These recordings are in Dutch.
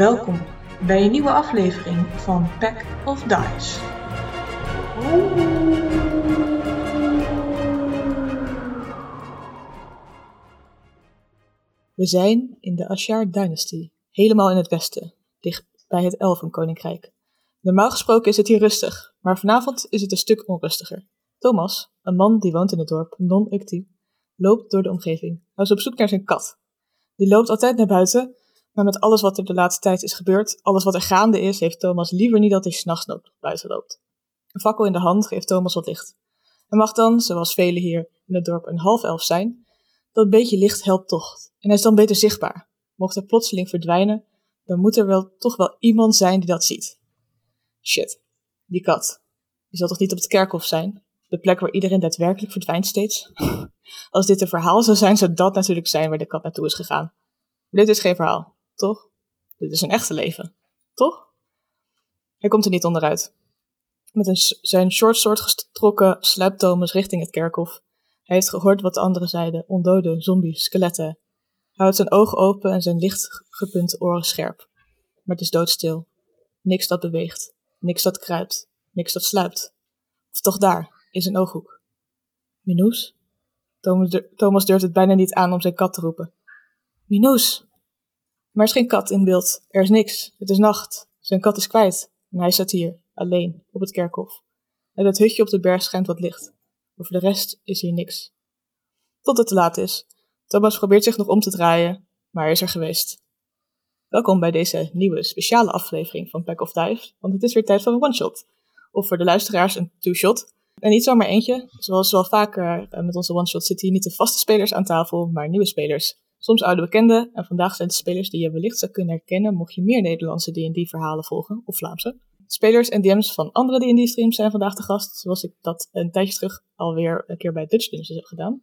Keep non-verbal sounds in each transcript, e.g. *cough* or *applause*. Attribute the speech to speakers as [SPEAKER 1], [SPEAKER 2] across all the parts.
[SPEAKER 1] Welkom bij een nieuwe aflevering van Pack of Dice. We zijn in de Ashar Dynasty, helemaal in het westen, dicht bij het Elfenkoninkrijk. Normaal gesproken is het hier rustig, maar vanavond is het een stuk onrustiger. Thomas, een man die woont in het dorp Non-Ucti, loopt door de omgeving. Hij is op zoek naar zijn kat. Die loopt altijd naar buiten, maar met alles wat er de laatste tijd is gebeurd, alles wat er gaande is, heeft Thomas liever niet dat hij s'nachts buiten loopt. Een fakkel in de hand geeft Thomas wat licht. En mag dan, zoals velen hier in het dorp een half elf zijn, dat beetje licht helpt toch. En hij is dan beter zichtbaar. Mocht hij plotseling verdwijnen, dan moet er wel toch wel iemand zijn die dat ziet. Shit, die kat. Die zal toch niet op het kerkhof zijn? De plek waar iedereen daadwerkelijk verdwijnt steeds? *laughs* Als dit een verhaal zou zijn, zou dat natuurlijk zijn waar de kat naartoe is gegaan. dit is geen verhaal, toch? Dit is een echte leven, toch? Hij komt er niet onderuit. Met een, zijn shortsoort getrokken Thomas richting het kerkhof. Hij heeft gehoord wat de anderen zeiden, ondoden, zombies, skeletten. Hij houdt zijn ogen open en zijn licht gepunte oren scherp. Maar het is doodstil. Niks dat beweegt, niks dat kruipt, niks dat sluipt. Of toch daar, in zijn ooghoek. Minoes? Thomas, Thomas durft het bijna niet aan om zijn kat te roepen. Minoes! Maar er is geen kat in beeld. Er is niks. Het is nacht. Zijn kat is kwijt. En hij staat hier, alleen, op het kerkhof. En het hutje op de berg schijnt wat licht. Maar voor de rest is hier niks. Tot het te laat is. Thomas probeert zich nog om te draaien, maar hij is er geweest. Welkom bij deze nieuwe speciale aflevering van Pack of Dive, want het is weer tijd voor een one-shot. Of voor de luisteraars een two-shot. En niet zomaar eentje. Zoals wel vaker eh, met onze one-shot zitten hier niet de vaste spelers aan tafel, maar nieuwe spelers. Soms oude bekenden. En vandaag zijn het spelers die je wellicht zou kunnen herkennen mocht je meer Nederlandse D&D-verhalen volgen, of Vlaamse. Spelers en DM's van andere D&D-streams zijn vandaag de gast, zoals ik dat een tijdje terug alweer een keer bij Dutch Dungeons heb gedaan.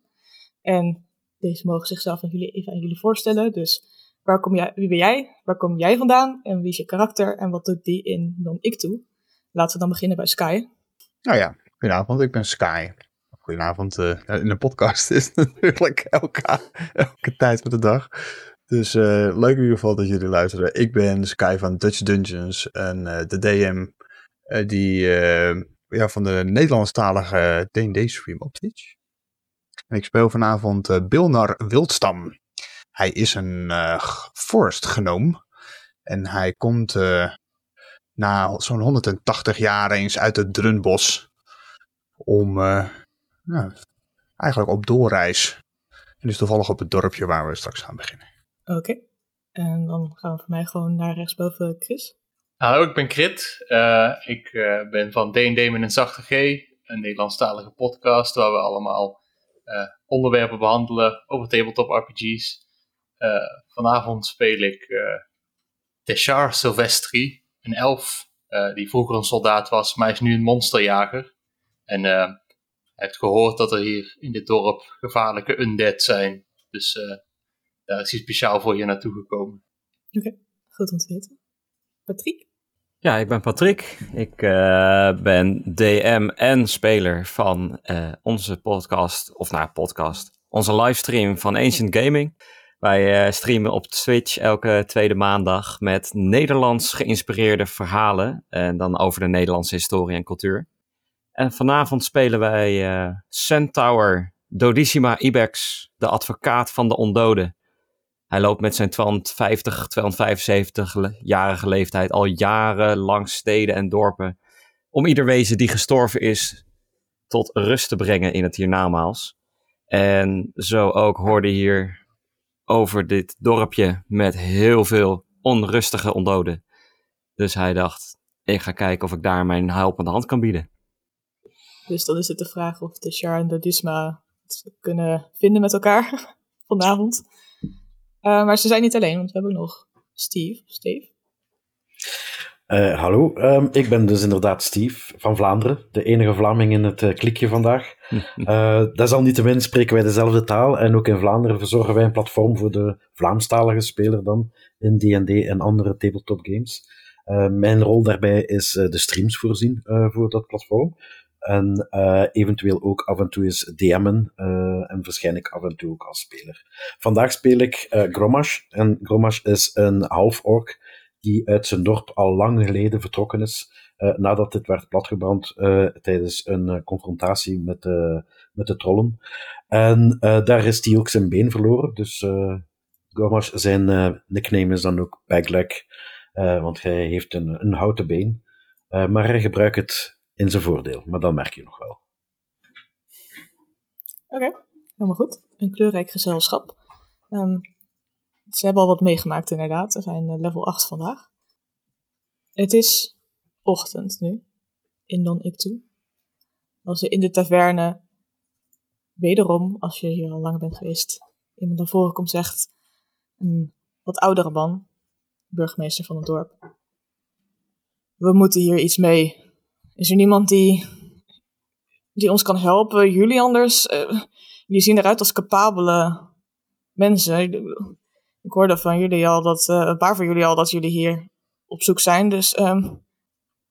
[SPEAKER 1] En deze mogen zichzelf aan jullie, even aan jullie voorstellen. Dus waar kom jij, wie ben jij? Waar kom jij vandaan? En wie is je karakter? En wat doet die in non ik toe? Laten we dan beginnen bij Sky.
[SPEAKER 2] Nou ja, goedenavond, ik ben Sky. Goedenavond, uh, in de podcast *laughs* is natuurlijk elke, elke tijd van de dag. Dus uh, leuk in ieder geval dat jullie luisteren. Ik ben Sky van Dutch Dungeons en de DM die ja, van de Nederlandstalige D&D stream op Twitch. En ik speel vanavond Bilnar Wildstam. Hij is een forest genoom en hij komt na zo'n 180 jaar eens uit het Drunbos om nou, eigenlijk op doorreis. En is toevallig op het dorpje waar we straks gaan beginnen.
[SPEAKER 1] Oké, en dan gaan we voor mij gewoon naar rechtsboven Chris.
[SPEAKER 3] Hallo, ik ben Krit. Uh, ik uh, ben van D&D met een zachte G, een Nederlandstalige podcast waar we allemaal onderwerpen behandelen over tabletop RPG's. vanavond speel ik Teshar Silvestri, een elf uh, die vroeger een soldaat was, maar is nu een monsterjager. En hij heeft gehoord dat er hier in dit dorp gevaarlijke undead zijn. Dus uh, daar is hij speciaal voor je naartoe gekomen.
[SPEAKER 1] Oké, okay. goed om te weten. Patrick?
[SPEAKER 4] Ja, ik ben Patrick. Ik ben DM en speler van onze podcast, of nou podcast, onze livestream van Ancient Gaming. Wij uh, streamen op Twitch elke tweede maandag met Nederlands geïnspireerde verhalen. En dan over de Nederlandse historie en cultuur. En vanavond spelen wij uh, Centaur Dodissima Ibex, de advocaat van de ondoden. Hij loopt met zijn 250, 275-jarige leeftijd al jaren langs steden en dorpen. Om ieder wezen die gestorven is tot rust te brengen in het hiernamaals. En zo ook hoorde hier over dit dorpje met heel veel onrustige ondoden. Dus hij dacht, ik ga kijken of ik daar mijn helpende hand kan bieden.
[SPEAKER 1] Dus dan is het de vraag of de Char en de Dusma het kunnen vinden met elkaar *laughs* vanavond. Uh, maar ze zijn niet alleen, want we hebben nog Steve. Steve?
[SPEAKER 5] Uh, hallo, um, ik ben dus inderdaad Steve van Vlaanderen, de enige Vlaming in het uh, klikje vandaag. uh, *laughs* desalniettemin spreken wij dezelfde taal en ook in Vlaanderen verzorgen wij een platform voor de Vlaamstalige speler dan in D&D en andere tabletop games. mijn rol daarbij is de streams voorzien voor dat platform. En eventueel ook af en toe eens DM'en en waarschijnlijk af en toe ook als speler. Vandaag speel ik Gromash en Gromash is een half-orc die uit zijn dorp al lang geleden vertrokken is, uh, nadat dit werd platgebrand uh, tijdens een uh, confrontatie met, met de trollen. En daar is hij ook zijn been verloren, dus Gormash, zijn nickname is dan ook Bagleg, want hij heeft een, een houten been. maar hij gebruikt het in zijn voordeel, maar dat merk je nog wel.
[SPEAKER 1] Oké, helemaal goed. Een kleurrijk gezelschap. Um, ze hebben al wat meegemaakt inderdaad. We zijn level 8 vandaag. Het is ochtend nu, in Non-Ik Als je in de taverne, wederom, als je hier al lang bent geweest, iemand naar voren komt zegt, een wat oudere man, burgemeester van het dorp. We moeten hier iets mee. Is er niemand die, die ons kan helpen? Jullie anders? Uh, jullie zien eruit als capabele mensen. Ik hoorde van jullie al dat, uh, een paar van jullie al, dat jullie hier op zoek zijn. Dus um,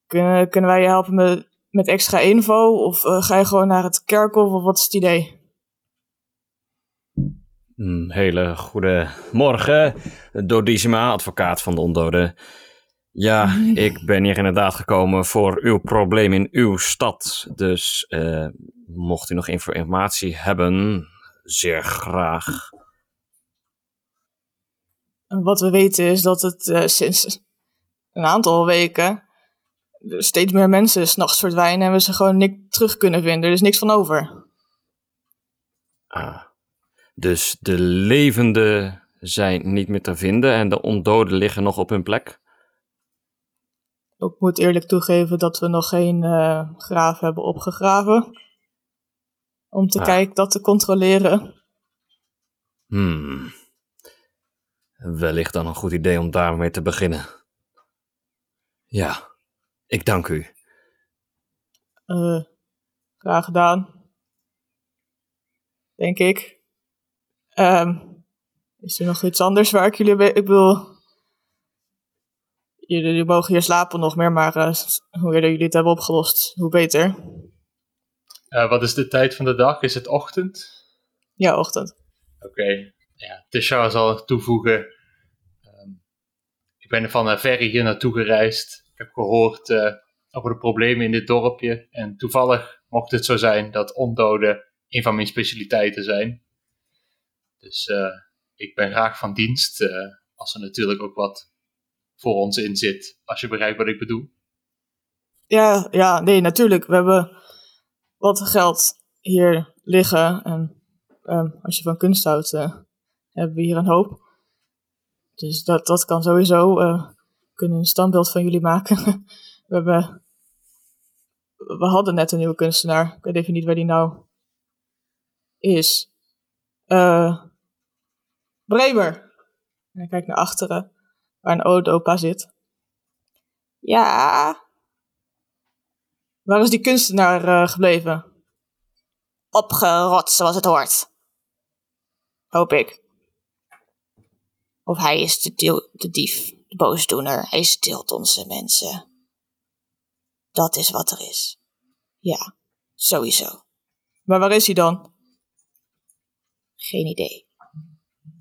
[SPEAKER 1] kunnen, kunnen wij je helpen met, met extra info? Of uh, ga je gewoon naar het kerkhof? Of wat is het idee?
[SPEAKER 4] Hele goede morgen. Dodisima, advocaat van de ondoden. Ja, *laughs* ik ben hier inderdaad gekomen voor uw probleem in uw stad. Dus uh, mocht u nog informatie hebben, zeer graag.
[SPEAKER 1] Wat we weten is dat het uh, sinds een aantal weken steeds meer mensen s'nachts verdwijnen en we ze gewoon niks terug kunnen vinden. Er is niks van over.
[SPEAKER 4] Ah. Dus de levenden zijn niet meer te vinden en de ondoden liggen nog op hun plek?
[SPEAKER 1] Ik moet eerlijk toegeven dat we nog geen uh, graaf hebben opgegraven. Om te ah. kijken, dat te controleren.
[SPEAKER 4] Hmm. Wellicht dan een goed idee om daarmee te beginnen. Ja, ik dank u.
[SPEAKER 1] Uh, graag gedaan. Denk ik. Um, is er nog iets anders waar ik jullie... Ik bedoel... Jullie, mogen hier slapen nog meer, maar uh, hoe eerder jullie het hebben opgelost, hoe beter.
[SPEAKER 3] Uh, wat is de tijd van de dag? Is het ochtend?
[SPEAKER 1] Ja, ochtend.
[SPEAKER 3] Oké. Okay. Ja, Tisha zal toevoegen. Um, ik ben van uh, Ferry hier naartoe gereisd. Ik heb gehoord uh, over de problemen in dit dorpje. En toevallig mocht het zo zijn dat ondoden een van mijn specialiteiten zijn. Dus ik ben graag van dienst. Als er natuurlijk ook wat voor ons in zit. Als je begrijpt wat ik bedoel.
[SPEAKER 1] Ja, ja, nee, natuurlijk. We hebben wat geld hier liggen. En um, als je van kunst houdt, hebben we hier een hoop. Dus dat, dat kan sowieso kunnen een standbeeld van jullie maken. *laughs* we, hebben, we hadden net een nieuwe kunstenaar. Ik weet even niet waar die nou is. Uh, Bremer. En ik kijk naar achteren, waar een oude opa zit. Ja. Waar is die kunstenaar uh, gebleven? Opgerot, zoals het hoort. Hoop ik. Of hij is de, de dief boosdoener. Hij steelt onze mensen. Dat is wat er is. Ja, sowieso. Maar waar is hij dan? Geen idee.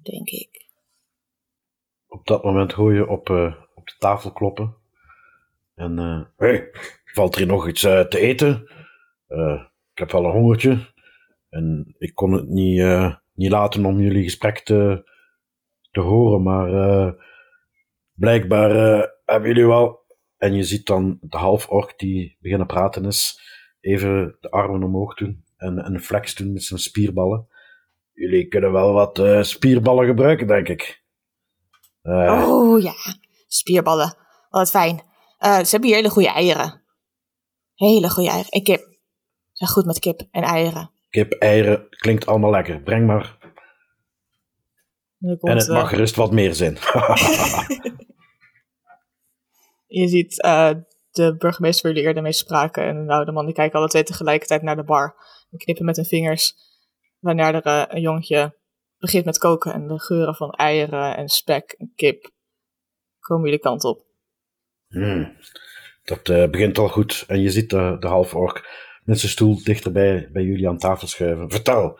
[SPEAKER 1] Denk ik.
[SPEAKER 5] Op dat moment hoor je op, uh, op de tafel kloppen. En, uh, hey, valt er nog iets uh, te eten? ik heb wel een hongertje. En ik kon het niet, niet laten om jullie gesprek te, te horen, maar blijkbaar hebben jullie wel. En je ziet dan de half-ork die beginnen praten is, even de armen omhoog doen en een flex doen met zijn spierballen. Jullie kunnen wel wat spierballen gebruiken, denk ik.
[SPEAKER 1] Uh, oh ja, spierballen. Wat fijn. ze hebben hier hele goede eieren. Hele goede eieren. En kip. Ze zijn goed met kip en eieren.
[SPEAKER 5] Kip, eieren, klinkt allemaal lekker. Breng maar. en het mag gerust wat meer zijn. *laughs*
[SPEAKER 1] Je ziet uh, de burgemeester waar jullie eerder mee spraken en een oude man, die kijken alle twee tegelijkertijd naar de bar. En knippen met hun vingers. Wanneer er een jongetje begint met koken en de geuren van eieren en spek en kip komen jullie kant op.
[SPEAKER 5] Hmm. Dat uh, begint al goed. En je ziet de, de half-ork met zijn stoel dichterbij bij jullie aan tafel schuiven. Vertel,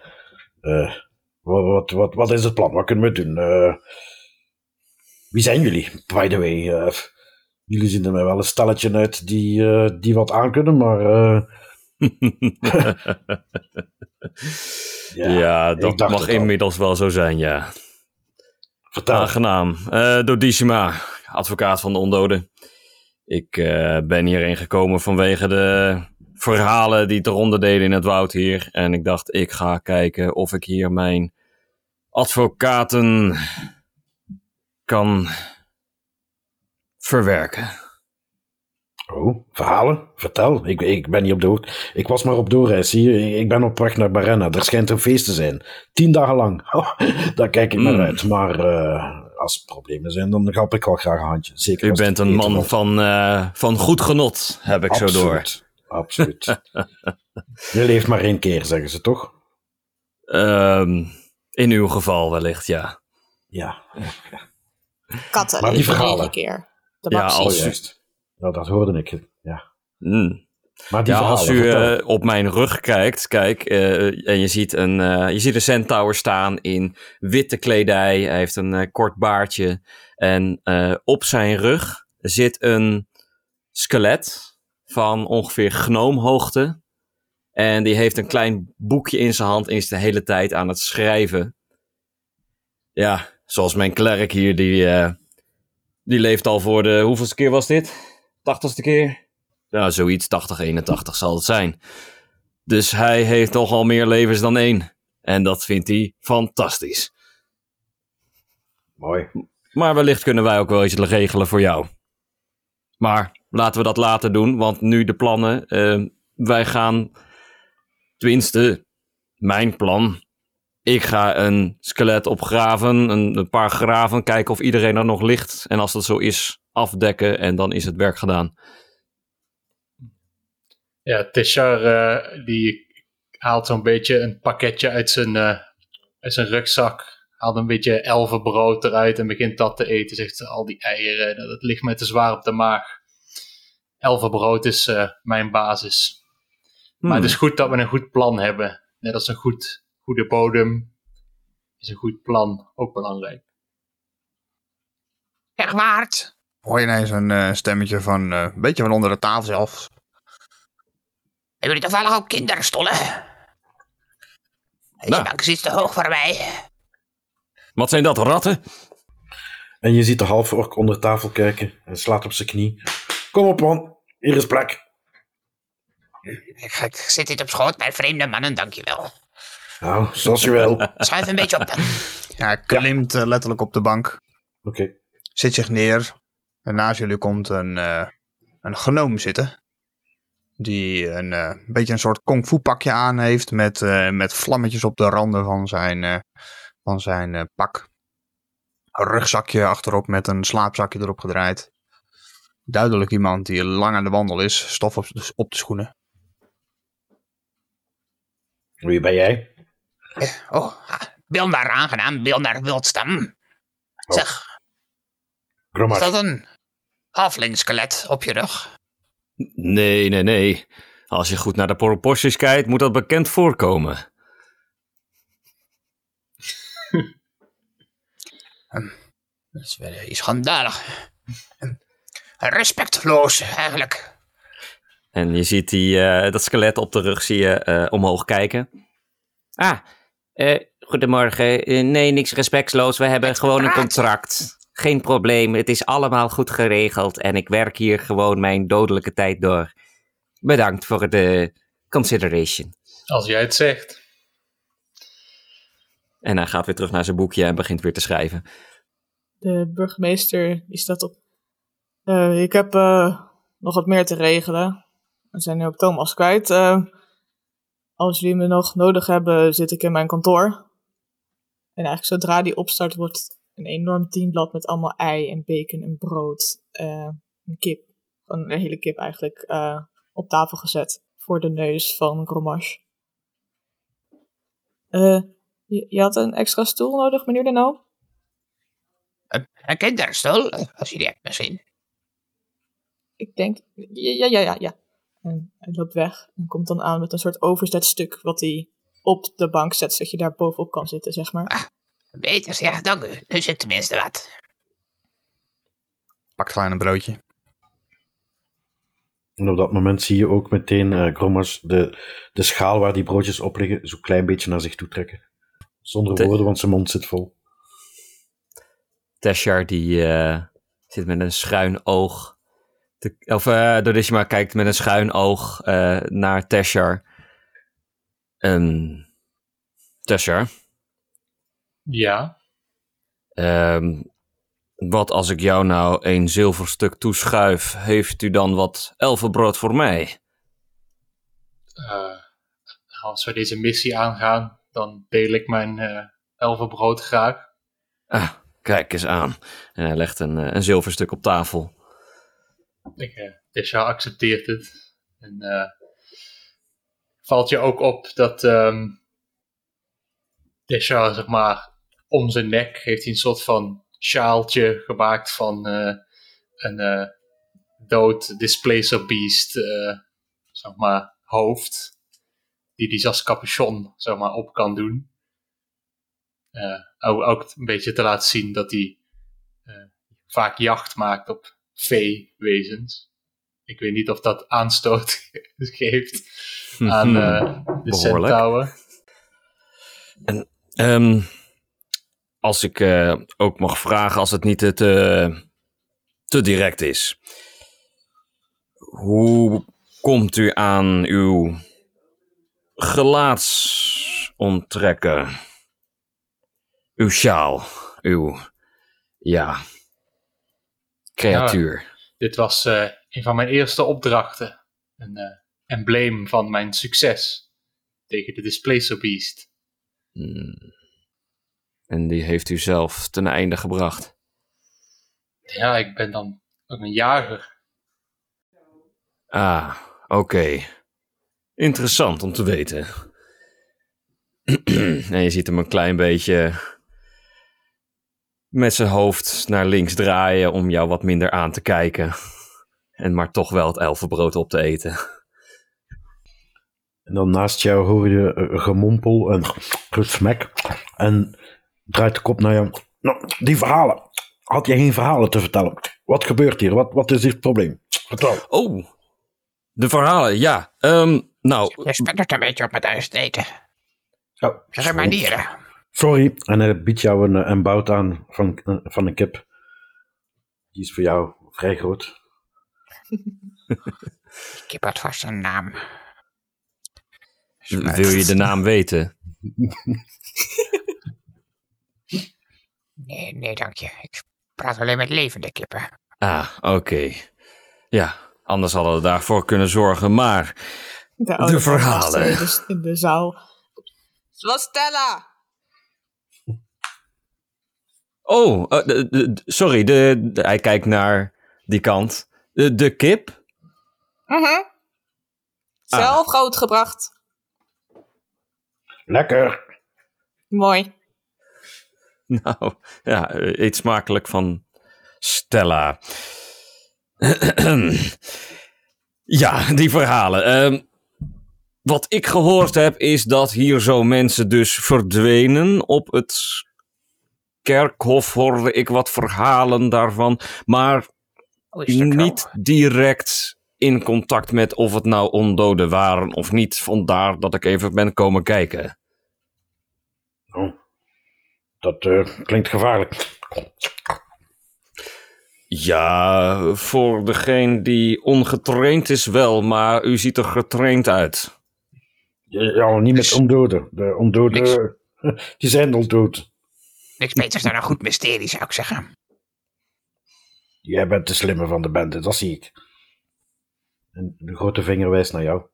[SPEAKER 5] wat, wat, wat, wat, is het plan? Wat kunnen we doen? Wie zijn jullie, by the way? Eh, jullie zien er mij wel een stelletje uit die, eh, die wat aankunnen, maar... *laughs*
[SPEAKER 4] ja, dat mag inmiddels wel zo zijn, ja.
[SPEAKER 5] vertel.
[SPEAKER 4] Aangenaam. Eh Dodishima, advocaat van de ondoden. Ik eh, ben hierheen gekomen vanwege de verhalen die te ronde deden in het woud hier. En ik dacht, ik ga kijken of ik hier mijn advocaten kan verwerken.
[SPEAKER 5] Oh, verhalen? Vertel. Ik, ik ben niet op de hoogte. Ik was maar op doorreis. Zie je, ik ben op weg naar Barenna. Er schijnt een feest te zijn. Tien dagen lang. *laughs* Oh, daar kijk ik naar
[SPEAKER 4] Mm.
[SPEAKER 5] uit. Maar eh, als er problemen zijn, dan help ik wel graag een handje. Zeker
[SPEAKER 4] U bent een man
[SPEAKER 5] wordt.
[SPEAKER 4] van, eh, van goed genot, heb ik zo door.
[SPEAKER 5] Absoluut. Absoluut. *laughs* Je leeft maar één keer, zeggen ze toch?
[SPEAKER 4] Ehm, in uw geval wellicht, ja.
[SPEAKER 5] Ja.
[SPEAKER 1] Katten
[SPEAKER 5] Maar die verhalen.
[SPEAKER 1] negen keer. De
[SPEAKER 4] Ja, als
[SPEAKER 5] Dat hoorde ik. Ja.
[SPEAKER 4] Mm.
[SPEAKER 5] Maar die
[SPEAKER 4] Ja,
[SPEAKER 5] verhalen,
[SPEAKER 4] als u eh, op mijn rug kijkt, kijk, eh, en je ziet, een, eh, je ziet een centaur staan in witte kledij. Hij heeft een kort baardje. En op zijn rug zit een skelet van ongeveer gnoomhoogte. En die heeft een klein boekje in zijn hand en is de hele tijd aan het schrijven. Ja, zoals mijn klerk hier, die, die leeft al voor de... Hoeveelste keer was dit? Tachtigste keer? Ja, zoiets, 80, 81 zal het zijn. Dus hij heeft nogal meer levens dan één. En dat vindt hij fantastisch.
[SPEAKER 5] Mooi.
[SPEAKER 4] Maar wellicht kunnen wij ook wel iets regelen voor jou. Maar laten we dat later doen, want nu de plannen. eh, wij gaan, tenminste, mijn plan. Ik ga een skelet opgraven, een, een paar graven, kijken of iedereen er nog ligt. En als dat zo is, afdekken en dan is het werk gedaan.
[SPEAKER 3] Ja, Tishar eh, die haalt zo'n beetje een pakketje uit zijn, eh, uit zijn rugzak. Haalt een beetje elfenbrood eruit en begint dat te eten. Zegt ze, al die eieren, dat, ligt me te zwaar op de maag. Elfenbrood is eh, mijn basis. Maar het is goed dat we een goed plan hebben. Net als een goed, goede bodem is een goed plan ook belangrijk.
[SPEAKER 6] Egwaard,
[SPEAKER 2] Hoor je ineens een eh, stemmetje van eh, een beetje van onder de tafel zelf.
[SPEAKER 6] hebben jullie toevallig ook kinderstollen? Deze
[SPEAKER 4] Nou.
[SPEAKER 6] bank is iets te hoog voor mij.
[SPEAKER 4] Wat zijn dat, ratten?
[SPEAKER 5] En je ziet de halve ork onder tafel kijken en slaat op zijn knie. Kom op, man. Hier is plek.
[SPEAKER 6] Ik, ik zit hier op schoot bij vreemde mannen, dankjewel.
[SPEAKER 5] Nou, zoals je wil. Oké.
[SPEAKER 6] Schuif een beetje op dan.
[SPEAKER 2] Ja, hij klimt eh, letterlijk op de bank. Zit zich neer. En naast jullie komt een, eh een genoom zitten. Die een eh, beetje een soort kung fu pakje aan heeft. Met, eh, met vlammetjes op de randen van zijn, eh, van zijn eh, pak. Een rugzakje achterop met een slaapzakje erop gedraaid. Duidelijk iemand die lang aan de wandel is. Stof op, op de schoenen.
[SPEAKER 5] Wie ben jij?
[SPEAKER 6] Oh, Bilnar, aangenaam, Bilnar Wildstam. Zeg, is
[SPEAKER 5] Gromar.
[SPEAKER 6] dat een halflingskelet op je rug?
[SPEAKER 4] Nee, nee, nee. Als je goed naar de proporties kijkt, moet dat bekend voorkomen. *laughs*
[SPEAKER 6] Dat is wel eh, schandalig. Respectloos, eigenlijk.
[SPEAKER 4] En je ziet die, eh, dat skelet op de rug zie je eh, omhoog kijken. Ah, eh, goedemorgen. Nee, niks respectloos. We hebben gewoon een contract. Geen probleem. Het is allemaal goed geregeld. En ik werk hier gewoon mijn dodelijke tijd door. Bedankt voor de consideration.
[SPEAKER 3] Als jij het zegt.
[SPEAKER 4] En hij gaat weer terug naar zijn boekje en begint weer te schrijven.
[SPEAKER 1] De burgemeester die staat op. Eh, ik heb eh, nog wat meer te regelen. We zijn nu ook Thomas kwijt. Eh, als jullie me nog nodig hebben, zit ik in mijn kantoor. En eigenlijk zodra die opstart, wordt een enorm teamblad met allemaal ei en bacon en brood. eh, een kip, een hele kip eigenlijk, eh, op tafel gezet. Voor de neus van Gromash. Eh, je, je had een extra stoel nodig, meneer de Nou?
[SPEAKER 6] Een kinderstoel, als je die hebt misschien.
[SPEAKER 1] Ik denk, ja, ja, ja, ja. En hij loopt weg en komt dan aan met een soort overzet stuk wat hij op de bank zet, zodat je daar bovenop kan zitten, zeg maar.
[SPEAKER 6] Beter, ja, dank u. Nu zit tenminste wat.
[SPEAKER 2] Pakt gewoon een broodje.
[SPEAKER 5] En op dat moment zie je ook meteen eh Grommas de, de schaal waar die broodjes op liggen zo'n klein beetje naar zich toe trekken. Zonder
[SPEAKER 4] De-
[SPEAKER 5] woorden, want zijn mond zit vol.
[SPEAKER 4] Teshar die eh, zit met een schuin oog. Te, of eh Dodishima kijkt met een schuin oog eh, naar Teshar. Ehm Teshar,
[SPEAKER 3] Ja,
[SPEAKER 4] ehm, wat als ik jou nou een zilverstuk toeschuif, heeft u dan wat elfenbrood voor mij?
[SPEAKER 3] eh, als we deze missie aangaan, dan deel ik mijn eh elfenbrood graag.
[SPEAKER 4] Ah, kijk eens aan. En hij legt een, eh, een zilverstuk op tafel.
[SPEAKER 3] Ik, eh Tisha accepteert het. En valt je ook op dat ehm Tisha, zeg maar, om zijn nek heeft hij een soort van sjaaltje gemaakt van eh, een eh, dood displacer beast, eh, zeg maar, hoofd. Die hij als capuchon, zeg maar, op kan doen. Ook, ook een beetje te laten zien dat hij vaak jacht maakt op vee-wezens. Ik weet niet of dat aanstoot *laughs* geeft aan de
[SPEAKER 4] Behoorlijk.
[SPEAKER 3] centauren.
[SPEAKER 4] Ehm, als ik eh, ook mag vragen, als het niet te, te, te direct is. Hoe komt u aan uw gelaatsontrekken? Uw sjaal, uw, ja, creatuur.
[SPEAKER 3] Dit was eh, een van mijn eerste opdrachten. Een eh, embleem van mijn succes tegen de Displacer Beast.
[SPEAKER 4] Hmm. En die heeft u zelf ten einde gebracht.
[SPEAKER 3] Ja, ik ben dan ook een jager.
[SPEAKER 4] Ah, oké. Interessant om te weten. *clears throat* en je ziet hem een klein beetje met zijn hoofd naar links draaien om jou wat minder aan te kijken. En maar toch wel het elfenbrood op te eten.
[SPEAKER 5] En dan naast jou hoor je een gemompel en gesmek. En draait de kop naar jou. Nou, die verhalen. Had je geen verhalen te vertellen? Wat gebeurt hier? Wat, wat is het probleem? Vertel.
[SPEAKER 4] Oh, de verhalen, ja. Ehm, nou,
[SPEAKER 6] Je spettert een beetje op thuis eten.
[SPEAKER 5] Oh,
[SPEAKER 6] Dat zijn manieren.
[SPEAKER 5] Sorry. En hij biedt jou een, een bout aan van, van een kip. Die is voor jou vrij groot. *laughs*
[SPEAKER 6] Ik heb had vast een naam.
[SPEAKER 4] wil je de naam weten? *laughs*
[SPEAKER 6] Nee, nee, dank je. Ik praat alleen met levende kippen.
[SPEAKER 4] Ah, oké. Ja, anders hadden we daarvoor kunnen zorgen, maar...
[SPEAKER 1] De,
[SPEAKER 4] verhalen.
[SPEAKER 1] In de, in de zaal. Wat Stella?
[SPEAKER 4] Oh, eh, de- de- de- sorry, de, de- hij kijkt naar die kant. De, de kip?
[SPEAKER 1] Mhm. Zelf grootgebracht.
[SPEAKER 5] Lekker.
[SPEAKER 1] Mooi. *laughs*
[SPEAKER 4] Nou, ja, eh, eet smakelijk van Stella. *clears throat* ja, die verhalen. Ehm, wat ik gehoord heb is dat hier zo mensen dus verdwenen op het kerkhof. Hoorde ik wat verhalen daarvan. Maar
[SPEAKER 6] dat
[SPEAKER 4] niet direct in contact met of het nou ondoden waren of niet. Vandaar dat ik even ben komen kijken.
[SPEAKER 5] Oh. Dat eh, klinkt gevaarlijk.
[SPEAKER 4] Ja, voor degene die ongetraind is wel, maar u ziet er getraind uit.
[SPEAKER 5] Ja, niet met ondoden. De ondoden, *laughs* die zijn al dood.
[SPEAKER 6] Niks beters dan een goed mysterie, zou ik zeggen.
[SPEAKER 5] Jij bent de slimme van de bende, dat zie ik. En de grote vinger wijst naar jou.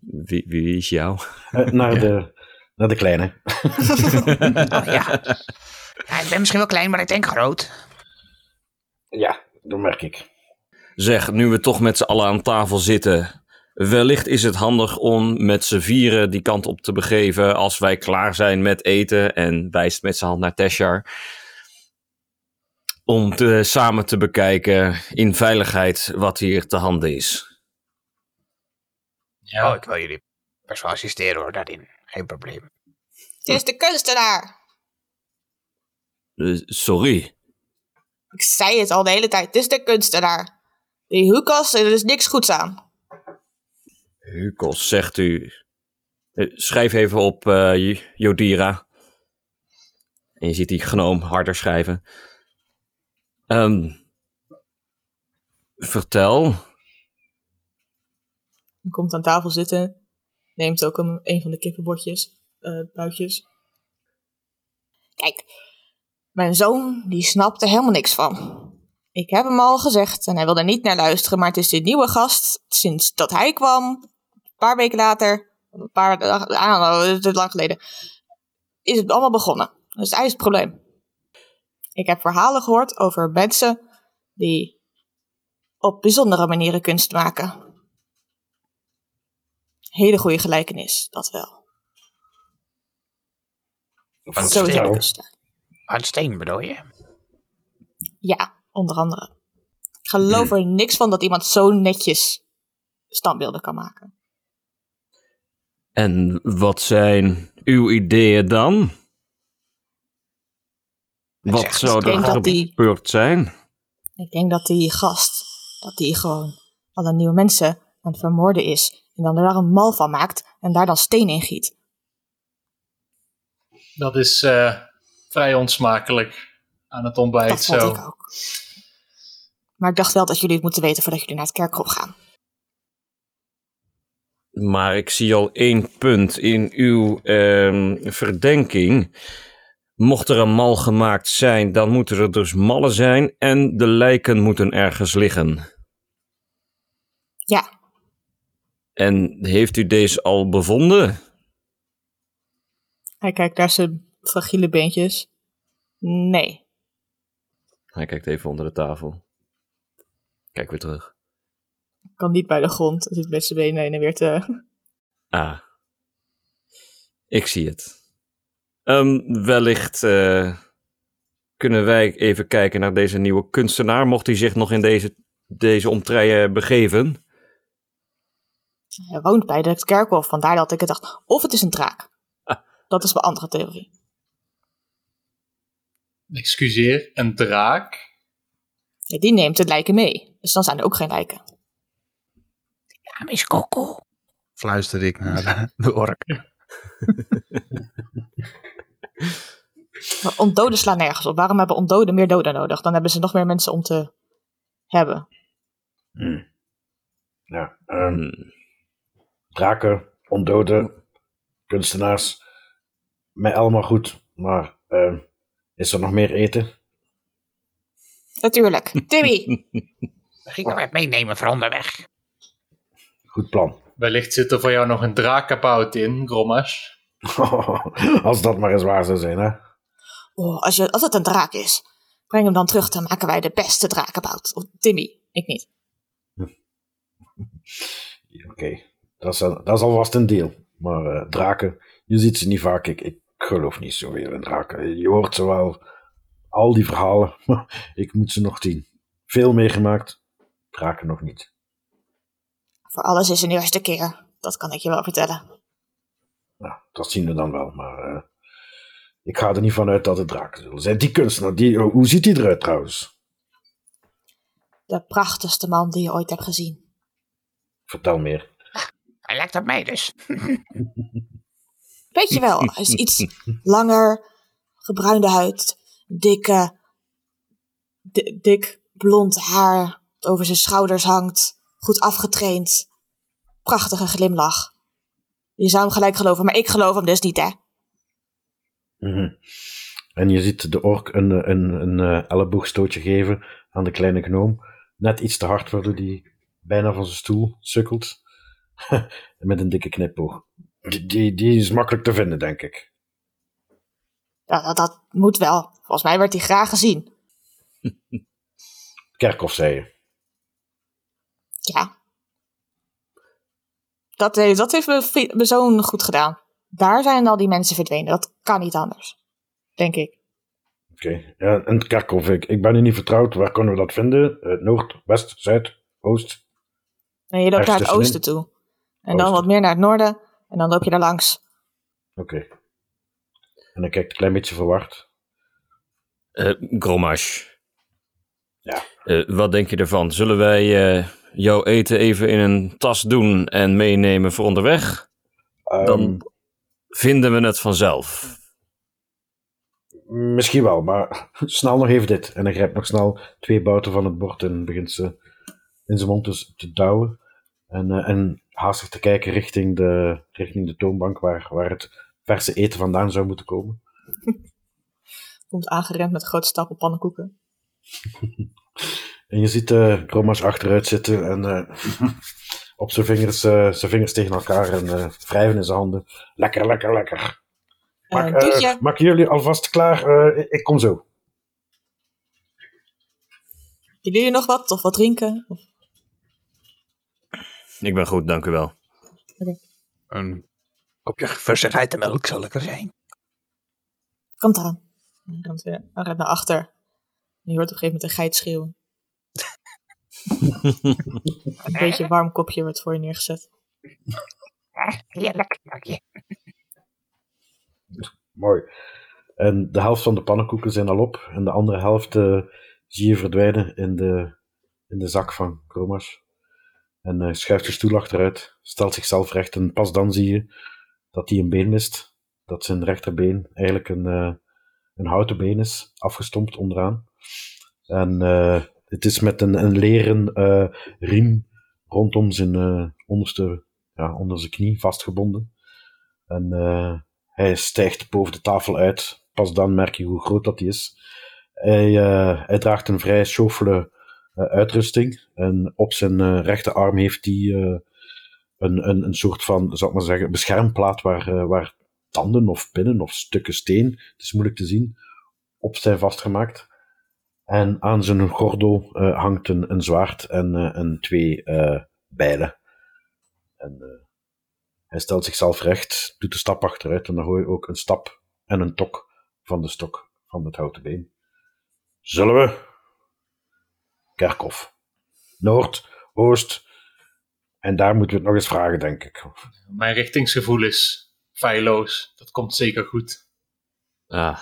[SPEAKER 4] Wie, wie is jou?
[SPEAKER 5] Eh, naar, de, naar de kleine. *laughs*
[SPEAKER 6] Oh ja. ja. Ik ben misschien wel klein, maar ik denk groot.
[SPEAKER 5] Ja, dat merk ik.
[SPEAKER 4] Zeg, nu we toch met z'n allen aan tafel zitten. Wellicht is het handig om met z'n vieren die kant op te begeven als wij klaar zijn met eten. En wijst met zijn hand naar Teshar. Om te, samen te bekijken in veiligheid wat hier te handen is.
[SPEAKER 3] Ja,
[SPEAKER 6] Oh, ik wil jullie best wel assisteren hoor, daarin. Geen probleem.
[SPEAKER 1] Het is de kunstenaar.
[SPEAKER 4] Eh, sorry.
[SPEAKER 1] Ik zei het al de hele tijd, het is de kunstenaar. Die Hukas, er is niks goeds aan.
[SPEAKER 4] Hukos, zegt u. Eh, Schrijf even op eh, Jodira. En je ziet die gnoom harder schrijven. Ehm, vertel.
[SPEAKER 1] Hij komt aan tafel zitten, neemt ook een, van de kippenbordjes, eh buitjes. Kijk, mijn zoon, die snapt er helemaal niks van. Ik heb hem al gezegd en hij wil er niet naar luisteren, maar het is de nieuwe gast sinds dat hij kwam, een paar weken later, een paar dagen, know, het is lang geleden, is het allemaal begonnen. Dus hij is het probleem. Ik heb verhalen gehoord over mensen die op bijzondere manieren kunst maken. Hele goede gelijkenis, dat wel.
[SPEAKER 6] Van
[SPEAKER 1] Zo
[SPEAKER 6] steen.
[SPEAKER 1] kunstenaar.
[SPEAKER 6] Van steen bedoel je?
[SPEAKER 1] Ja, onder andere. Ik geloof er niks van dat iemand zo netjes standbeelden kan maken.
[SPEAKER 4] En wat zijn uw ideeën dan? Wat zou er
[SPEAKER 1] die-
[SPEAKER 4] gebeurd zijn?
[SPEAKER 1] Ik denk dat die gast, dat die gewoon alle nieuwe mensen aan het vermoorden is. En dan er daar een mal van maakt en daar dan steen in giet.
[SPEAKER 3] Dat is eh, vrij onsmakelijk aan het ontbijt
[SPEAKER 1] Dat vond
[SPEAKER 3] zo.
[SPEAKER 1] ik ook. Maar ik dacht wel dat jullie het moeten weten voordat jullie naar het kerkhof gaan.
[SPEAKER 4] Maar ik zie al één punt in uw ehm, verdenking. Mocht er een mal gemaakt zijn, dan moeten er dus mallen zijn en de lijken moeten ergens liggen.
[SPEAKER 1] Ja,
[SPEAKER 4] En heeft u deze al bevonden?
[SPEAKER 1] hij kijkt naar zijn fragiele beentjes. Nee.
[SPEAKER 4] Hij kijkt even onder de tafel. Kijk weer terug.
[SPEAKER 1] Kan niet bij de grond. Hij zit met zijn benen heen en weer te...
[SPEAKER 4] Ah, ik zie het. Ehm, wellicht eh, kunnen wij even kijken naar deze nieuwe kunstenaar, mocht hij zich nog in deze, deze omtreien begeven.
[SPEAKER 1] Hij woont bij het kerkhof, vandaar dat ik het dacht. Of het is een draak.
[SPEAKER 4] Ah.
[SPEAKER 1] Dat is mijn andere theorie.
[SPEAKER 3] Excuseer, een draak?
[SPEAKER 1] Ja, die neemt het lijken mee. Dus dan zijn er ook geen lijken.
[SPEAKER 6] Ja, Miss Coco.
[SPEAKER 2] Fluister ik naar de, de ork.
[SPEAKER 1] Maar ondoden slaan nergens op. Waarom hebben ondoden meer doden nodig? Dan hebben ze nog meer mensen om te hebben.
[SPEAKER 5] Hmm. Ja, ehm, Draken, ondoden, kunstenaars. Mij allemaal goed, maar ehm, is er nog meer eten?
[SPEAKER 1] Natuurlijk. Timmy! *laughs*
[SPEAKER 6] Mag ik nog wat meenemen voor onderweg?
[SPEAKER 5] Goed plan.
[SPEAKER 3] Wellicht zit er voor jou nog een drakenbout in, Grommas. *laughs*
[SPEAKER 5] Als dat maar eens waar zou zijn, hè?
[SPEAKER 1] Oh, als, je, als het een draak is, breng hem dan terug. Dan maken wij de beste drakenbout. Of Timmy, ik niet. *laughs*
[SPEAKER 5] Oké, dat, is dat is alvast een deal. Maar eh, draken, je ziet ze niet vaak. Ik, ik geloof niet zoveel in draken. Je hoort ze wel, al die verhalen, *laughs* maar ik moet ze nog zien. Veel meegemaakt, draken nog niet.
[SPEAKER 1] Voor alles is een eerste keer. Dat kan ik je wel vertellen.
[SPEAKER 5] Nou, dat zien we dan wel, maar eh, ik ga er niet van uit dat het draken zullen zijn. Die kunstenaar, die, hoe ziet die eruit trouwens?
[SPEAKER 1] De prachtigste man die je ooit hebt gezien.
[SPEAKER 5] Vertel meer.
[SPEAKER 6] Hij lijkt op mij dus. *laughs*
[SPEAKER 1] Weet je wel, hij is iets *laughs* langer, gebruinde huid, dikke, di- dik blond haar dat over zijn schouders hangt, goed afgetraind, prachtige glimlach. Je zou hem gelijk geloven, maar ik geloof hem dus niet, hè?
[SPEAKER 5] Mhm. En je ziet de ork een, eh, een, een, eh, elleboogstootje geven aan de kleine gnoom. Net iets te hard, waardoor die bijna van zijn stoel sukkelt. *laughs* Met een dikke knipoog. Die, die, die is makkelijk te vinden, denk ik.
[SPEAKER 1] Ja, dat, dat moet wel. Volgens mij werd hij graag gezien. *laughs*
[SPEAKER 5] Kerkhof, zei je.
[SPEAKER 1] Ja. Dat, heeft- dat heeft mijn mijn zoon goed gedaan. Daar zijn al die mensen verdwenen. Dat kan niet anders. Denk ik.
[SPEAKER 5] Oké. Ja, en het kerkhof, ik, ik ben er niet vertrouwd. Waar kunnen we dat vinden? Eh, noord, west, zuid, oost?
[SPEAKER 1] En je loopt naar het oosten toe. En dan wat meer naar het noorden. En dan loop je daar langs.
[SPEAKER 5] Oké. En dan kijkt een klein beetje verward.
[SPEAKER 4] Eh, Gromash, Eh, wat denk je ervan? Zullen wij eh, jouw eten even in een tas doen en meenemen voor onderweg?
[SPEAKER 5] Ehm,
[SPEAKER 4] Dan vinden we het vanzelf.
[SPEAKER 5] Misschien wel, maar *laughs* snel nog even dit. En hij grijpt nog snel twee bouten van het bord en begint ze in zijn mond te, te douwen. En, eh, en haastig te kijken richting de, richting de toonbank waar, waar het verse eten vandaan zou moeten komen. *laughs*
[SPEAKER 1] Komt aangerend met grote stapel pannenkoeken. *laughs*
[SPEAKER 5] En je ziet eh Romas achteruit zitten en eh, *laughs* op zijn vingers, zijn vingers tegen elkaar en wrijven in zijn handen. Lekker, lekker, lekker. Maak,
[SPEAKER 1] toetje.
[SPEAKER 5] maken jullie alvast klaar? Ik- ik kom zo.
[SPEAKER 1] Willen jullie nog wat? Of wat drinken? Of...
[SPEAKER 4] Ik ben goed, dank u wel.
[SPEAKER 2] Een
[SPEAKER 6] Kopje verse geitenmelk zal lekker zijn.
[SPEAKER 1] Komt eraan. Hij rent weer hij rent naar achter. En je hoort op een gegeven moment een geit schreeuwen. *laughs* een beetje warm kopje wordt voor je neergezet.
[SPEAKER 6] Heerlijk. Dank je.
[SPEAKER 5] Mooi. En de helft van de pannenkoeken zijn al op. En de andere helft eh, zie je verdwijnen in de, in de zak van Kromas. En hij schuift de stoel achteruit, stelt zichzelf recht. En pas dan zie je dat hij een been mist. Dat zijn rechterbeen eigenlijk een, eh, een houten been is, afgestompt onderaan. En eh, het is met een, een leren eh, riem rondom zijn eh, onderste, ja, onder zijn knie vastgebonden. En eh, hij stijgt boven de tafel uit. Pas dan merk je hoe groot dat hij is. Hij, eh, hij draagt een vrij chauffele eh, uitrusting. En op zijn eh, rechterarm heeft hij eh, een, een, een soort van, zou ik maar zeggen, beschermplaat waar, eh, waar tanden of pinnen of stukken steen, het is moeilijk te zien, op zijn vastgemaakt. En aan zijn gordel eh, hangt een, een zwaard en, eh, en twee eh, bijlen. En eh, hij stelt zichzelf recht, doet de stap achteruit en dan hoor je ook een stap en een tok van de stok van het houten been. Zullen we? Kerkhof. Noord, Oost. En daar moeten we het nog eens vragen, denk ik.
[SPEAKER 3] Mijn richtingsgevoel is feilloos. Dat komt zeker goed.
[SPEAKER 4] Ah,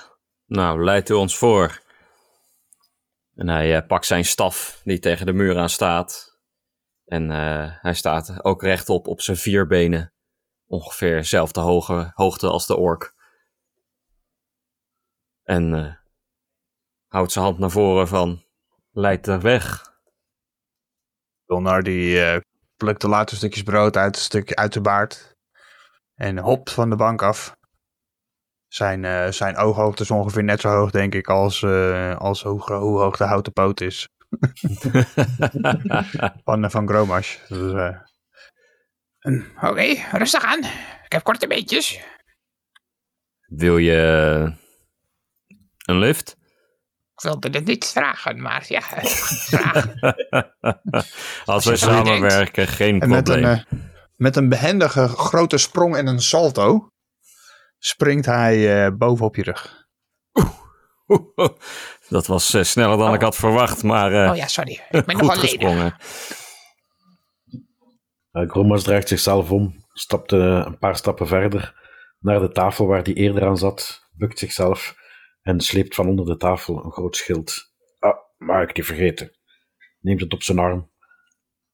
[SPEAKER 4] nou, leidt u ons voor. En hij eh, pakt zijn staf die tegen de muur aan staat. En eh, hij staat ook rechtop op zijn vier benen. Ongeveer dezelfde hoge, hoogte als de ork. En eh, houdt zijn hand naar voren van... Leidt de weg.
[SPEAKER 2] Dolnar die eh, plukt de laatste stukjes brood uit, een stukje uit de baard. En hopt van de bank af. Zijn, eh, zijn ooghoogte is ongeveer net zo hoog, denk ik, als, eh, als hoe, hoe hoog de houten poot is. *laughs* Van, van Gromash. Dus,
[SPEAKER 6] Oké, rustig aan. Ik heb korte beetjes.
[SPEAKER 4] Wil je een lift?
[SPEAKER 6] Ik wilde het niet vragen, maar ja. *laughs*
[SPEAKER 4] Als
[SPEAKER 6] denkt.
[SPEAKER 4] samenwerken, geen
[SPEAKER 2] en met
[SPEAKER 4] probleem.
[SPEAKER 2] een, eh, met een behendige grote sprong en een salto springt hij eh, bovenop je rug. *laughs*
[SPEAKER 4] Dat was eh, sneller dan ik had verwacht, maar eh,
[SPEAKER 6] Oh ja, sorry. Ik ben *laughs* ledig.
[SPEAKER 4] gesprongen.
[SPEAKER 5] Uh, Gromas draait zichzelf om, stapt een paar stappen verder naar de tafel waar hij eerder aan zat, bukt zichzelf en sleept van onder de tafel een groot schild. Ah, maar ik die vergeten. Neemt het op zijn arm.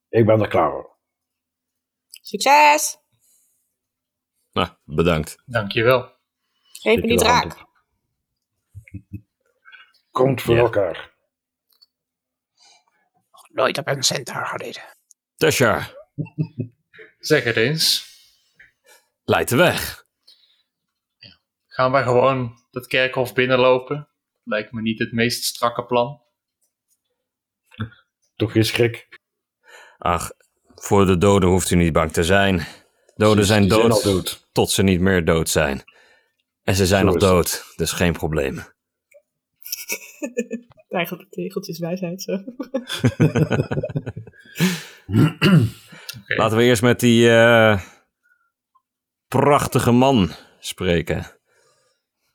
[SPEAKER 5] Ik ben er klaar voor.
[SPEAKER 1] Succes!
[SPEAKER 4] Nou, bedankt.
[SPEAKER 3] Dankjewel.
[SPEAKER 1] Geef me
[SPEAKER 5] je
[SPEAKER 1] die draak. *laughs*
[SPEAKER 5] Komt voor
[SPEAKER 4] Ja.
[SPEAKER 5] elkaar.
[SPEAKER 6] Nooit op een centaur gereden.
[SPEAKER 4] Tesha,
[SPEAKER 3] Zeg het eens.
[SPEAKER 4] leidt de weg.
[SPEAKER 3] Gaan wij gewoon dat kerkhof binnenlopen? Lijkt me niet het meest strakke plan.
[SPEAKER 5] Toch geen schrik.
[SPEAKER 4] Ach, voor de doden hoeft u niet bang te zijn. Doden zijn dood, tot ze niet meer dood zijn. En ze zijn nog
[SPEAKER 5] is
[SPEAKER 4] dood, dus geen probleem. *laughs*
[SPEAKER 1] Eigenlijk tegeltjes wijsheid zo.
[SPEAKER 4] Laten we eerst met die eh, prachtige man spreken.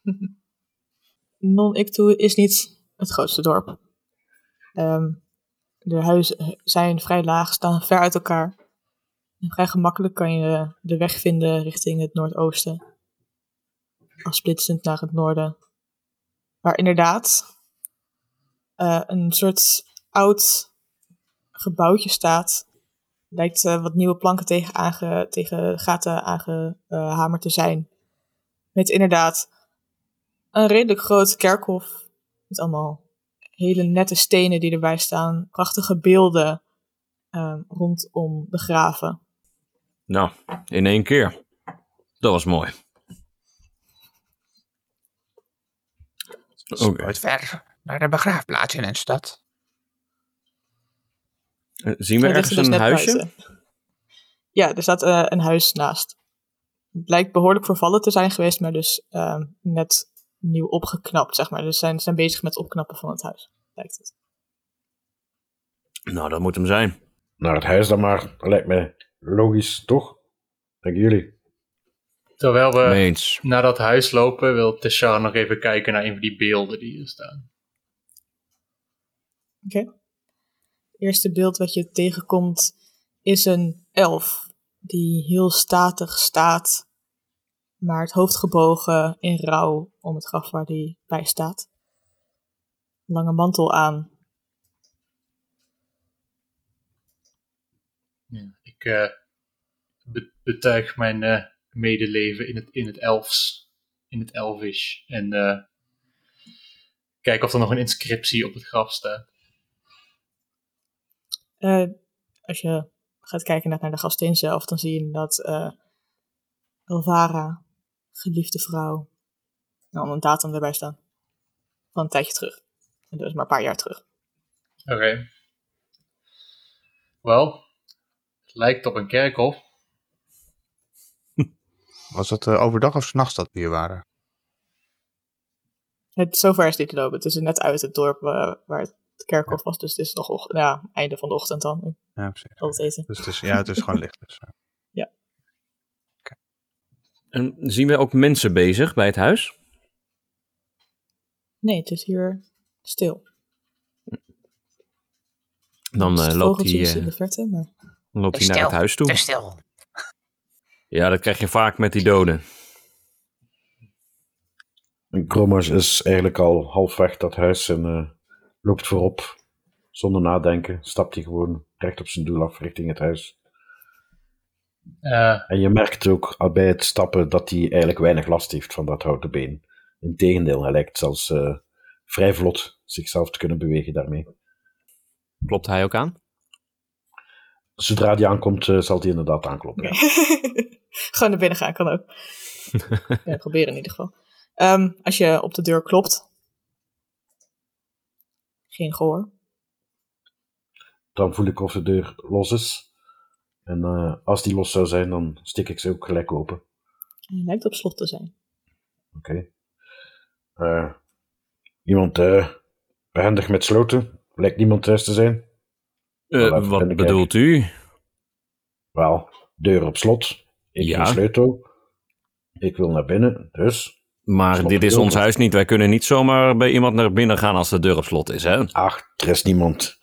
[SPEAKER 4] *laughs*
[SPEAKER 1] Non-Iktu is niet het grootste dorp. Ehm, de huizen zijn vrij laag, staan ver uit elkaar. En vrij gemakkelijk kan je de weg vinden richting het noordoosten. Afsplitsend naar het noorden. Waar inderdaad eh, een soort oud gebouwtje staat. Lijkt eh, wat nieuwe planken tegen, aange, tegen gaten aangehamerd te zijn. Met inderdaad een redelijk groot kerkhof. Met allemaal hele nette stenen die erbij staan. Prachtige beelden eh, rondom de graven.
[SPEAKER 4] Nou, in één keer. Dat was mooi. Oké.
[SPEAKER 6] nooit ver naar de begraafplaats in een stad.
[SPEAKER 4] Eh, Zien we ergens
[SPEAKER 1] er dus
[SPEAKER 4] een huisje?
[SPEAKER 1] buiten. Ja, er staat eh, een huis naast. Het lijkt behoorlijk vervallen te zijn geweest, maar dus ehm, net nieuw opgeknapt, zeg maar. Dus ze zijn, ze zijn bezig met het opknappen van het huis, lijkt het.
[SPEAKER 4] Nou, dat moet hem zijn.
[SPEAKER 5] Naar het huis dan maar. Lijkt me logisch, toch? Denken jullie?
[SPEAKER 3] Terwijl we naar dat huis lopen, wil Tessar nog even kijken naar een van die beelden die hier staan.
[SPEAKER 1] Oké. Het eerste beeld wat je tegenkomt is een elf die heel statig staat, maar het hoofd gebogen in rouw om het graf waar hij bij staat. Lange mantel aan.
[SPEAKER 3] Ja, ik eh, be- betuig mijn eh, medeleven in het, in het elfs, in het elvish. En eh, kijk of er nog een inscriptie op het graf staat.
[SPEAKER 1] Als je gaat kijken naar, de gastin zelf, dan zie je dat Elvara, geliefde vrouw, nou, een datum erbij staan. Van een tijdje terug. En dat is maar een paar jaar terug.
[SPEAKER 3] Oké. Wel, het lijkt op een kerkhof. *laughs*
[SPEAKER 2] Was het eh, overdag of 's nachts dat we hier waren?
[SPEAKER 1] Het, zover is het niet lopen. Het is net uit het dorp waar het kerkhof was. Dus het is nog ja, einde van de ochtend dan.
[SPEAKER 2] Ja, precies.
[SPEAKER 1] Eten.
[SPEAKER 2] Dus het is, ja, het is gewoon licht. Dus.
[SPEAKER 4] En zien we ook mensen bezig bij het huis?
[SPEAKER 1] Nee, het is hier stil.
[SPEAKER 4] Dan
[SPEAKER 1] Dus
[SPEAKER 4] eh, loopt hij
[SPEAKER 1] is
[SPEAKER 4] eh,
[SPEAKER 1] in de verte, maar
[SPEAKER 4] loopt hij naar het huis toe.
[SPEAKER 6] Stil.
[SPEAKER 4] Ja, dat krijg je vaak met die doden.
[SPEAKER 5] En Kromers is eigenlijk al halfweg dat huis en eh, loopt voorop. Zonder nadenken stapt hij gewoon recht op zijn doel af richting het huis.
[SPEAKER 3] Eh,
[SPEAKER 5] En je merkt ook al bij het stappen dat hij eigenlijk weinig last heeft van dat houten been. Integendeel, hij lijkt zelfs eh, vrij vlot zichzelf te kunnen bewegen daarmee.
[SPEAKER 4] Klopt hij ook aan?
[SPEAKER 5] Zodra hij aankomt, eh, zal hij inderdaad aankloppen. ja. *laughs*
[SPEAKER 1] gewoon naar binnen gaan kan ook. *laughs* ja, proberen in ieder geval. Ehm, als je op de deur klopt. Geen gehoor.
[SPEAKER 5] Dan voel ik of de deur los is. En eh, als die los zou zijn, dan stik ik ze ook gelijk open.
[SPEAKER 1] Hij lijkt op slot te zijn.
[SPEAKER 5] Oké. Eh, iemand eh, behendig met sloten? Lijkt niemand thuis te zijn?
[SPEAKER 4] Eh, wat bedoelt u?
[SPEAKER 5] Wel, deur op slot. Ik
[SPEAKER 4] Ja.
[SPEAKER 5] geen sleutel. Ik wil naar binnen, dus...
[SPEAKER 4] Maar
[SPEAKER 5] Slot
[SPEAKER 4] dit is ons huis niet. Wij kunnen niet zomaar bij iemand naar binnen gaan als de deur op slot is. Hè? Nou,
[SPEAKER 5] Ach, er is niemand.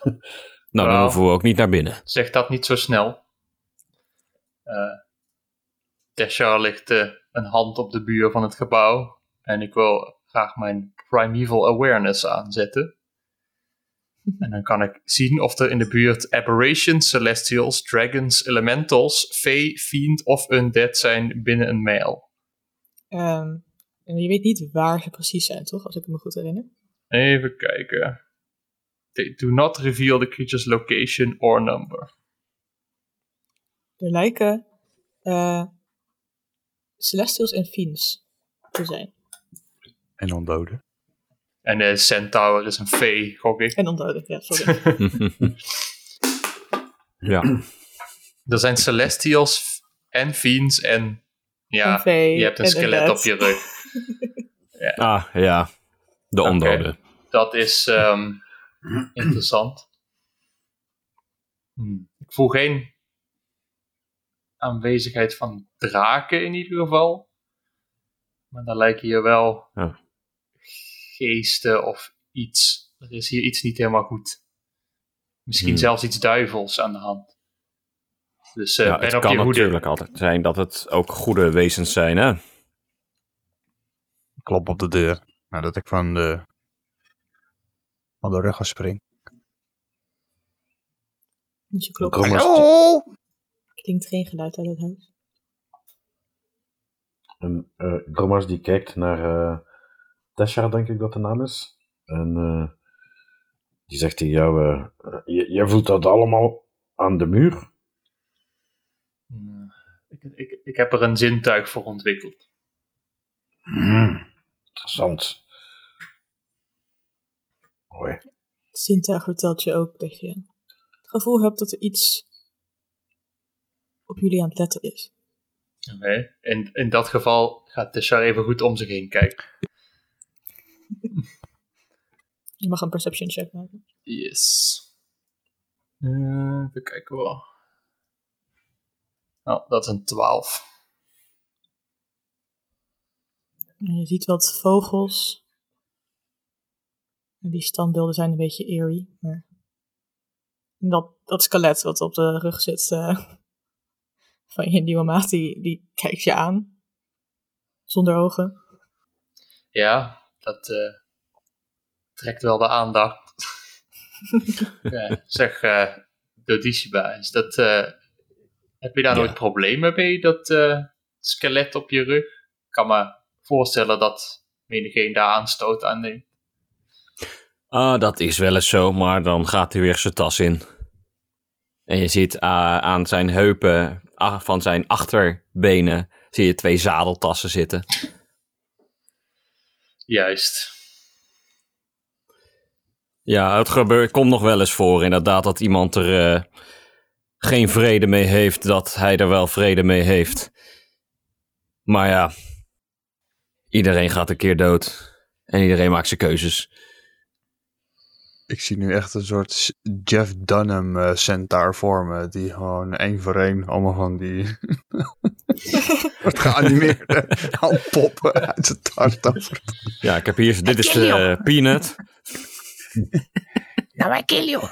[SPEAKER 4] dan
[SPEAKER 3] Wel.
[SPEAKER 4] hoeven we ook niet naar binnen.
[SPEAKER 3] zeg dat niet zo snel. Eh Tessar ligt een hand op de buur van het gebouw. En ik wil graag mijn Primeval Awareness aanzetten. *laughs* En dan kan ik zien of er in de buurt aberrations, celestials, dragons, elementals, fey, fiend of undead zijn binnen een mijl.
[SPEAKER 1] Ehm, en je weet niet waar ze precies zijn, toch? Als ik me goed herinner.
[SPEAKER 3] Even kijken. They do not reveal the creature's location or number.
[SPEAKER 1] Er lijken eh, Celestials en Fiends te zijn.
[SPEAKER 2] En ondoden.
[SPEAKER 3] En de Centaur is een fey, gok ik.
[SPEAKER 1] En ondoden, ja, sorry. *laughs* *laughs*
[SPEAKER 4] ja.
[SPEAKER 3] Er zijn Celestials en Fiends en ja,
[SPEAKER 1] En
[SPEAKER 3] je hebt een
[SPEAKER 1] en
[SPEAKER 3] skelet op je rug. *laughs*
[SPEAKER 4] Ah, ja. De ondoden.
[SPEAKER 3] Dat is ehm, *clears throat* interessant. Hmm. Ik voel geen aanwezigheid van draken in ieder geval. Maar dan lijken hier wel
[SPEAKER 4] Ja.
[SPEAKER 3] geesten of iets. Er is hier iets niet helemaal goed. Misschien
[SPEAKER 4] Hmm.
[SPEAKER 3] zelfs iets duivels aan de hand. Dus eh
[SPEAKER 4] ja,
[SPEAKER 3] ben
[SPEAKER 4] het
[SPEAKER 3] op
[SPEAKER 4] kan
[SPEAKER 3] je hoede.
[SPEAKER 4] natuurlijk altijd zijn dat het ook goede wezens zijn. Hè?
[SPEAKER 2] Klop op de deur. Nadat ik van de, van de rug spring.
[SPEAKER 1] Dus je klopt.
[SPEAKER 6] Hallo?
[SPEAKER 1] Klinkt geen geluid uit het huis.
[SPEAKER 5] en, eh, Gromas die kijkt naar eh Tesha, denk ik dat de naam is. En eh, die zegt tegen jou, je- jij voelt dat allemaal aan de muur?
[SPEAKER 3] Ik, ik, ik heb er een zintuig voor ontwikkeld.
[SPEAKER 5] Hmm, interessant. Mooi.
[SPEAKER 1] Het zintuig vertelt je ook dat je het gevoel hebt dat er iets op jullie aan het letten is.
[SPEAKER 3] Oké. In, in dat geval gaat Teshar even goed om zich heen kijken. *laughs*
[SPEAKER 1] Je mag een perception check maken.
[SPEAKER 3] Yes. Eh, even kijken hoor. Oh, dat is een 12.
[SPEAKER 1] En je ziet wat vogels. En die standbeelden zijn een beetje eerie, maar en dat, dat skelet wat op de rug zit eh, van je nieuwe maat, die, die kijkt je aan. Zonder ogen.
[SPEAKER 3] Ja, dat eh, trekt wel de aandacht. *laughs* ja, zeg, eh Dodiciba, is dat, eh, heb je daar
[SPEAKER 5] Ja.
[SPEAKER 3] nooit problemen mee, dat eh, skelet op je rug? Ik kan me voorstellen dat menigeen daar aanstoot aan neemt.
[SPEAKER 4] Ah, dat is wel eens zo, maar dan gaat hij weer zijn tas in. En je ziet aan zijn heupen, van zijn achterbenen, zie je twee zadeltassen zitten.
[SPEAKER 3] Juist.
[SPEAKER 4] Ja, het gebeurt, komt nog wel eens voor inderdaad dat iemand er eh, geen vrede mee heeft, dat hij er wel vrede mee heeft. Maar ja, iedereen gaat een keer dood. En iedereen maakt zijn keuzes.
[SPEAKER 2] Ik zie nu echt een soort Jeff Dunham eh centaur vormen. Die gewoon één voor één allemaal van die... *laughs* wordt geanimeerde handpoppen uit zijn tas tovert.
[SPEAKER 4] Ja, ik heb hier, dit is eh, Peanut. *laughs*
[SPEAKER 6] Nou, I kill you. *laughs*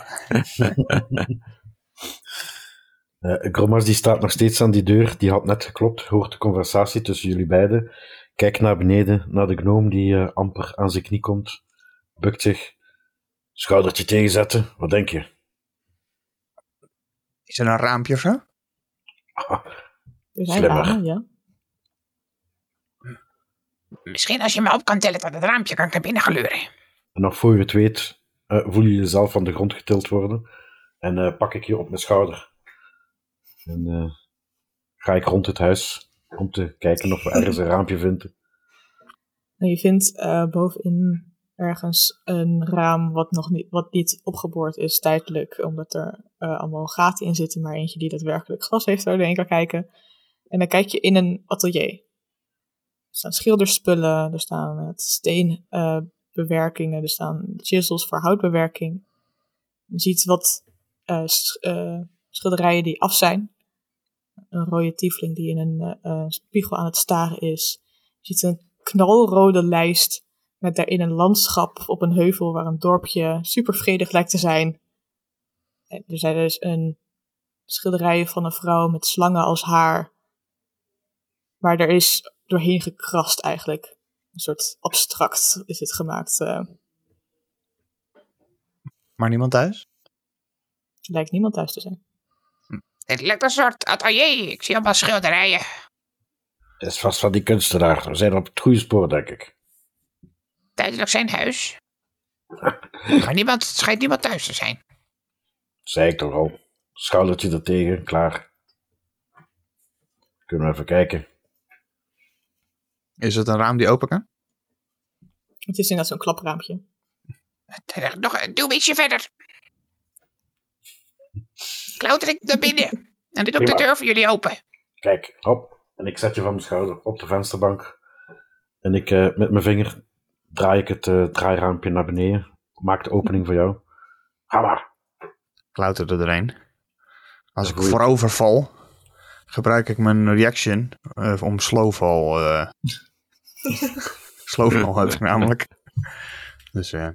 [SPEAKER 5] Eh Gromas die staat nog steeds aan die deur, die had net geklopt, hoort de conversatie tussen jullie beiden. Kijkt naar beneden, naar de gnoom die eh, amper aan zijn knie komt. Bukt zich. Schoudertje tegenzetten, wat denk je?
[SPEAKER 2] Is er een raampje of zo?
[SPEAKER 1] Zijn
[SPEAKER 5] Slimmer.
[SPEAKER 1] ramen, ja.
[SPEAKER 6] Misschien als je me op kan tellen tot het raampje kan ik naar binnen gluren.
[SPEAKER 5] En nog voor je het weet, eh, voel je jezelf van de grond getild worden. En eh, pak ik je op mijn schouder. En eh, ga ik rond het huis om te kijken of we ergens een raampje vinden.
[SPEAKER 1] En *laughs* je vindt eh, bovenin ergens een raam wat nog niet, wat niet opgeboord is tijdelijk, omdat er eh, allemaal gaten in zitten, maar eentje die daadwerkelijk glas heeft waar je kan kijken. En dan kijk je in een atelier. Er staan schilderspullen, er staan steenbewerkingen, er staan chisels voor houtbewerking. Je ziet wat eh, sch- eh, schilderijen die af zijn. Een rode tiefling die in een eh, eh, spiegel aan het staren is. Je ziet een knalrode lijst met daarin een landschap op een heuvel waar een dorpje super vredig lijkt te zijn. En er zijn dus een schilderij van een vrouw met slangen als haar. Maar er is doorheen gekrast eigenlijk. Een soort abstract is het gemaakt. eh.
[SPEAKER 2] Maar niemand thuis?
[SPEAKER 1] Er lijkt niemand thuis te zijn.
[SPEAKER 6] Het lijkt een soort atelier. Ik zie allemaal schilderijen.
[SPEAKER 5] Het is vast van die kunstenaar. We zijn op het goede spoor, denk ik.
[SPEAKER 6] Tijdelijk zijn huis. *laughs* Maar niemand, het schijnt niemand thuis te zijn.
[SPEAKER 5] Zei ik toch al. Schoudertje er tegen, klaar. Kunnen we even kijken.
[SPEAKER 2] Is het een raam die open kan?
[SPEAKER 1] Het is inderdaad zo'n klapraampje.
[SPEAKER 6] Nog, doe een beetje verder. Klauter ik naar binnen. En doe ook de deur voor jullie open.
[SPEAKER 5] Kijk, hop. En ik zet je van mijn schouder op de vensterbank. En ik eh, met mijn vinger draai ik het eh, draairaampje naar beneden. Maak de opening voor jou. Ga maar.
[SPEAKER 2] Klauter er doorheen. Als ik voorover val, gebruik ik mijn reaction eh, om slowfall. eh slowfall heb ik namelijk. Dus eh,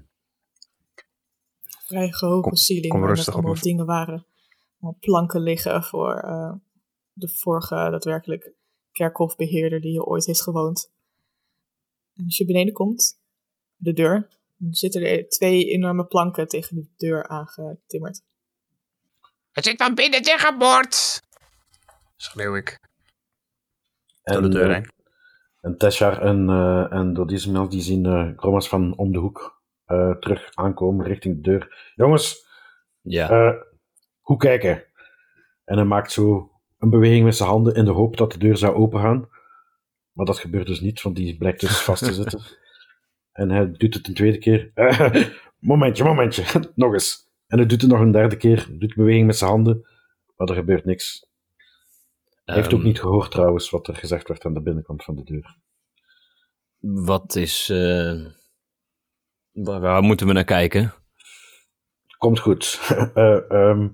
[SPEAKER 1] Vrij hoge
[SPEAKER 2] Kom-
[SPEAKER 1] ceiling
[SPEAKER 2] kom rustig op
[SPEAKER 1] allemaal dingen waren. Allemaal planken liggen voor eh, de vorige daadwerkelijk kerkhofbeheerder die hier ooit heeft gewoond. En als je beneden komt, de deur, dan zitten er twee enorme planken tegen de deur aangetimmerd.
[SPEAKER 6] Het zit van binnen dichtgeboord.
[SPEAKER 2] Schreeuw ik.
[SPEAKER 5] En,
[SPEAKER 2] Door de deur
[SPEAKER 5] eh,
[SPEAKER 2] heen.
[SPEAKER 5] En Teshar en, eh en Dodismel die zien eh Gromas van om de hoek eh, terug aankomen richting de deur. Jongens,
[SPEAKER 4] Ja.
[SPEAKER 5] eh hoe kijken? En hij maakt zo een beweging met zijn handen in de hoop dat de deur zou opengaan. Maar dat gebeurt dus niet, want die blijkt dus vast te zitten. *laughs* En hij doet het een tweede keer. *laughs* Momentje, momentje. *laughs* nog eens. En hij doet het nog een derde keer. Doet beweging met zijn handen. Maar er gebeurt niks. Hij heeft ook
[SPEAKER 4] Ehm,
[SPEAKER 5] niet gehoord trouwens wat er gezegd werd aan de binnenkant van de deur.
[SPEAKER 4] Wat is. eh, waar, waar moeten we naar kijken?
[SPEAKER 5] Komt goed. *laughs* Eh, ehm,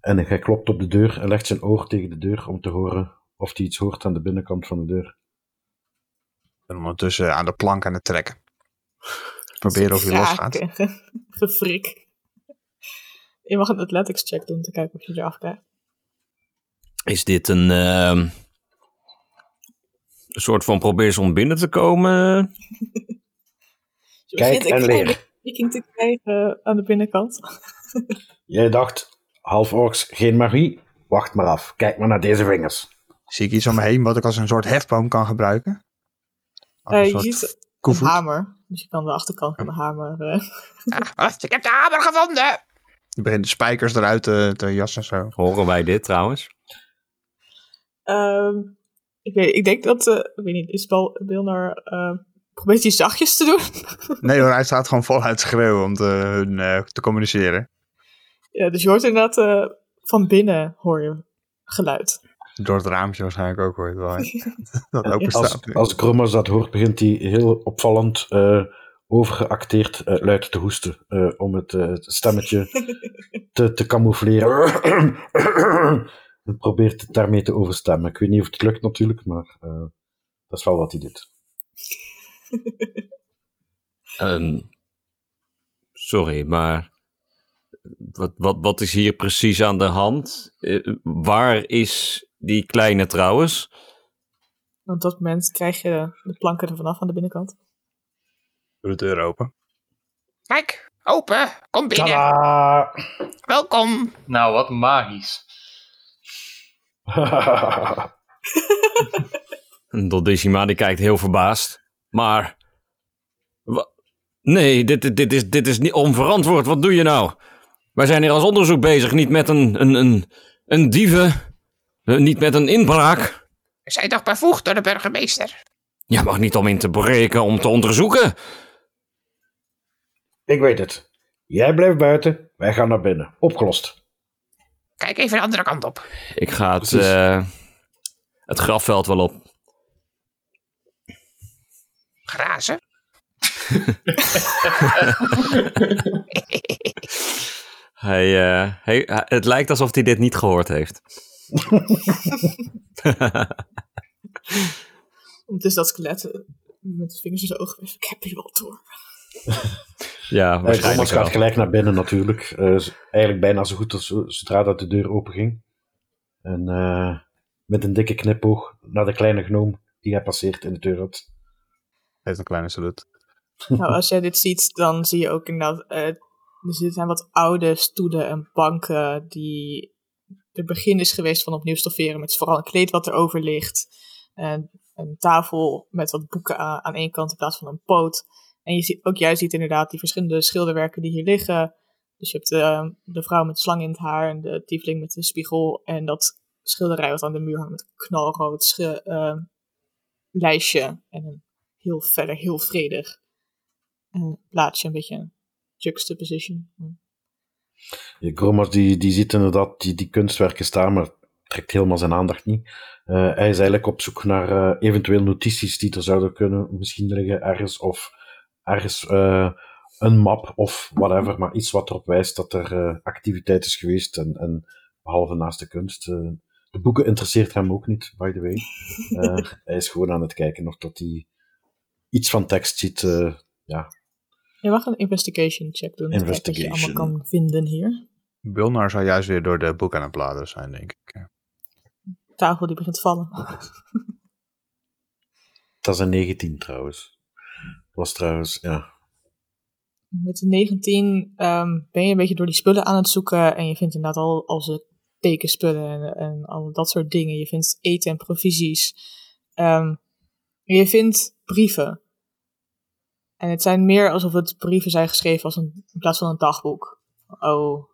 [SPEAKER 5] en hij klopt op de deur en legt zijn oor tegen de deur om te horen of hij iets hoort aan de binnenkant van de deur.
[SPEAKER 2] En ondertussen aan de plank aan het trekken. Proberen of je los gaat.
[SPEAKER 1] Kraken, *laughs* ge- Gefrik. Je mag een athletics check doen te kijken of je eraf krijgt.
[SPEAKER 4] Is dit een. ehm, een soort van probeer ze om binnen te komen? *laughs*
[SPEAKER 1] Je
[SPEAKER 5] Kijk
[SPEAKER 1] begint
[SPEAKER 5] en
[SPEAKER 1] een
[SPEAKER 5] leer.
[SPEAKER 1] viking te krijgen aan de binnenkant. *laughs*
[SPEAKER 5] Jij dacht, half orks, geen magie? Wacht maar af. Kijk maar naar deze vingers.
[SPEAKER 2] Zie ik iets om me heen wat ik als een soort hefboom kan gebruiken?
[SPEAKER 1] Eh, je
[SPEAKER 2] soort
[SPEAKER 1] een hamer. Dus je kan de achterkant van de hamer... eh, *laughs*
[SPEAKER 6] Ah, wat? ik heb de hamer gevonden.
[SPEAKER 2] Je begint de spijkers eruit te, te jassen zo.
[SPEAKER 4] Horen wij dit trouwens?
[SPEAKER 1] Ehm, ik, weet, ik denk dat, eh, ik weet niet, Isabel wil naar, uh, probeert hij zachtjes te doen. *laughs*
[SPEAKER 2] Nee hoor, hij staat gewoon voluit te schreeuwen om te, hun, eh, te communiceren.
[SPEAKER 1] ja, dus je hoort inderdaad, eh, van binnen hoor je geluid.
[SPEAKER 2] Door het raampje waarschijnlijk ook hoor *laughs* *laughs* dat
[SPEAKER 5] Als, als Gromas dat hoort, begint hij heel opvallend eh, overgeacteerd eh, luid te hoesten. eh, om het, stemmetje *laughs* te, te camoufleren. *clears throat* en probeert het daarmee te overstemmen. Ik weet niet of het lukt natuurlijk, maar eh, dat is wel wat hij doet.
[SPEAKER 4] Ehm, sorry, maar. Wat, wat, wat is hier precies aan de hand? Waar is die kleine trouwens?
[SPEAKER 1] Want op dat moment krijg je de planken er vanaf aan de binnenkant.
[SPEAKER 2] Doe de deur open.
[SPEAKER 6] Kijk, open. Kom binnen.
[SPEAKER 5] Tada!
[SPEAKER 6] Welkom.
[SPEAKER 3] Nou, wat magisch. *laughs*
[SPEAKER 4] Dodishima die kijkt heel verbaasd. Maar. Nee, dit, dit, is, dit is niet onverantwoord. Wat doe je nou? Wij zijn hier als onderzoek bezig, niet met een, een, een, een dieven. Eh, Niet met een inbraak.
[SPEAKER 6] We zijn toch bevoegd door de burgemeester?
[SPEAKER 4] Je mag niet om in te breken, om te onderzoeken.
[SPEAKER 5] Ik weet het. Jij blijft buiten, wij gaan naar binnen. Opgelost.
[SPEAKER 6] Kijk even de andere kant op.
[SPEAKER 4] Ik ga het, eh, het grafveld wel op.
[SPEAKER 6] Grazen. *laughs*
[SPEAKER 4] Hij, eh, hij- het lijkt alsof hij dit niet gehoord heeft. *laughs*
[SPEAKER 1] Het is dat skelet eh, met de vingers in zijn ogen. Ik heb je wel door. *laughs*
[SPEAKER 4] Ja,
[SPEAKER 5] Eh,
[SPEAKER 4] waarschijnlijk
[SPEAKER 5] Thomas gaat gelijk naar binnen natuurlijk. Eh, z- eigenlijk bijna zo goed als zo- zodra dat de deur open ging. En eh, met een dikke knipoog naar de kleine gnoom die hij passeert in de deur had.
[SPEAKER 2] Heeft een kleine salut.
[SPEAKER 1] nou, als jij dit ziet, dan zie je ook inderdaad... eh er zijn wat oude stoelen en banken die... Het begin is geweest van opnieuw stofferen met vooral een kleed wat erover ligt. En een tafel met wat boeken aan, één kant in plaats van een poot. En je ziet, ook jij ziet inderdaad die verschillende schilderwerken die hier liggen. Dus je hebt de, de vrouw met de slang in het haar en de tiefling met de spiegel. En dat schilderij wat aan de muur hangt met een knalrood sche- eh, lijstje. En een heel verder, heel vredig plaatje. Een beetje een juxtaposition.
[SPEAKER 5] Ja, Gromas die, die ziet inderdaad die, die kunstwerken staan, maar trekt helemaal zijn aandacht niet. Eh, hij is eigenlijk op zoek naar eh, eventueel notities die er zouden kunnen misschien liggen ergens. Of ergens eh, een map of whatever, maar iets wat erop wijst dat er activiteit is geweest. En, en behalve naast de kunst. de boeken interesseert hem ook niet, by the way. *laughs* Hij is gewoon aan het kijken of dat hij iets van tekst ziet. ja,
[SPEAKER 1] Je mag een investigation check doen. kijken Wat je allemaal
[SPEAKER 5] Investigation.
[SPEAKER 1] kan vinden hier.
[SPEAKER 2] Bilnar zou juist weer door de boek aan het bladeren zijn, denk ik.
[SPEAKER 1] Tafel die begint te vallen. *laughs*
[SPEAKER 5] dat is een 19 trouwens. Was trouwens, ja.
[SPEAKER 1] Met de 19 ehm, ben je een beetje door die spullen aan het zoeken. En je vindt inderdaad al, al zijn tekenspullen en, en al dat soort dingen. Je vindt eten en provisies. Ehm, je vindt brieven. En het zijn meer alsof het brieven zijn geschreven als een, in plaats van een dagboek. Oh,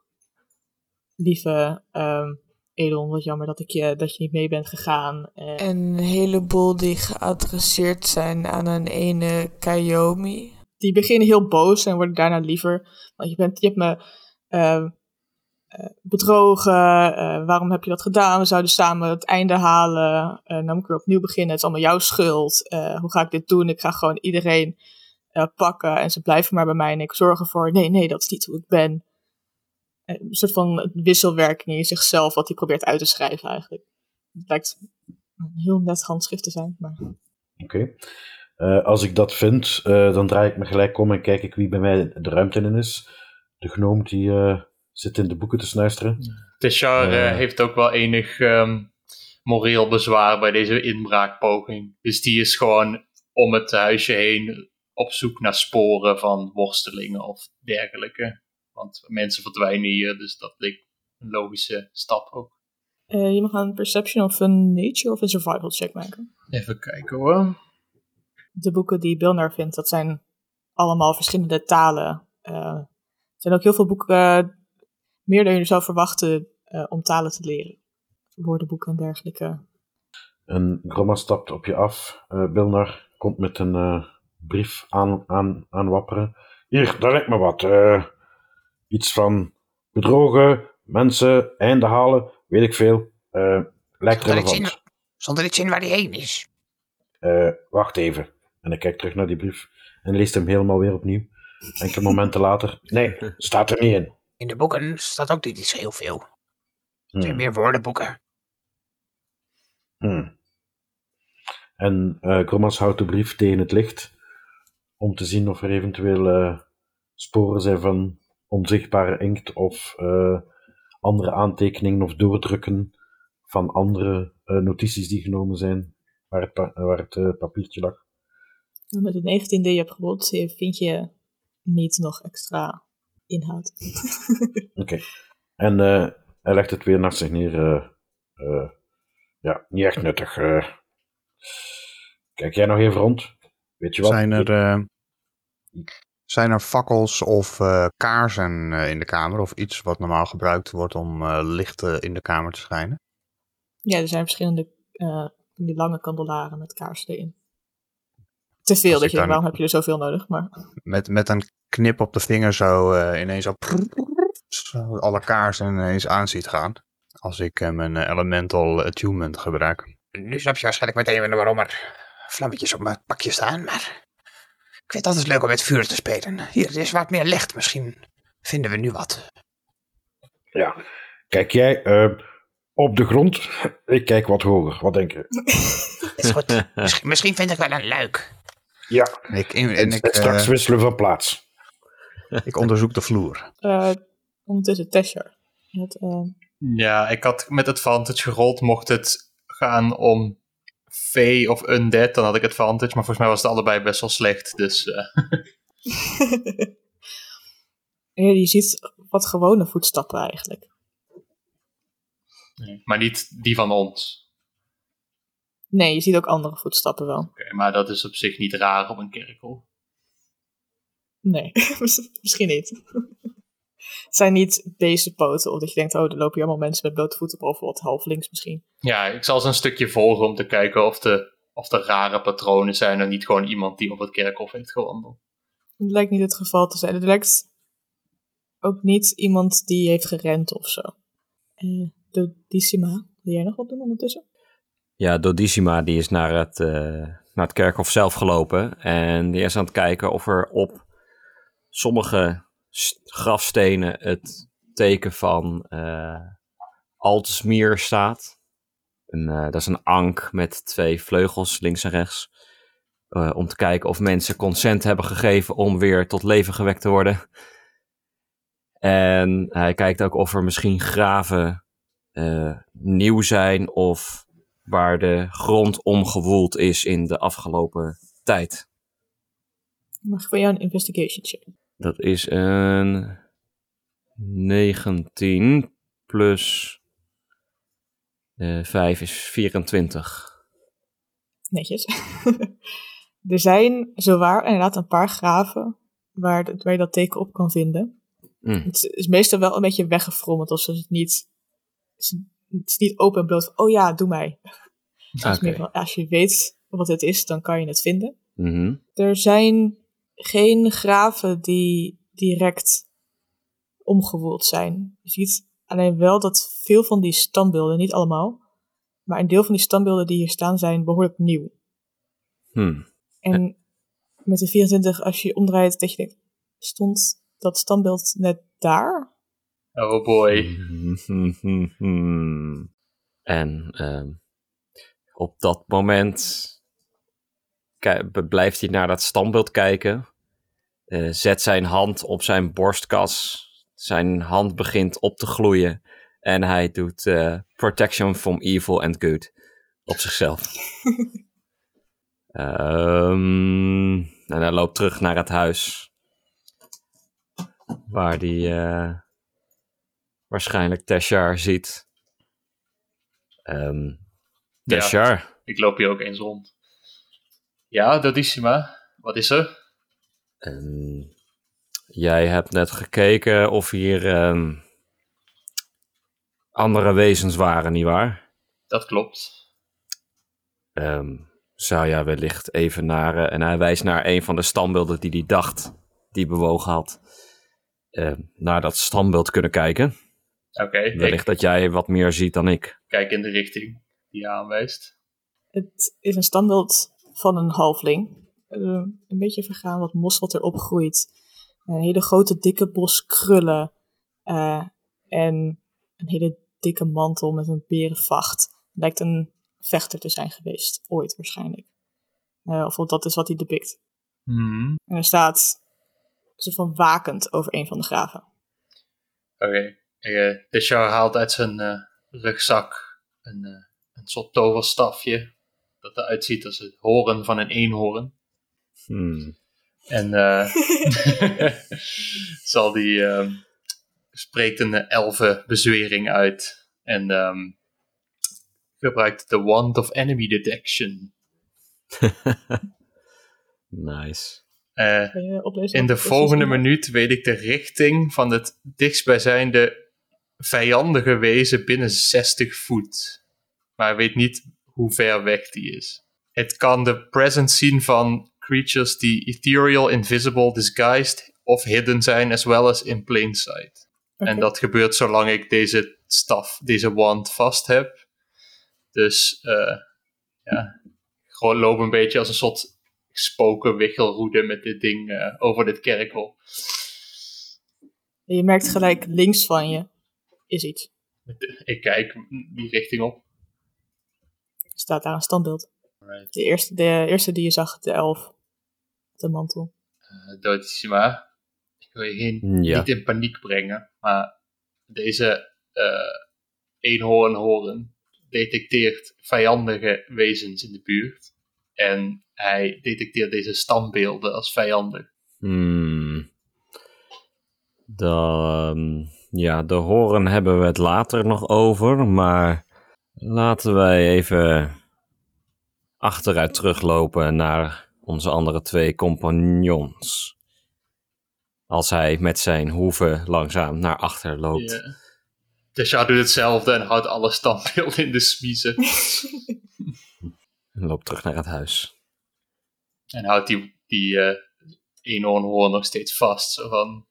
[SPEAKER 1] lieve ehm Elon, wat jammer dat, ik je, dat je niet mee bent gegaan. Eh,
[SPEAKER 7] En een heleboel die geadresseerd zijn aan een ene Kayomi.
[SPEAKER 1] die beginnen heel boos en worden daarna liever. Want je, bent, je hebt me eh, eh, bedrogen. eh, waarom heb je dat gedaan? We zouden samen het einde halen. Eh dan moet ik weer opnieuw beginnen. Het is allemaal jouw schuld. Hoe ga ik dit doen? Ik ga gewoon iedereen eh, pakken. En ze blijven maar bij mij. En ik zorg ervoor. Nee, nee, dat is niet hoe ik ben. Eh, een soort van wisselwerking in zichzelf. Wat hij probeert uit te schrijven eigenlijk. Het lijkt een heel net handschrift te zijn. Maar
[SPEAKER 5] Oké. Eh, als ik dat vind, eh, dan draai ik me gelijk om en kijk ik wie bij mij de ruimte in is. De gnoom die eh, zit in de boeken te snuisteren.
[SPEAKER 3] Teshar Eh. heeft ook wel enig ehm, moreel bezwaar bij deze inbraakpoging. Dus die is gewoon om het huisje heen op zoek naar sporen van worstelingen of dergelijke. Want mensen verdwijnen hier, dus dat leek een logische stap ook.
[SPEAKER 1] eh, je mag een perception of een nature of een survival check maken.
[SPEAKER 3] Even kijken hoor.
[SPEAKER 1] de boeken die Bilnar vindt, dat zijn allemaal verschillende talen. Eh, er zijn ook heel veel boeken, eh, meer dan je zou verwachten, eh, om talen te leren. Woordenboeken en dergelijke.
[SPEAKER 5] En Gromma stapt op je af. Eh Bilnar komt met een eh, brief aan, aan, aanwapperen. Hier, daar lijkt me wat. eh, iets van bedrogen, mensen, einde halen, weet ik veel. Eh, lijkt
[SPEAKER 6] Zonder iets, in,
[SPEAKER 5] relevant.
[SPEAKER 6] zonder iets in waar hij heen is.
[SPEAKER 5] Eh, wacht even. En ik kijk terug naar die brief en leest hem helemaal weer opnieuw. Enkele *laughs* momenten later. Nee, staat er niet in.
[SPEAKER 6] In de boeken staat ook niet iets heel veel. Het zijn
[SPEAKER 5] Hmm.
[SPEAKER 6] meer woordenboeken.
[SPEAKER 5] Hmm. En Grommas houdt de brief tegen het licht om te zien of er eventueel eh, sporen zijn van onzichtbare inkt of eh, andere aantekeningen of doordrukken van andere eh, notities die genomen zijn waar het, pa- waar het papiertje lag.
[SPEAKER 1] Met de 19 die je hebt eh, vind je niet nog extra inhoud. *laughs*
[SPEAKER 5] Oké. En eh, hij legt het weer naast zich neer. eh, eh, ja, niet echt nuttig. Kijk jij nog even rond? Weet je wat?
[SPEAKER 2] Zijn er, eh, zijn er fakkels of eh, kaarsen eh, in de kamer? Of iets wat normaal gebruikt wordt om eh, licht in de kamer te schijnen?
[SPEAKER 1] Ja, er zijn verschillende eh, die lange kandelaren met kaarsen erin. Te veel, dat je,
[SPEAKER 2] dan-
[SPEAKER 1] waarom heb je er zoveel nodig? Maar
[SPEAKER 2] Met, met een knip op de vinger zo eh, ineens zo alle kaarsen ineens aan ziet gaan. Als ik mijn elemental attunement gebruik.
[SPEAKER 6] Nu snap je waarschijnlijk meteen waarom er vlammetjes op mijn pakje staan, maar... Ik vind het altijd leuk om met vuur te spelen. Hier, er is wat meer licht. Misschien vinden we nu wat.
[SPEAKER 5] Ja. Kijk jij eh, op de grond? Ik kijk wat hoger. Wat denk je? *laughs*
[SPEAKER 6] Is goed. misschien, misschien vind ik wel een luik.
[SPEAKER 5] Ja.
[SPEAKER 2] Ik, en
[SPEAKER 5] En,
[SPEAKER 2] ik,
[SPEAKER 5] straks
[SPEAKER 2] eh,
[SPEAKER 5] wisselen we van plaats. *laughs*
[SPEAKER 2] ik onderzoek de vloer.
[SPEAKER 1] eh, ondertussen Tesher. Eh,
[SPEAKER 3] Ja, ik had met advantage gerold. Mocht het gaan om Fey of Undead, dan had ik advantage. Maar volgens mij was het allebei best wel slecht. Dus eh, *laughs*
[SPEAKER 1] ja, je ziet wat gewone voetstappen eigenlijk.
[SPEAKER 3] nee. Maar niet die van ons.
[SPEAKER 1] Nee, je ziet ook andere voetstappen wel.
[SPEAKER 3] Oké, maar dat is op zich niet raar op een kerkel.
[SPEAKER 1] Nee, *laughs* misschien niet. Het zijn niet beestenpoten, of dat je denkt, oh, er lopen hier allemaal mensen met blote voeten op, of wat half links misschien.
[SPEAKER 3] Ja, ik zal ze een stukje volgen om te kijken of, de, of er rare patronen zijn en niet gewoon iemand die op het kerkhof heeft gewandeld.
[SPEAKER 1] Het lijkt niet het geval te zijn. Het lijkt ook niet iemand die heeft gerend of zo. Eh Dodissima, wil jij nog wat doen ondertussen?
[SPEAKER 4] Ja, Dodissima die is naar het, eh, naar het kerkhof zelf gelopen. En die is aan het kijken of er op sommige grafstenen het teken van eh Altsmeer staat. Eh, dat is een ank met twee vleugels links en rechts. Eh, om te kijken of mensen consent hebben gegeven om weer tot leven gewekt te worden. En hij kijkt ook of er misschien graven nieuw zijn of waar de grond omgewoeld is in de afgelopen tijd.
[SPEAKER 1] Mag van jou een investigation check?
[SPEAKER 4] Dat is een 19 plus eh 5 is 24.
[SPEAKER 1] Netjes. *laughs* er zijn zowaar inderdaad een paar graven waar, waar je dat teken op kan vinden.
[SPEAKER 4] Hm.
[SPEAKER 1] Het is meestal wel een beetje weggefrommeld, of het niet, het is- niet open en bloot van, oh ja, doe mij. *laughs* Als je weet wat het is, dan kan je het vinden.
[SPEAKER 4] Mhm.
[SPEAKER 1] Er zijn geen graven die direct omgewoeld zijn. Je ziet alleen wel dat veel van die standbeelden, niet allemaal, maar een deel van die standbeelden die hier staan zijn behoorlijk nieuw.
[SPEAKER 4] Hm.
[SPEAKER 1] En met de 24, als je je omdraait, dat je denkt, stond dat standbeeld net daar?
[SPEAKER 3] Oh boy. *laughs*
[SPEAKER 4] En ehm, op dat moment blijft hij naar dat standbeeld kijken. eh, zet zijn hand op zijn borstkas. Zijn hand begint op te gloeien. En hij doet eh, Protection from Evil and Good op zichzelf. *laughs* Ehm, en hij loopt terug naar het huis. Waar hij eh, waarschijnlijk Teshar ziet.
[SPEAKER 3] Ja.
[SPEAKER 4] Teshar,
[SPEAKER 3] Ik loop hier ook eens rond. Ja, Dodissima. Wat is er?
[SPEAKER 4] ehm, jij hebt net gekeken of hier ehm, andere wezens waren, nietwaar?
[SPEAKER 3] Dat klopt.
[SPEAKER 4] Ehm zou jij wellicht even naar... en hij wijst naar een van de standbeelden die hij dacht die bewogen had. ehm, naar dat standbeeld kunnen kijken.
[SPEAKER 3] Oké,
[SPEAKER 4] Wellicht
[SPEAKER 3] ik
[SPEAKER 4] dat jij wat meer ziet dan ik.
[SPEAKER 3] kijk in de richting die je aanwijst.
[SPEAKER 1] Het is een standbeeld van een halfling. Eh, een beetje vergaan wat mos wat erop groeit. Een hele grote dikke bos krullen. eh, en een hele dikke mantel met een berenvacht. Lijkt een vechter te zijn geweest. Ooit waarschijnlijk. Eh, of dat is wat hij depict.
[SPEAKER 3] Hmm.
[SPEAKER 1] En er staat zo van wakend over een van de graven.
[SPEAKER 3] Oké. De Char haalt uit zijn rugzak een, eh, een soort toverstafje. Dat eruit ziet als het horen van een eenhoorn.
[SPEAKER 4] Hmm.
[SPEAKER 3] En eh, *laughs* *laughs* zal die ehm, spreekt een elfenbezwering uit. En ehm, gebruikt de Wand of Enemy Detection. *laughs*
[SPEAKER 4] Nice.
[SPEAKER 3] Eh, in de volgende minuut weet ik de richting van het dichtstbijzijnde vijandige wezen binnen 60 voet. Maar weet niet hoe ver weg die is. Het kan de presence zien van creatures die ethereal, invisible, disguised of hidden zijn, as well as in plain sight. En dat gebeurt zolang ik deze staf, deze wand vast heb. Dus eh, ja, gewoon loop een beetje als een soort spoken wichelroede met dit ding eh, over dit kerkhof.
[SPEAKER 1] En je merkt gelijk links van je is iets.
[SPEAKER 3] Ik kijk die richting op.
[SPEAKER 1] Staat daar een standbeeld.
[SPEAKER 3] Alright.
[SPEAKER 1] De eerste, de eerste die je zag, de elf. De mantel.
[SPEAKER 3] Uh, ik wil je geen,
[SPEAKER 4] Ja.
[SPEAKER 3] niet in paniek brengen, maar deze eh eenhoornhoorn detecteert vijandige wezens in de buurt. En hij detecteert deze standbeelden als vijandig.
[SPEAKER 4] Hmm. Dan, ja, de horen hebben we het later nog over, maar laten wij even achteruit teruglopen naar onze andere twee compagnons. Als hij met zijn hoeven langzaam naar achter loopt.
[SPEAKER 3] Ja, doet hetzelfde en houdt alle standbeelden in de smiezen. *laughs*
[SPEAKER 4] En loopt terug naar het huis.
[SPEAKER 3] en houdt die, die eh eenhoornhoorn nog steeds vast. Zo van,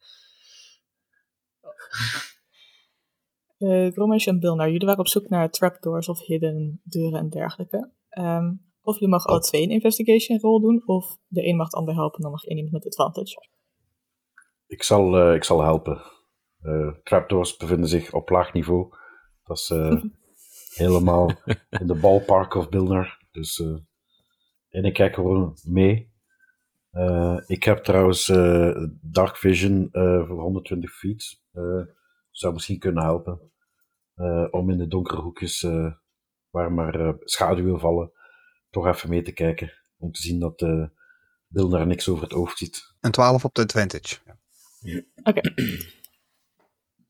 [SPEAKER 1] Uh, Gromesh en Bilnar, jullie waren op zoek naar trapdoors of hidden deuren en dergelijke. Ehm, of jullie mogen alle twee een investigation rol doen, of de een mag de ander helpen en dan mag één iemand met advantage.
[SPEAKER 5] Ik zal, eh, ik zal helpen. Eh, trapdoors bevinden zich op laag niveau. Dat is eh, *laughs* helemaal *laughs* in de ballpark of Bilner. Dus en ik kijk gewoon mee. Ik heb trouwens Dark Vision voor 120 feet. Zou misschien kunnen helpen. Eh, om in de donkere hoekjes eh, waar maar eh, schaduwen vallen, toch even mee te kijken. Om te zien dat eh Bilner niks over het oog ziet.
[SPEAKER 2] Een 12 op de advantage.
[SPEAKER 1] Oké.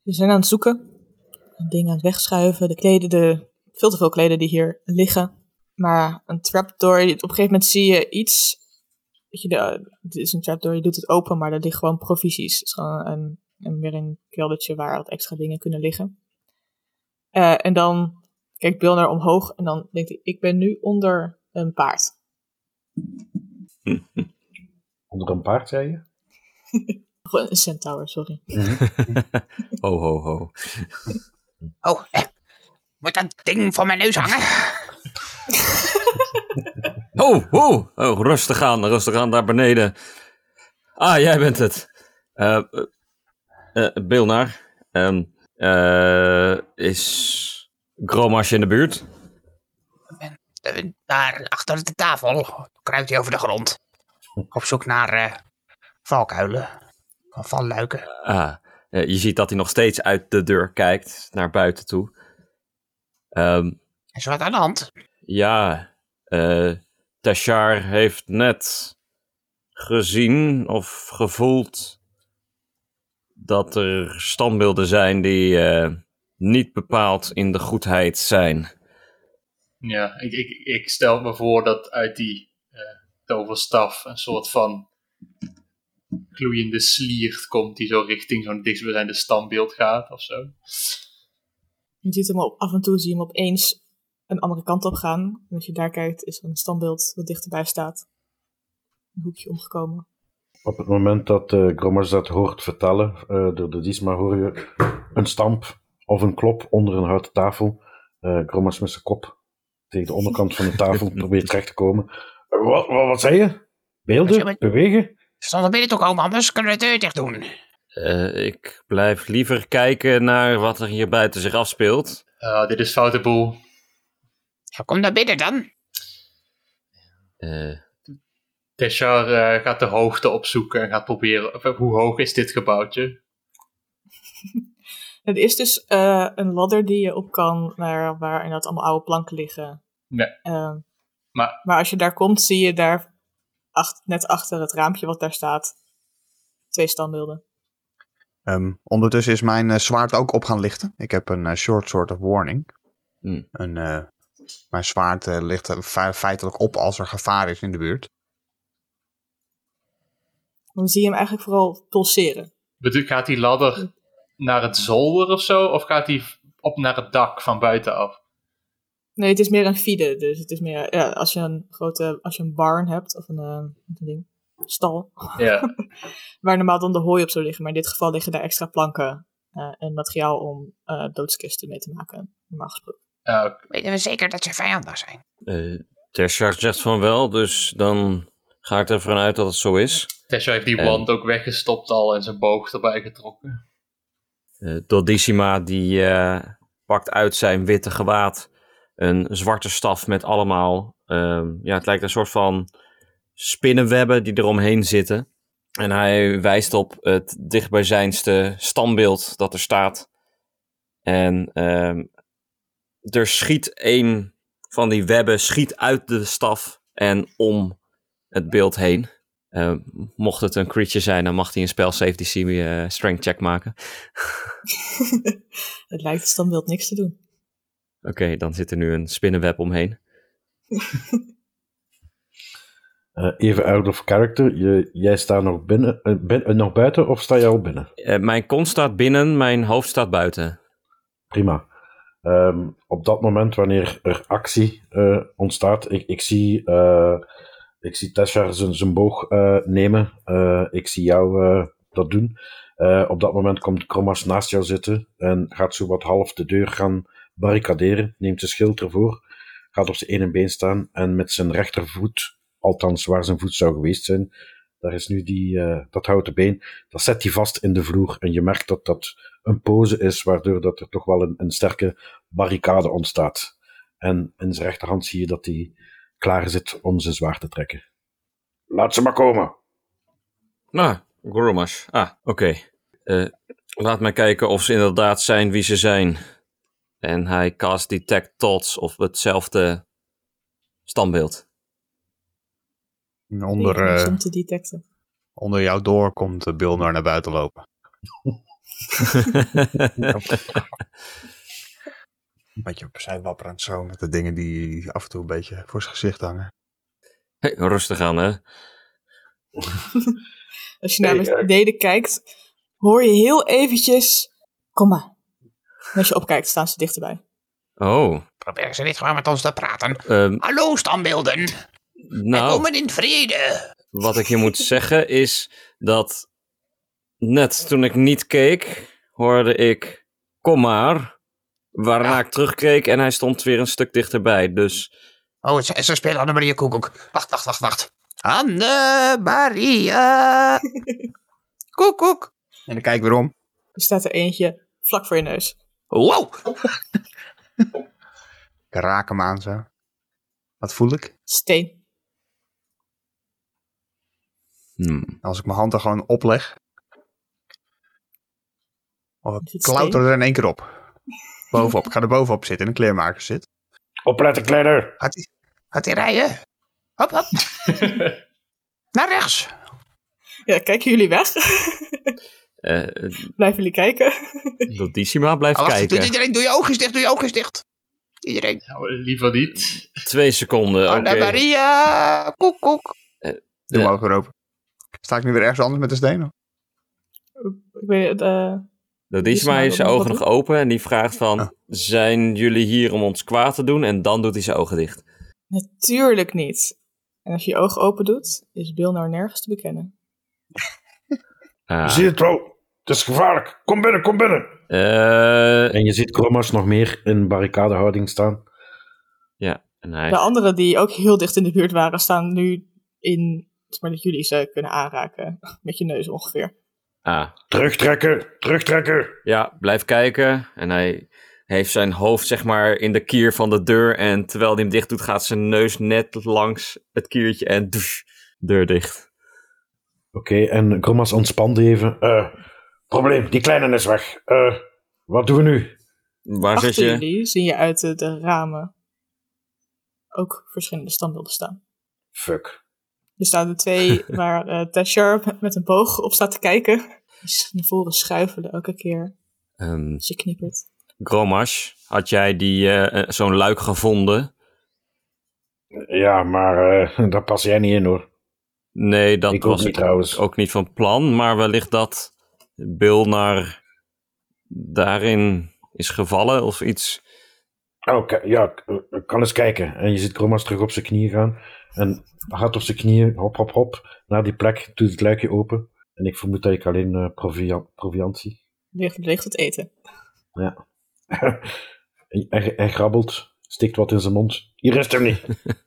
[SPEAKER 1] We zijn aan het zoeken. Dingen aan het wegschuiven. De kleden, de, veel te veel kleden die hier liggen. Maar een trapdoor, op een gegeven moment zie je iets. Weet je, de, dit is een trapdoor, je doet het open, maar er liggen gewoon provisies. Het is gewoon een, een, weer een keldertje waar wat extra dingen kunnen liggen. Eh, en dan kijkt Bill naar omhoog en dan denkt hij, ik ben nu onder een paard. *laughs*
[SPEAKER 5] Onder een paard, zei je? *laughs*
[SPEAKER 1] Of een centaur, sorry. *laughs*
[SPEAKER 4] ho, ho, ho.
[SPEAKER 6] Oh, eh, moet dat ding voor mijn neus hangen?
[SPEAKER 4] Oh, oh, oh, rustig aan, rustig aan daar beneden. Ah, jij bent het. Eh uh, ehm, eh, is Gromash in de buurt?
[SPEAKER 6] Eh, Daar achter de tafel kruipt hij over de grond. Op zoek naar eh valkuilen. Of valluiken.
[SPEAKER 4] Ah, eh, je ziet dat hij nog steeds uit de deur kijkt naar buiten toe. Ehm,
[SPEAKER 6] Is er wat aan de hand?
[SPEAKER 4] ja, eh Tashar heeft net gezien of gevoeld dat er standbeelden zijn die eh, niet bepaald in de goedheid zijn.
[SPEAKER 3] Ja, ik, ik, ik stel me voor dat uit die eh, toverstaf een soort van gloeiende sliert komt die zo richting zo'n dichtstbijzijnde standbeeld gaat of zo.
[SPEAKER 1] Je ziet hem op, af en toe zie je hem opeens een andere kant op gaan. En als je daar kijkt, is er een standbeeld wat dichterbij staat. Een hoekje omgekomen.
[SPEAKER 5] Op het moment dat uh, Grommers dat hoort vertellen, eh, door de Diesma hoor je een stamp of een klop onder een houten tafel. Eh Grommers met zijn kop tegen de onderkant van de tafel *laughs* probeert terecht te komen. Wat, wat, wat zei je? Beelden? Bewegen?
[SPEAKER 6] Stond naar binnen toe komen, anders kunnen we de deur dicht doen.
[SPEAKER 4] Eh, ik blijf liever kijken naar wat er hier buiten zich afspeelt.
[SPEAKER 3] Dit is foute boel.
[SPEAKER 6] Ja, kom naar binnen dan.
[SPEAKER 4] Eh,
[SPEAKER 3] Teshar eh, gaat de hoogte opzoeken en gaat proberen. of, eh, hoe hoog is dit gebouwtje? *laughs*
[SPEAKER 1] Het is dus eh, een ladder die je op kan, waar, waar inderdaad allemaal oude planken liggen.
[SPEAKER 3] Nee.
[SPEAKER 1] Ehm,
[SPEAKER 3] Maar-
[SPEAKER 1] maar als je daar komt, zie je daar net achter het raampje wat daar staat, twee standbeelden.
[SPEAKER 2] Ehm, ondertussen is mijn zwaard ook op gaan lichten. Ik heb een short sword of warning.
[SPEAKER 4] Hmm.
[SPEAKER 2] Een, eh, mijn zwaard ligt fe- feitelijk op als er gevaar is in de buurt.
[SPEAKER 1] Dan zie je hem eigenlijk vooral pulseren.
[SPEAKER 3] Bedoel, gaat die ladder naar het zolder of zo? Of gaat die op naar het dak van buitenaf?
[SPEAKER 1] Nee, het is meer een fide. Dus het is meer, ja, als je een grote, als je een barn hebt, of een, eh, wat een ding, stal,
[SPEAKER 3] Ja. *laughs*
[SPEAKER 1] waar normaal dan de hooi op zou liggen. Maar in dit geval liggen daar extra planken eh, en materiaal om eh, doodskisten mee te maken, normaal gesproken.
[SPEAKER 3] Oké.
[SPEAKER 6] Weten we zeker dat ze vijandig zijn?
[SPEAKER 4] eh Teshar zegt van wel, dus dan ga ik ervan uit dat het zo is.
[SPEAKER 3] Teshar heeft die wand ook weggestopt al en zijn boog erbij getrokken.
[SPEAKER 4] Eh Dodissima die eh, pakt uit zijn witte gewaad een zwarte staf met allemaal, ehm, ja het lijkt een soort van spinnenwebben die eromheen zitten. En hij wijst op het dichtbijzijnste standbeeld dat er staat. En ehm, er schiet een van die webben schiet uit de staf en om het beeld heen. Eh, mocht het een creature zijn, dan mag hij een spel safety DC eh, strength check maken. *laughs*
[SPEAKER 1] het lijkt het standbeeld niks te doen.
[SPEAKER 4] Oké, dan zit er nu een spinnenweb omheen. *laughs*
[SPEAKER 5] Eh, even out of character. Je, jij staat nog, binnen, bin- nog buiten of sta je al binnen?
[SPEAKER 4] Eh, mijn kont staat binnen, mijn hoofd staat buiten.
[SPEAKER 5] Prima. Ehm, op dat moment, wanneer er actie eh, ontstaat, ik, ik zie, eh ik zie Tessa zijn, boog eh, nemen. Eh, ik zie jou eh, dat doen. Op dat moment komt Kromas naast jou zitten en gaat zo wat half de deur gaan barricaderen. Neemt zijn schild ervoor, gaat op zijn ene been staan en met zijn rechtervoet, althans waar zijn voet zou geweest zijn, daar is nu die, dat houten been, dat zet hij vast in de vloer. En je merkt dat dat een pose is, waardoor dat er toch wel een, een sterke barricade ontstaat. En in zijn rechterhand zie je dat hij klaar zit om zijn zwaard te trekken. Laat ze maar komen.
[SPEAKER 4] Nou, Goromash. Ah, oké. Eh, laat mij kijken of ze inderdaad zijn wie ze zijn. En hij cast Detect Thoughts op hetzelfde standbeeld.
[SPEAKER 2] Onder, eh,
[SPEAKER 1] om te detecten.
[SPEAKER 2] Onder jou door komt Bill naar buiten lopen. *laughs* *laughs* *laughs* Een beetje opzij wapperend zo met de dingen die af en toe een beetje voor zijn gezicht hangen.
[SPEAKER 4] Hey, rustig aan, hè? *laughs*
[SPEAKER 1] Als je naar
[SPEAKER 5] Hey, eh,
[SPEAKER 1] beneden kijkt, hoor je heel eventjes... Kom maar. En als je opkijkt, staan ze dichterbij.
[SPEAKER 4] Oh,
[SPEAKER 6] Probeer ze niet gewoon met ons te praten.
[SPEAKER 4] ehm,
[SPEAKER 6] Hallo standbeelden.
[SPEAKER 4] Nou,
[SPEAKER 6] komen in vrede.
[SPEAKER 4] wat ik je moet *laughs* zeggen is dat net toen ik niet keek, hoorde ik, kom maar. Waarna ik terugkeek en hij stond weer een stuk dichterbij. Dus
[SPEAKER 6] Oh, ze, ze spelen Annemarie Koekoek. Wacht, wacht, wacht, wacht. Anne-Maria. *laughs* Koekoek.
[SPEAKER 2] En dan kijk ik weer om.
[SPEAKER 1] Er staat er eentje vlak voor je neus.
[SPEAKER 6] Wow. *laughs*
[SPEAKER 2] Ik raak hem aan zo. Wat voel ik?
[SPEAKER 1] Steen.
[SPEAKER 4] hmm,
[SPEAKER 2] Als ik mijn hand er gewoon opleg. Of ik klauter
[SPEAKER 1] steen?
[SPEAKER 2] er in één keer op. Bovenop. Ik ga er bovenop zitten in een kleermaker zit.
[SPEAKER 5] Opletten, kleider.
[SPEAKER 6] Gaat hij gaat hij rijden? Hop, hop. *laughs* Naar rechts.
[SPEAKER 1] Ja, kijken jullie weg? *laughs*
[SPEAKER 4] eh,
[SPEAKER 1] Blijven jullie kijken?
[SPEAKER 4] Dodissima blijft
[SPEAKER 6] Oh, wacht, doe,
[SPEAKER 4] kijken.
[SPEAKER 6] iedereen, doe je ogen dicht, doe je ogen dicht. Iedereen.
[SPEAKER 3] Nou, liever niet.
[SPEAKER 4] Twee seconden, oké.
[SPEAKER 6] Anne-Maria. Koekoek.
[SPEAKER 2] Doe
[SPEAKER 4] Ja.
[SPEAKER 2] hem ogen weer open. Sta ik nu weer ergens anders met de stenen?
[SPEAKER 1] Ik weet het,
[SPEAKER 4] Dodissima
[SPEAKER 1] Dodissima
[SPEAKER 4] heeft zijn ogen
[SPEAKER 1] nog
[SPEAKER 4] open en die vraagt van,
[SPEAKER 2] Ah.
[SPEAKER 4] zijn jullie hier om ons kwaad te doen? En dan doet hij zijn ogen dicht.
[SPEAKER 1] natuurlijk niet. En als je je ogen open doet, is Bill nou nergens te bekennen.
[SPEAKER 4] Ah,
[SPEAKER 5] Je ziet het wel. Het is gevaarlijk. Kom binnen, kom binnen.
[SPEAKER 4] eh,
[SPEAKER 5] En je ziet Kromas nog meer in barricadehouding staan.
[SPEAKER 4] ja, en hij...
[SPEAKER 1] De anderen die ook heel dicht in de buurt waren, staan nu in, maar dat jullie ze kunnen aanraken. Met je neus ongeveer.
[SPEAKER 4] Ah,
[SPEAKER 5] Terugtrekken, terugtrekken.
[SPEAKER 4] ja, blijf kijken. En hij heeft zijn hoofd zeg maar in de kier van de deur. En terwijl hij hem dicht doet, gaat zijn neus net langs het kiertje en deur dicht.
[SPEAKER 5] Oké, en Kromas ontspande even. Eh, probleem, die kleine is weg. Eh, wat doen we nu?
[SPEAKER 4] Waar zit je?
[SPEAKER 1] jullie zie je uit de, de ramen ook verschillende standbeelden staan.
[SPEAKER 5] Fuck.
[SPEAKER 1] Er staan er twee *laughs* waar eh Tashar met, een boog op staat te kijken. Die zich naar voren schuifelen elke keer
[SPEAKER 4] Ehm
[SPEAKER 1] als je knippert.
[SPEAKER 4] Gromash, had jij die, eh, eh, zo'n luik gevonden?
[SPEAKER 5] Ja, maar eh, *laughs* daar pas jij niet in hoor.
[SPEAKER 4] Nee, dat
[SPEAKER 5] Ik ook
[SPEAKER 4] was
[SPEAKER 5] niet trouwens.
[SPEAKER 4] ook niet van plan. Maar wellicht dat Bill naar daarin is gevallen of iets.
[SPEAKER 5] Oké, ja, ik ik kan eens kijken. En je ziet Kromas terug op zijn knieën gaan. En gaat op zijn knieën, hop, hop, hop, naar die plek, doet het luikje open. En ik vermoed dat ik alleen eh proviant, proviant zie.
[SPEAKER 1] Ligt, ligt het eten.
[SPEAKER 5] Ja. *laughs* hij, hij grabbelt, stikt wat in zijn mond. Hier is hem niet. *laughs*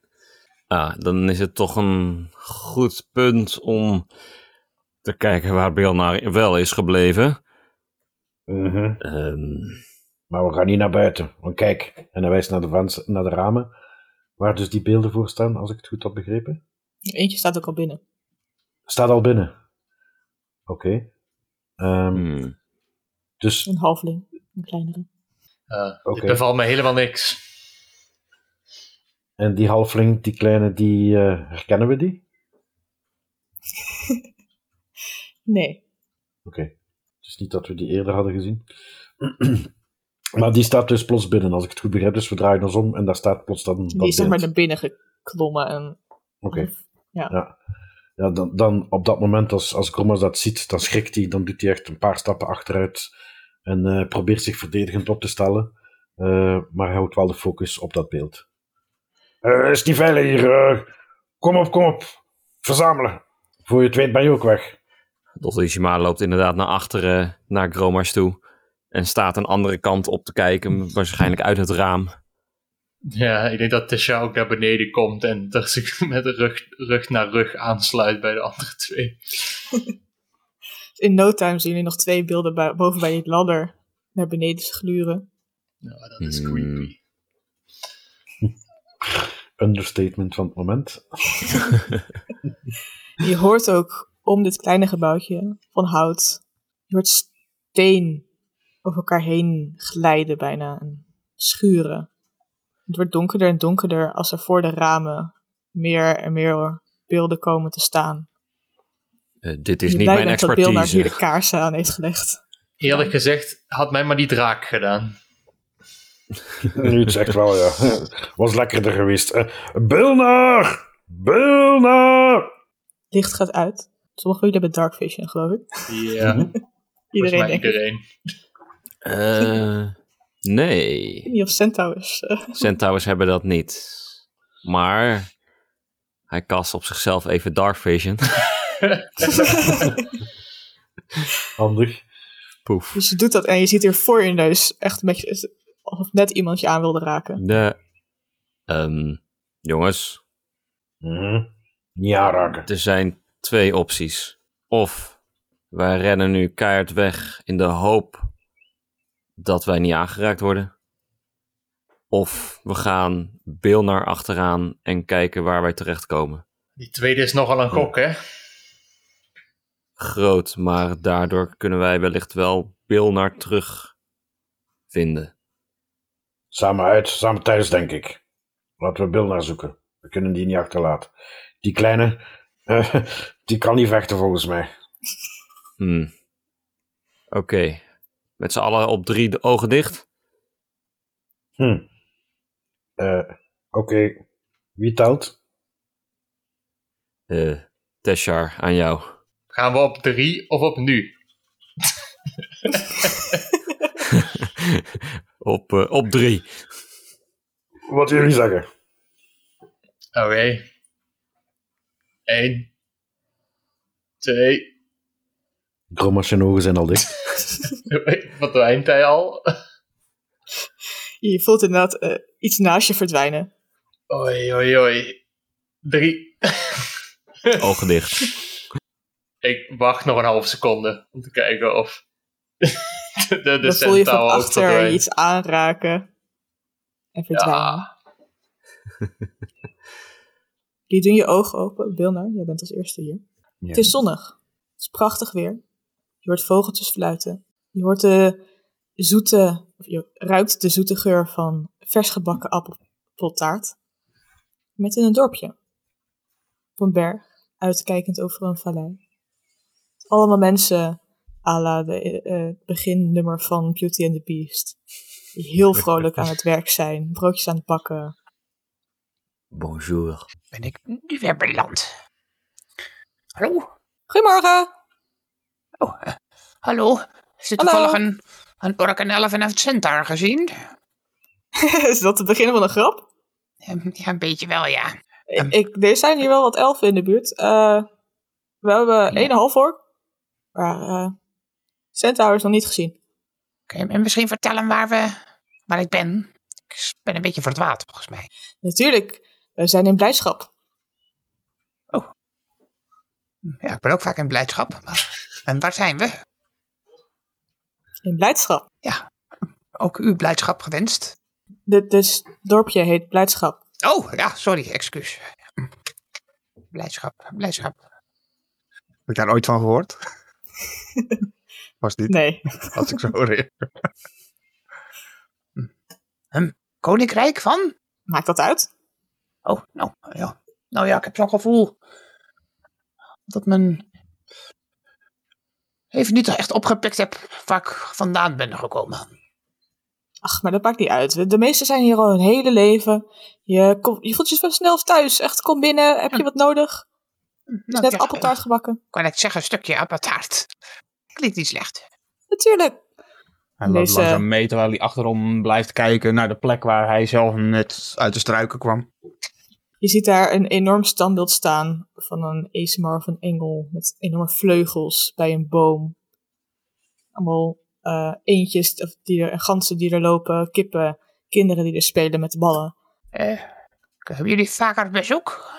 [SPEAKER 4] Ah, dan is het toch een goed punt om te kijken waar Bill naar wel is gebleven.
[SPEAKER 5] Mhm.
[SPEAKER 4] Ehm,
[SPEAKER 5] Maar we gaan niet naar buiten. Want kijk, en hij wijst naar de, vans- naar de ramen, waar dus die beelden voor staan, als ik het goed had begrepen.
[SPEAKER 1] Eentje staat ook al binnen.
[SPEAKER 5] Staat al binnen. Oké. Ehm,
[SPEAKER 4] hmm.
[SPEAKER 5] Dus,
[SPEAKER 1] Een halfling. Een kleinere.
[SPEAKER 3] Uh,
[SPEAKER 5] Oké.
[SPEAKER 3] Dit bevalt me helemaal niks.
[SPEAKER 5] en die halfling, die kleine, die eh, herkennen we die? *laughs*
[SPEAKER 1] Nee.
[SPEAKER 5] Oké. Het is niet dat we die eerder hadden gezien. *clears throat* maar die staat dus plots binnen, als ik het goed begrijp. Dus we draaien ons om en daar staat plots dan dat
[SPEAKER 1] Die is zeg maar naar binnen geklommen. En,
[SPEAKER 5] Oké.
[SPEAKER 1] Ja.
[SPEAKER 5] Ja, ja dan, dan op dat moment, als, als Gromas dat ziet, dan schrikt hij. Dan doet hij echt een paar stappen achteruit. En eh, probeert zich verdedigend op te stellen. Eh, maar hij houdt wel de focus op dat beeld. Eh, is niet veilig hier. kom op, kom op. Verzamelen. Voor je het weet ben je ook weg.
[SPEAKER 4] Dotto loopt inderdaad naar achteren, naar Gromars toe. En staat een andere kant op te kijken, waarschijnlijk uit het raam.
[SPEAKER 3] Ja, ik denk dat Tesha ook naar beneden komt en *laughs* dat zich met de rug, rug naar rug aansluit bij de andere twee. *laughs*
[SPEAKER 1] in no time zien jullie nog twee beelden boven bij die ladder naar beneden gluren.
[SPEAKER 3] Nou, dat is
[SPEAKER 4] Hmm.
[SPEAKER 3] creepy. *laughs*
[SPEAKER 5] Understatement van het moment.
[SPEAKER 1] Je hoort ook om dit kleine gebouwtje van hout, je hoort steen over elkaar heen glijden bijna en schuren. Het wordt donkerder en donkerder als er voor de ramen meer en meer beelden komen te staan.
[SPEAKER 4] Eh, dit is
[SPEAKER 1] je
[SPEAKER 4] niet
[SPEAKER 1] blij
[SPEAKER 4] mijn
[SPEAKER 1] bent dat Bilnar hier de
[SPEAKER 4] expertise.
[SPEAKER 1] kaarsen aan heeft gelegd.
[SPEAKER 3] Eerlijk gezegd, had mij maar die draak gedaan. *laughs*
[SPEAKER 5] Nu het echt wel, ja. *laughs* Was lekkerder geweest. Eh, Bilnar! Bilnar!
[SPEAKER 1] Licht gaat uit. Sommigen van jullie hebben dark vision, geloof ik.
[SPEAKER 3] Ja, *laughs*
[SPEAKER 1] Iedereen
[SPEAKER 3] iedereen.
[SPEAKER 4] Eh, nee.
[SPEAKER 1] Ik weet niet of Centaurs... eh,
[SPEAKER 4] Centaurs hebben dat niet. Maar hij kast op zichzelf even Dark Vision. *laughs*
[SPEAKER 5] Handig.
[SPEAKER 4] Poef.
[SPEAKER 1] dus je doet dat en je ziet hier voor je neus echt een beetje... Alsof net iemand je aan wilde raken.
[SPEAKER 4] De, ehm, jongens,
[SPEAKER 5] Mhm. Niet aanraken.
[SPEAKER 4] er zijn twee opties. Of wij rennen nu keihard weg in de hoop dat wij niet aangeraakt worden. Of we gaan Bilnar achteraan en kijken waar wij terechtkomen.
[SPEAKER 3] Die tweede is nogal een gok, hè?
[SPEAKER 4] Groot, maar daardoor kunnen wij wellicht wel Bilnar terugvinden.
[SPEAKER 5] Samen uit, samen thuis, denk ik. Laten we Bill naar zoeken. We kunnen die niet achterlaten. Die kleine, *laughs* eh, die kan niet vechten volgens mij.
[SPEAKER 4] Hmm. Oké. Met z'n allen op drie de ogen dicht.
[SPEAKER 5] Hm. Eh, Oké, wie telt?
[SPEAKER 4] Eh Teshar, aan jou.
[SPEAKER 3] Gaan we op drie of op nu? *laughs*
[SPEAKER 4] op, eh, op drie.
[SPEAKER 5] Wat jullie zeggen.
[SPEAKER 3] Oké. Eén. Twee.
[SPEAKER 5] Gromas zijn ogen zijn al dicht.
[SPEAKER 3] Wat eind hij al?
[SPEAKER 1] Je voelt inderdaad eh, iets naast je verdwijnen.
[SPEAKER 3] Oei, oei, oei. Drie.
[SPEAKER 4] Ogen dicht.
[SPEAKER 3] Ik wacht nog een half seconde om te kijken of de, de,
[SPEAKER 1] Dan voel je van achter
[SPEAKER 3] verdwijnt.
[SPEAKER 1] iets aanraken. En verdwijnen.
[SPEAKER 3] Ja.
[SPEAKER 1] Die doen je ogen open. Bilnar, jij bent als eerste hier. Het is zonnig. Het is prachtig weer. Je hoort vogeltjes fluiten. Je hoort de zoete, of je ruikt de zoete geur van vers gebakken appeltaart. Met in een dorpje. Op een berg, uitkijkend over een vallei. Allemaal mensen à la de eh, beginnummer van Beauty and the Beast. Die heel vrolijk aan het werk zijn, broodjes aan het bakken.
[SPEAKER 4] Bonjour.
[SPEAKER 6] Ben ik nu weer beland? Hallo?
[SPEAKER 1] Goedemorgen!
[SPEAKER 6] Oh, hallo? Is dit
[SPEAKER 1] Hallo.
[SPEAKER 6] toevallig een, een ork, een elf en een centaur gezien? *laughs*
[SPEAKER 1] Is dat het begin van een grap?
[SPEAKER 6] Ehm, Ja, een beetje wel, ja.
[SPEAKER 1] Ik, ik, er zijn hier wel wat elfen in de buurt. Eh, we hebben één half voor. Maar eh Centaur is nog niet gezien.
[SPEAKER 6] Kun je me misschien vertellen waar, we, waar ik ben? Ik ben een beetje verdwaald, volgens mij.
[SPEAKER 1] Natuurlijk, we zijn in blijdschap.
[SPEAKER 6] Ja, ik ben ook vaak in blijdschap. Maar, en waar zijn we?
[SPEAKER 1] In blijdschap.
[SPEAKER 6] Ook u blijdschap gewenst.
[SPEAKER 1] Dit dus, dorpje heet Blijdschap.
[SPEAKER 6] Oh, ja, sorry, excuus. Blijdschap, blijdschap.
[SPEAKER 2] Heb ik daar ooit van gehoord? *laughs* Was niet,
[SPEAKER 1] Nee. *laughs*
[SPEAKER 2] als ik zo hoor.
[SPEAKER 6] Koninkrijk van?
[SPEAKER 1] Maakt dat uit?
[SPEAKER 6] Oh, nou ja. Nou ja, ik heb zo'n gevoel dat men even niet echt opgepikt heb waar ik vandaan ben gekomen.
[SPEAKER 1] Ach, maar dat maakt niet uit. De meesten zijn hier al hun hele leven. Je, kom, je voelt je wel snel thuis. Echt, kom binnen. Heb je wat nodig? Is
[SPEAKER 6] Nou,
[SPEAKER 1] net
[SPEAKER 6] ja,
[SPEAKER 1] appeltaart gebakken.
[SPEAKER 6] Kan ik zeggen, een stukje appeltaart. Klinkt niet slecht.
[SPEAKER 1] Natuurlijk.
[SPEAKER 2] Hij loopt
[SPEAKER 1] Deze-
[SPEAKER 2] langzaam mee terwijl hij achterom blijft kijken naar de plek waar hij zelf net uit de struiken kwam.
[SPEAKER 1] Je ziet daar een enorm standbeeld staan van een ASMR of een engel met enorme vleugels bij een boom. Allemaal eh, eendjes of die er, en ganzen die er lopen, kippen, kinderen die er spelen met de ballen.
[SPEAKER 6] Eh, hebben jullie vaker bezoek?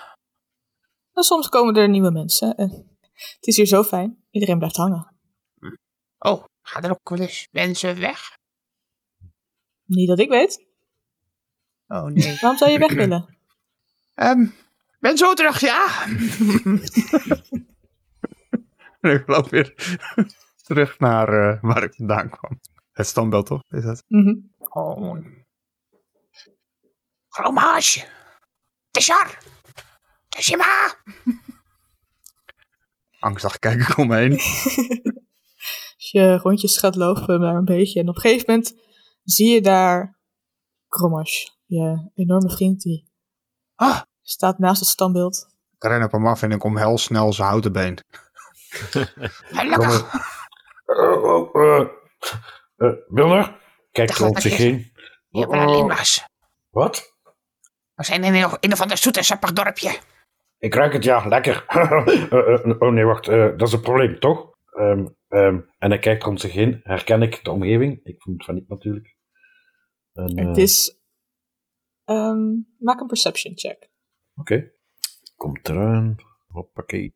[SPEAKER 1] En soms komen er nieuwe mensen. En het is hier zo fijn. Iedereen blijft hangen.
[SPEAKER 6] Oh, gaan er ook wel eens mensen weg?
[SPEAKER 1] Niet dat ik weet.
[SPEAKER 6] Oh nee.
[SPEAKER 1] Waarom zou je weg *laughs* willen?
[SPEAKER 6] Ehm, ben zo terug, ja. *laughs*
[SPEAKER 2] En ik loop weer terug naar eh, waar ik vandaan kwam. Het standbeeld toch? Is dat?
[SPEAKER 1] Mhm.
[SPEAKER 6] Oh. Gromaas. Tessar. Tessima.
[SPEAKER 2] Angstig kijk ik om me heen. *laughs*
[SPEAKER 1] Als je rondjes gaat lopen daar een beetje. En op een gegeven moment zie je daar Kromash, je enorme vriend, die
[SPEAKER 6] Ah,
[SPEAKER 1] staat naast het standbeeld.
[SPEAKER 2] Ik ren op hem af en ik omhels snel zijn houten been. *laughs*
[SPEAKER 6] gelukkig.
[SPEAKER 5] Eh, oh, eh, eh, Wilner, kijk
[SPEAKER 6] Dag,
[SPEAKER 5] rond zich heen.
[SPEAKER 6] Je bent alleen was.
[SPEAKER 5] Wat?
[SPEAKER 6] We zijn in een, een of ander zoet en sappig dorpje.
[SPEAKER 5] Ik ruik het, ja, lekker. *laughs* Oh nee, wacht, eh, dat is een probleem, toch? Ehm, ehm, en hij kijkt rond zich heen. Herken ik de omgeving? Ik vermoed van niet natuurlijk. En, eh,
[SPEAKER 1] Het is... ehm, maak een perception check.
[SPEAKER 5] Oké. Komt eraan. Hoppakee.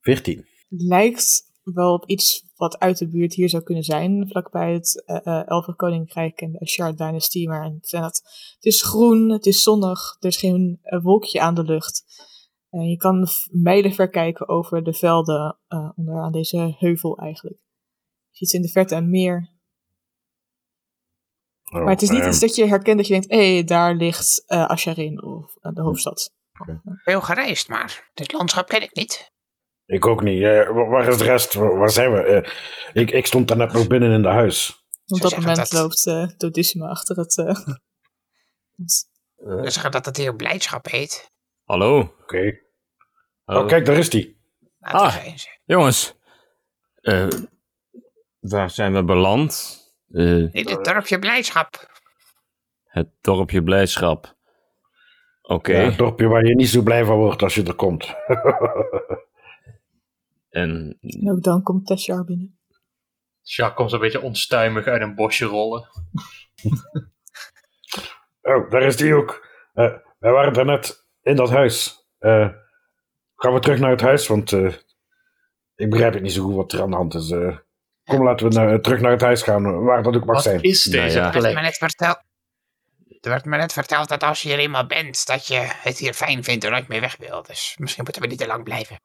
[SPEAKER 5] 14.
[SPEAKER 1] Lijkt wel op iets wat uit de buurt hier zou kunnen zijn. Vlakbij het eh eh, Elfen Koninkrijk en de Ashard Dynasty. Maar het, het is groen, het is zonnig, er is geen eh, wolkje aan de lucht. En je kan v- mijlenver kijken over de velden eh onder aan deze heuvel eigenlijk. Je ziet in de verte een meer.
[SPEAKER 5] Oh,
[SPEAKER 1] Maar het is niet
[SPEAKER 5] ehm,
[SPEAKER 1] iets dat je herkent dat je denkt, hé, hey, daar ligt eh Asharin of eh, de hoofdstad.
[SPEAKER 6] Veel gereisd, maar dit landschap ken ik niet.
[SPEAKER 5] Ik ook niet. Eh, wa- waar is de rest? Waar, waar zijn we? Eh, ik, ik stond daar net nog binnen in de huis.
[SPEAKER 1] Op
[SPEAKER 6] Ze
[SPEAKER 1] dat moment
[SPEAKER 6] dat-
[SPEAKER 1] loopt eh Dodissima achter het... eh, *laughs*
[SPEAKER 6] We zeggen dat het hier blijdschap heet.
[SPEAKER 4] Hallo.
[SPEAKER 5] Oké. Oh, kijk, daar is die.
[SPEAKER 4] Ah. Jongens. Eh, waar zijn we beland? Eh,
[SPEAKER 6] In het dorpje blijdschap.
[SPEAKER 4] het dorpje Blijdschap. Oké.
[SPEAKER 5] Ja, het dorpje waar je niet zo blij van wordt als je er komt. *laughs*
[SPEAKER 4] En
[SPEAKER 1] En ook dan komt Teshar binnen.
[SPEAKER 3] Jacques komt zo'n beetje onstuimig uit een bosje rollen. *laughs*
[SPEAKER 5] oh, daar is die ook. Eh, wij waren daarnet in dat huis. Eh, gaan we terug naar het huis, want eh, ik begrijp het niet zo goed wat er aan de hand is. Kom, laten we naar- terug naar het huis gaan, waar dat ook mag
[SPEAKER 3] Wat
[SPEAKER 5] zijn.
[SPEAKER 3] is
[SPEAKER 4] Nou
[SPEAKER 3] deze
[SPEAKER 4] ja.
[SPEAKER 6] Er werd me net verteld. Er werd me net verteld dat als je er eenmaal bent, dat je het hier fijn vindt en nooit meer weg wil. Dus misschien moeten we niet te lang blijven.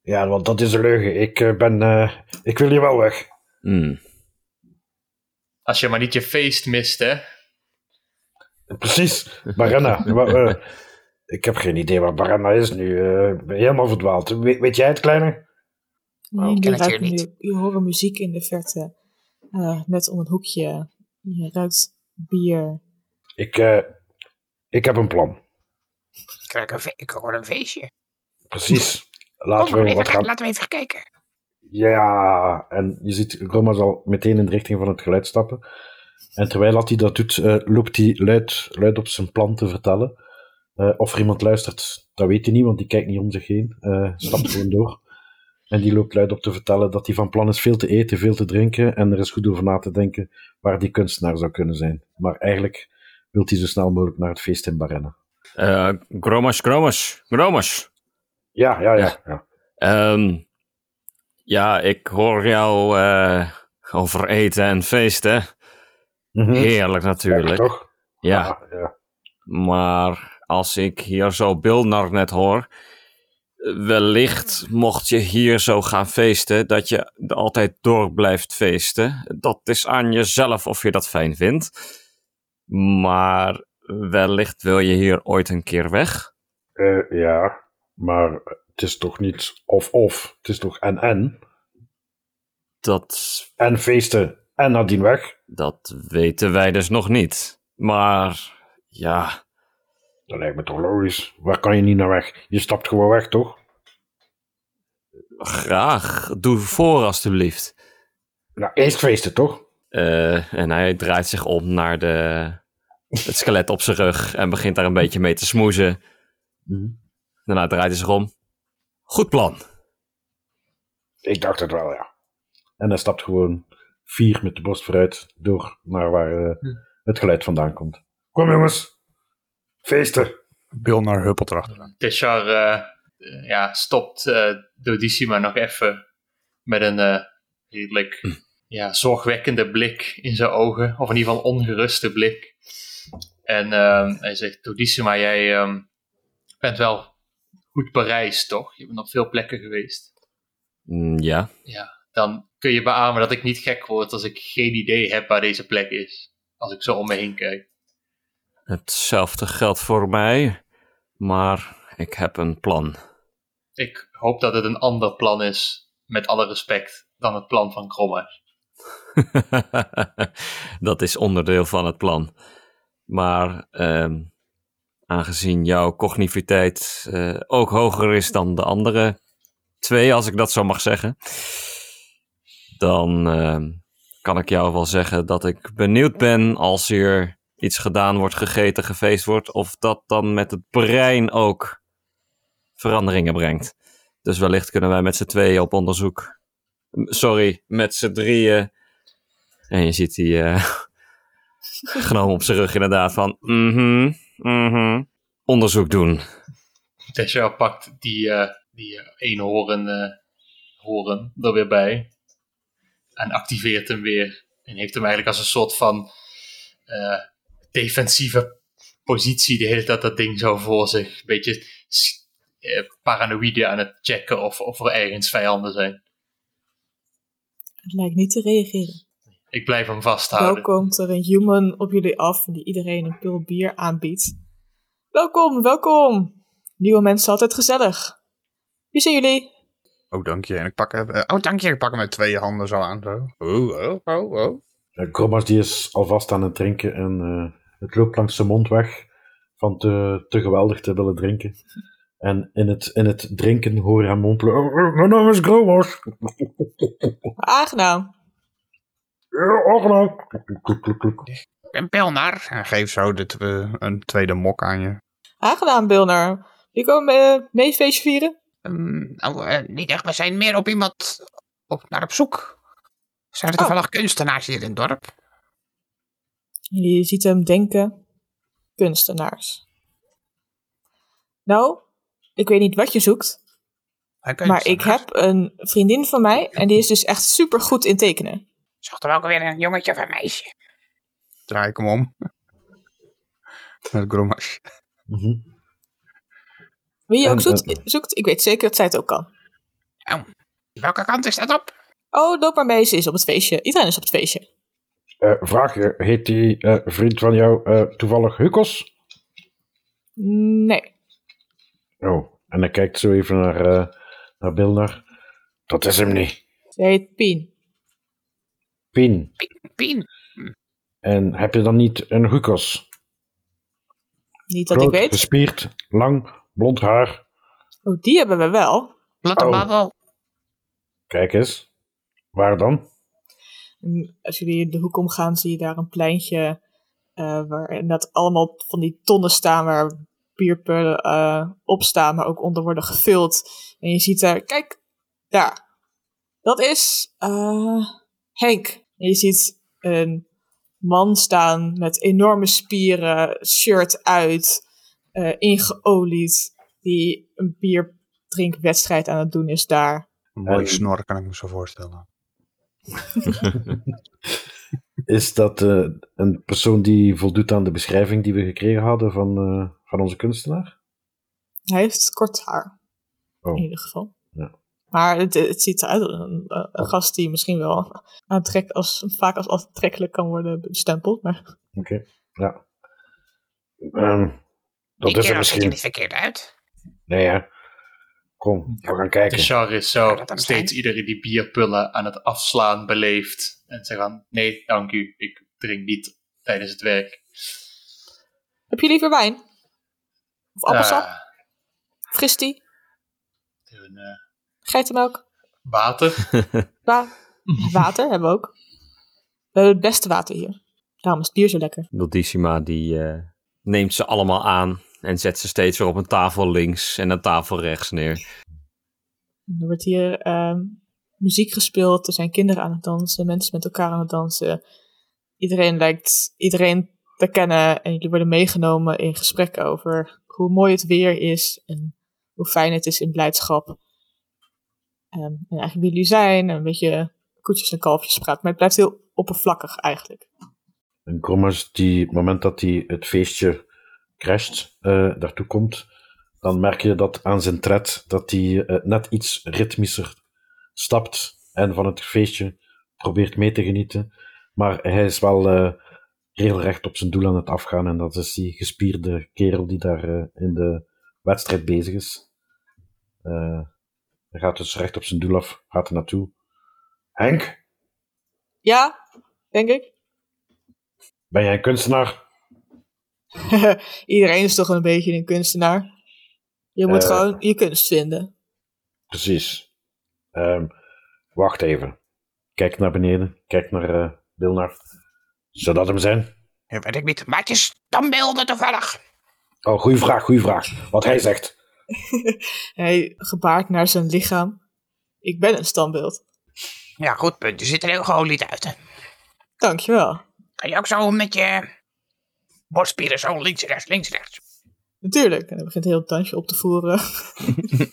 [SPEAKER 5] Ja, want dat is een leugen. Ik eh, ben... eh, ik wil hier wel weg.
[SPEAKER 4] hmm,
[SPEAKER 3] Als je maar niet je feest mist, hè?
[SPEAKER 5] Precies, Barenna. *laughs* Eh, ik heb geen idee waar Barenna is nu. eh, Ik ben helemaal verdwaald. We- weet jij het, kleine?
[SPEAKER 6] Oh,
[SPEAKER 1] Nee,
[SPEAKER 6] ik ken
[SPEAKER 1] je,
[SPEAKER 6] het hier
[SPEAKER 1] ruikt
[SPEAKER 6] niet.
[SPEAKER 1] je hoort muziek in de verte. eh, net om een hoekje. Je ruikt bier.
[SPEAKER 5] Ik, eh, ik heb een plan.
[SPEAKER 6] Ik, een ik hoor een feestje.
[SPEAKER 5] Precies. Laten
[SPEAKER 6] maar,
[SPEAKER 5] we
[SPEAKER 6] even,
[SPEAKER 5] wat gaan...
[SPEAKER 6] laten we even kijken.
[SPEAKER 5] Ja, en je ziet Groma zal meteen in de richting van het geluid stappen. En terwijl dat hij dat doet, eh, loopt hij luid, luid op zijn plan te vertellen. Eh, of er iemand luistert, dat weet hij niet, want die kijkt niet om zich heen. Eh, stapt gewoon door. En die loopt luid op te vertellen dat hij van plan is veel te eten, veel te drinken. En er is goed over na te denken waar die kunstenaar zou kunnen zijn. Maar eigenlijk wil hij zo snel mogelijk naar het feest in Barenne.
[SPEAKER 4] eh, Gromas, Gromas, Gromas.
[SPEAKER 5] Ja, ja, ja. ja.
[SPEAKER 4] Ehm, ja, ik hoor jou eh, over eten en feesten.
[SPEAKER 5] Mhm.
[SPEAKER 4] Heerlijk natuurlijk.
[SPEAKER 5] Toch?
[SPEAKER 4] Ja,
[SPEAKER 5] Ah, ja.
[SPEAKER 4] maar als ik hier zo Bilnar net hoor, wellicht mocht je hier zo gaan feesten, dat je altijd door blijft feesten. Dat is aan jezelf of je dat fijn vindt. Maar wellicht wil je hier ooit een keer weg.
[SPEAKER 5] Eh, ja, maar het is toch niet of-of. Het is toch en-en.
[SPEAKER 4] Dat,
[SPEAKER 5] En feesten en nadien weg.
[SPEAKER 4] dat weten wij dus nog niet. Maar ja,
[SPEAKER 5] Dat lijkt me toch logisch. Waar kan je niet naar weg? Je stapt gewoon weg, toch?
[SPEAKER 4] graag. Doe voor alstublieft.
[SPEAKER 5] Nou, eerst feesten, toch?
[SPEAKER 4] Eh, en hij draait zich om naar de, het skelet op zijn rug en begint daar een beetje mee te smoezen. Daarna draait hij zich om. Goed plan.
[SPEAKER 5] Ik dacht het wel, ja. En hij stapt gewoon vier met de borst vooruit door naar waar eh, het geluid vandaan komt. Kom jongens, feesten.
[SPEAKER 2] Bill naar huppelt erachter.
[SPEAKER 3] Teshar eh, ja, stopt eh Dodissima nog even met een eh, redelijk ja, zorgwekkende blik in zijn ogen. Of in ieder geval ongeruste blik. En ehm, hij zegt, Dodissima, jij ehm, bent wel goed bereisd, toch? Je bent op veel plekken geweest.
[SPEAKER 4] Mm, ja,
[SPEAKER 3] Ja, dan kun je beamen dat ik niet gek word als ik geen idee heb waar deze plek is. Als ik zo om me heen kijk.
[SPEAKER 4] Hetzelfde geldt voor mij. Maar ik heb een plan.
[SPEAKER 3] Ik hoop dat het een ander plan is, met alle respect, dan het plan van Krommer. *laughs*
[SPEAKER 4] dat is onderdeel van het plan. Maar ehm, aangezien jouw cognitiviteit eh, ook hoger is dan de andere twee, als ik dat zo mag zeggen, dan ehm, kan ik jou wel zeggen dat ik benieuwd ben als hier iets gedaan wordt, gegeten, gefeest wordt, of dat dan met het brein ook veranderingen brengt. Dus wellicht kunnen wij met z'n tweeën op onderzoek. Sorry, met z'n drieën. En je ziet die eh, *laughs* genomen op zijn rug inderdaad van. mhm, mhm, onderzoek doen.
[SPEAKER 3] Tesha pakt die, eh die ene horen, eh, horen er weer bij. En activeert hem weer. En heeft hem eigenlijk als een soort van defensieve positie de hele tijd dat ding zo voor zich. Een beetje eh, paranoïde aan het checken of, of er ergens vijanden zijn.
[SPEAKER 1] Het lijkt niet te reageren.
[SPEAKER 3] Ik blijf hem vasthouden.
[SPEAKER 1] Wel komt er een human op jullie af die iedereen een pil bier aanbiedt. Welkom, welkom! Nieuwe mensen altijd gezellig. Wie zijn jullie?
[SPEAKER 2] Oh, dank je. En ik pak, hem- eh, oh, dank je. Ik pak hem met twee handen zo aan. Zo. Oh, oh, oh, oh.
[SPEAKER 5] Uh, Kromas die is alvast aan het drinken en eh, het loopt langs zijn mond weg van te, te geweldig te willen drinken. En in het, in het drinken hoor je hem mompelen. "Oh, oh, Mijn naam is Kromas.
[SPEAKER 1] Aangenaam.
[SPEAKER 5] Ja, aangenaam.
[SPEAKER 6] Ik ben Pelnar.
[SPEAKER 2] En geef zo dit, eh, een tweede mok aan je.
[SPEAKER 1] Aangenaam, Bilner. Jullie komen eh, mee feestje vieren?
[SPEAKER 6] Ehm, nou, eh, niet echt. We zijn meer op iemand op, naar op zoek. Zijn er toevallig kunstenaars hier in het dorp?
[SPEAKER 1] Je ziet hem denken. Kunstenaars. Nou, ik weet niet wat je zoekt, maar ik heb een vriendin van mij en die is dus echt super goed in tekenen.
[SPEAKER 6] Zocht er ook alweer een jongetje of een meisje?
[SPEAKER 2] Draai ik hem om. *laughs* Met Gromas.
[SPEAKER 5] Mhm.
[SPEAKER 1] Wie je ook zoekt,
[SPEAKER 5] eh,
[SPEAKER 1] zoekt, ik weet zeker dat zij het ook kan.
[SPEAKER 6] Oh, welke kant is dat op?
[SPEAKER 1] Oh, loop maar mee, ze is op het feestje. Iedereen is op het feestje.
[SPEAKER 5] Eh, vraag, eh, heet die eh, vriend van jou eh, toevallig Hukos?
[SPEAKER 1] Nee.
[SPEAKER 5] Oh, en hij kijkt zo even naar, eh naar Bilnar. Dat is hem niet.
[SPEAKER 1] Ze heet Pien.
[SPEAKER 5] Pien.
[SPEAKER 6] Pien.
[SPEAKER 5] En heb je dan niet een Hukos?
[SPEAKER 1] Niet dat
[SPEAKER 5] Groot,
[SPEAKER 1] ik weet.
[SPEAKER 5] gespierd, lang, blond haar.
[SPEAKER 1] Oh, die hebben we wel.
[SPEAKER 6] Platte
[SPEAKER 5] Oh.
[SPEAKER 6] babbel.
[SPEAKER 5] Kijk eens. Waar dan?
[SPEAKER 1] En als jullie in de hoek omgaan, zie je daar een pleintje eh, waar inderdaad allemaal van die tonnen staan waar bierpullen eh, op staan, maar ook onder worden gevuld. En je ziet daar, kijk, daar. Dat is eh, Henk. En je ziet een man staan met enorme spieren, shirt uit, eh, ingeolied, die een bierdrinkwedstrijd aan het doen is daar.
[SPEAKER 2] Een mooie
[SPEAKER 5] En-
[SPEAKER 2] snor kan ik me zo voorstellen. *laughs*
[SPEAKER 5] Is dat eh, een persoon die voldoet aan de beschrijving die we gekregen hadden van, eh, van onze kunstenaar?
[SPEAKER 1] Hij heeft kort haar.
[SPEAKER 5] Oh.
[SPEAKER 1] In ieder geval.
[SPEAKER 5] Ja.
[SPEAKER 1] Maar het, het ziet eruit als een, een, een gast die misschien wel aantrek, als, vaak als aantrekkelijk kan worden bestempeld. Maar
[SPEAKER 5] Oké, ja. Ehm, dat is er
[SPEAKER 6] er
[SPEAKER 5] misschien.
[SPEAKER 6] niet verkeerd uit.
[SPEAKER 5] Nee, hè. Kom, we gaan kijken.
[SPEAKER 3] Teshar is zo steeds
[SPEAKER 6] zijn?
[SPEAKER 3] iedereen die bierpullen aan het afslaan beleefd. En ze gaan, nee, dank u, ik drink niet tijdens het werk.
[SPEAKER 1] heb je liever wijn? Of appelsap?
[SPEAKER 3] Eh,
[SPEAKER 1] Fristie?
[SPEAKER 3] een, eh,
[SPEAKER 1] Geitenmelk?
[SPEAKER 3] water. *laughs*
[SPEAKER 1] Wa water hebben we ook. We hebben het beste water hier. Daarom is het bier zo lekker.
[SPEAKER 4] Dodissima die eh, neemt ze allemaal aan en zet ze steeds weer op een tafel links en een tafel rechts neer.
[SPEAKER 1] Er wordt hier ehm, muziek gespeeld, er zijn kinderen aan het dansen, mensen met elkaar aan het dansen. Iedereen lijkt iedereen te kennen en jullie worden meegenomen in gesprekken over hoe mooi het weer is en hoe fijn het is in blijdschap. Ehm, en eigenlijk wie jullie zijn en een beetje koetjes en kalfjes praat, maar het blijft heel oppervlakkig eigenlijk.
[SPEAKER 5] En Kromas, die het moment dat hij het feestje crasht, eh, daartoe komt, dan merk je dat aan zijn tred dat hij eh, net iets ritmischer stapt en van het feestje probeert mee te genieten. Maar hij is wel eh, heel recht op zijn doel aan het afgaan en dat is die gespierde kerel die daar eh, in de wedstrijd bezig is. Eh, hij gaat dus recht op zijn doel af, gaat er naartoe. Henk,
[SPEAKER 1] Ja, denk ik.
[SPEAKER 5] ben jij een kunstenaar? *laughs*
[SPEAKER 1] Iedereen is toch een beetje een kunstenaar. Je moet
[SPEAKER 5] Eh.
[SPEAKER 1] gewoon je kunst vinden.
[SPEAKER 5] Precies. Ehm, wacht even. Kijk naar beneden. Kijk naar uh, Bilnar. Zou dat hem zijn?
[SPEAKER 6] Ja, weet ik niet. Maar het is standbeelden toevallig.
[SPEAKER 5] Oh, goede vraag, goede vraag. Wat hij zegt. *laughs*
[SPEAKER 1] Hij gebaart naar zijn lichaam. Ik ben een standbeeld.
[SPEAKER 6] Ja, goed punt. Je ziet er heel geolied uit. hè.
[SPEAKER 1] Dankjewel.
[SPEAKER 6] Kan je ook zo met je borstspieren zo links, rechts, links, rechts.
[SPEAKER 1] Natuurlijk. En hij begint heel het dansje op te voeren.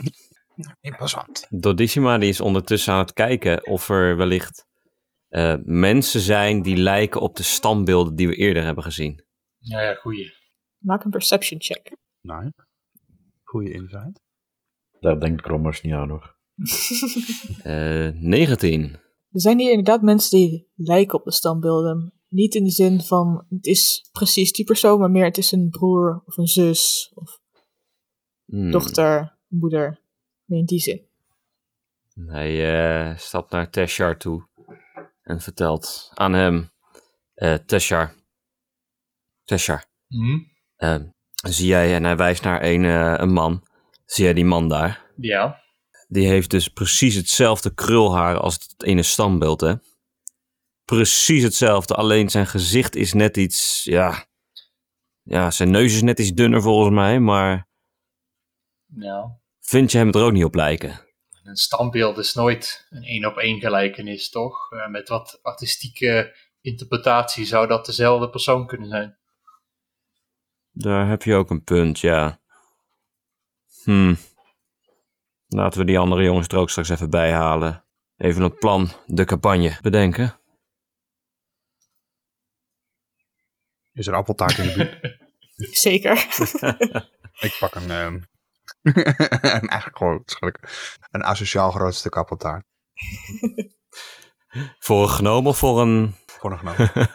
[SPEAKER 1] *laughs*
[SPEAKER 6] Imposant.
[SPEAKER 4] Dodissima die is ondertussen aan het kijken of er wellicht eh, mensen zijn die lijken op de standbeelden die we eerder hebben gezien.
[SPEAKER 3] Ja, ja, goeie.
[SPEAKER 1] Maak een perception check.
[SPEAKER 2] Nee. Goeie insight.
[SPEAKER 5] Daar denkt Krommers niet aan hoor. *laughs*
[SPEAKER 4] Eh 19.
[SPEAKER 1] Er zijn hier inderdaad mensen die lijken op de standbeelden. Niet in de zin van het is precies die persoon, maar meer het is een broer of een zus of
[SPEAKER 4] Hmm.
[SPEAKER 1] dochter, moeder. Meer in die zin.
[SPEAKER 4] Hij eh, stapt naar Teshar toe en vertelt aan hem: eh Teshar, Teshar,
[SPEAKER 3] Hm?
[SPEAKER 4] eh, zie jij, en hij wijst naar een, eh, een man, zie jij die man daar?
[SPEAKER 3] Ja.
[SPEAKER 4] Die heeft dus precies hetzelfde krulhaar als het ene standbeeld, hè? Precies hetzelfde, alleen zijn gezicht is net iets, ja. Ja, zijn neus is net iets dunner volgens mij, maar
[SPEAKER 3] Nou,
[SPEAKER 4] vind je hem er ook niet op lijken?
[SPEAKER 3] een standbeeld is nooit een één op één gelijkenis, toch? Eh, met wat artistieke interpretatie zou dat dezelfde persoon kunnen zijn.
[SPEAKER 4] Daar heb je ook een punt, ja. Hm. Laten we die andere jongens er ook straks even bij halen. Even een plan, de campagne bedenken.
[SPEAKER 2] Is er appeltaart in de buurt? *laughs*
[SPEAKER 1] Zeker. *laughs*
[SPEAKER 2] ik pak een, ehm *laughs* een eigenlijk gewoon schrik, een asociaal groot stuk appeltaart.
[SPEAKER 4] Voor een genomen of voor een...
[SPEAKER 2] Gewoon een genomen.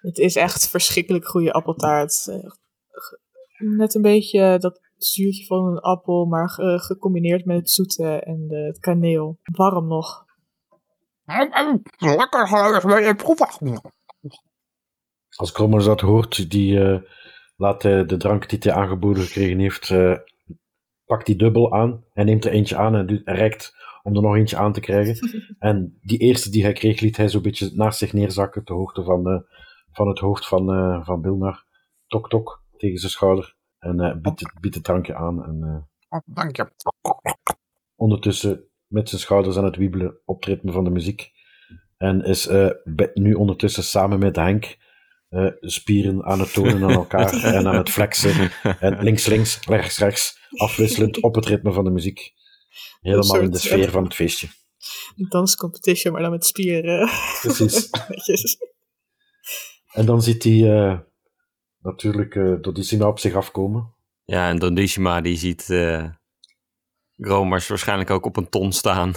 [SPEAKER 1] het is echt verschrikkelijk goede appeltaart. Eh, Net een beetje dat zuurtje van een appel, maar ge- gecombineerd met het zoete en de, het kaneel. Warm nog.
[SPEAKER 6] Lekker je proeven.
[SPEAKER 5] Als Krommers dat hoort, die eh, laat eh, de drank die hij aangeboden gekregen heeft, eh, pakt die dubbel aan. Hij neemt er eentje aan en doet, hij reikt om er nog eentje aan te krijgen. *laughs* en die eerste die hij kreeg, liet hij zo'n beetje naast zich neerzakken, ter hoogte van, eh, van het hoofd van, eh van Bilnar. Tok tok tegen zijn schouder. En eh, biedt, het, biedt het drankje aan. En eh,
[SPEAKER 6] Oh, dank je.
[SPEAKER 5] ondertussen met zijn schouders aan het wiebelen op het ritme van de muziek. En is eh, nu ondertussen samen met Henk eh, spieren aan het tonen aan elkaar *laughs* en aan het flexen. En links, links, rechts, rechts, afwisselend op het ritme van de muziek. Helemaal in de sfeer van het feestje.
[SPEAKER 1] Een danscompetition, maar dan met spieren.
[SPEAKER 5] Precies. *laughs* En dan ziet hij eh, natuurlijk eh Dodissima op zich afkomen.
[SPEAKER 4] Ja, en Dondishima die ziet eh Gromers waarschijnlijk ook op een ton staan.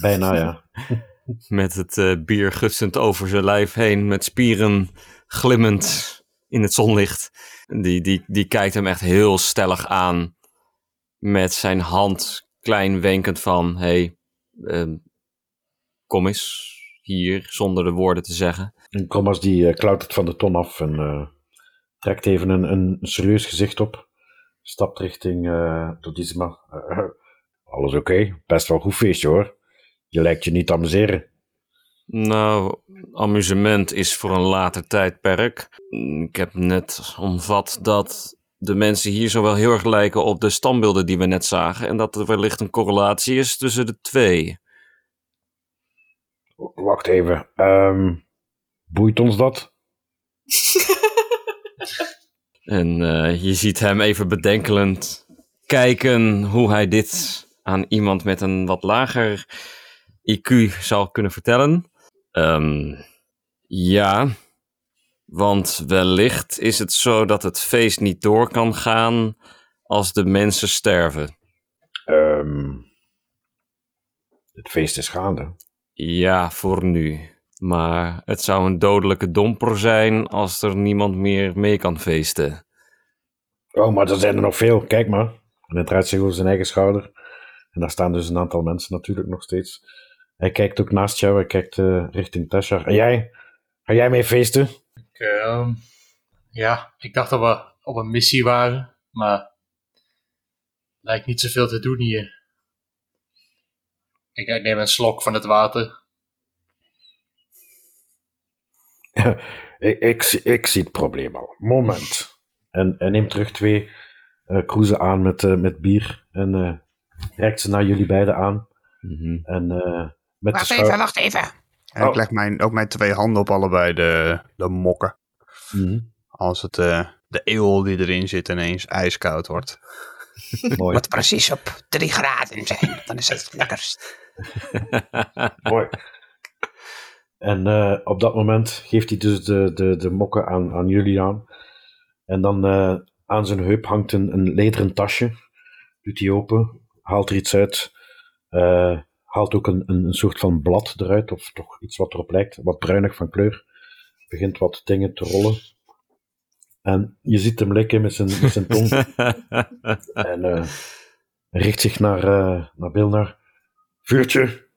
[SPEAKER 5] Bijna, ja. *laughs*
[SPEAKER 4] Met het eh, bier gutsend over zijn lijf heen. Met spieren glimmend in het zonlicht. Die, die, die kijkt hem echt heel stellig aan. Met zijn hand klein wenkend van... Hey, ehm, kom eens hier, zonder de woorden te zeggen.
[SPEAKER 5] En Krommers die eh, klautert van de ton af en eh, trekt even een, een serieus gezicht op. Stapt richting uh, *laughs* alles oké? Best wel goed feestje hoor. Je lijkt je niet te amuseren.
[SPEAKER 4] Nou, amusement is voor een later tijdperk. Ik heb net omvat dat de mensen hier zo wel heel erg lijken op de standbeelden die we net zagen. En dat er wellicht een correlatie is tussen de twee.
[SPEAKER 5] Wacht even. ehm, boeit ons dat? *laughs*
[SPEAKER 4] En eh, je ziet hem even bedenkelend kijken hoe hij dit aan iemand met een wat lager IQ zou kunnen vertellen. Ehm, ja, want wellicht is het zo dat het feest niet door kan gaan als de mensen sterven.
[SPEAKER 5] Ehm, het feest is gaande.
[SPEAKER 4] Ja, voor nu. Maar het zou een dodelijke domper zijn als er niemand meer mee kan feesten.
[SPEAKER 5] Oh, maar er zijn er nog veel. Kijk maar. En hij draait zich over zijn eigen schouder. En daar staan dus een aantal mensen natuurlijk nog steeds. Hij kijkt ook naast jou, hij kijkt eh, richting Tashar. En jij? Ga jij mee feesten?
[SPEAKER 3] Ik, ehm, ja, ik dacht dat we op een missie waren, maar lijkt niet zoveel te doen hier. Ik, ik neem een slok van het water. *laughs*
[SPEAKER 5] ik, ik, zie- ik zie het probleem al. Moment. En hij neemt terug twee eh kroezen aan met, eh, met bier. En eh reikt ze naar jullie beiden aan. En eh, met de
[SPEAKER 6] Wacht even, wacht even.
[SPEAKER 2] En ik
[SPEAKER 5] Oh.
[SPEAKER 2] leg mijn, ook mijn twee handen op allebei de, de mokken.
[SPEAKER 5] Mhm,
[SPEAKER 2] Als het, eh, de eeuw die erin zit ineens ijskoud wordt. *laughs*
[SPEAKER 5] Mooi.
[SPEAKER 6] Moet precies op 3 graden zijn. Dan is het lekkerst. *laughs*
[SPEAKER 5] Mooi. En eh, op dat moment geeft hij dus de, de, de mokken aan, aan jullie aan. En dan eh, aan zijn heup hangt een, een lederen tasje. Doet hij open, haalt er iets uit. eh, haalt ook een, een, een soort van blad eruit, of toch iets wat erop lijkt. Wat bruinig van kleur. Begint wat dingen te rollen. En je ziet hem likken met zijn, met zijn tong. *laughs* en eh, richt zich naar, eh naar Bilnar. Vuurtje,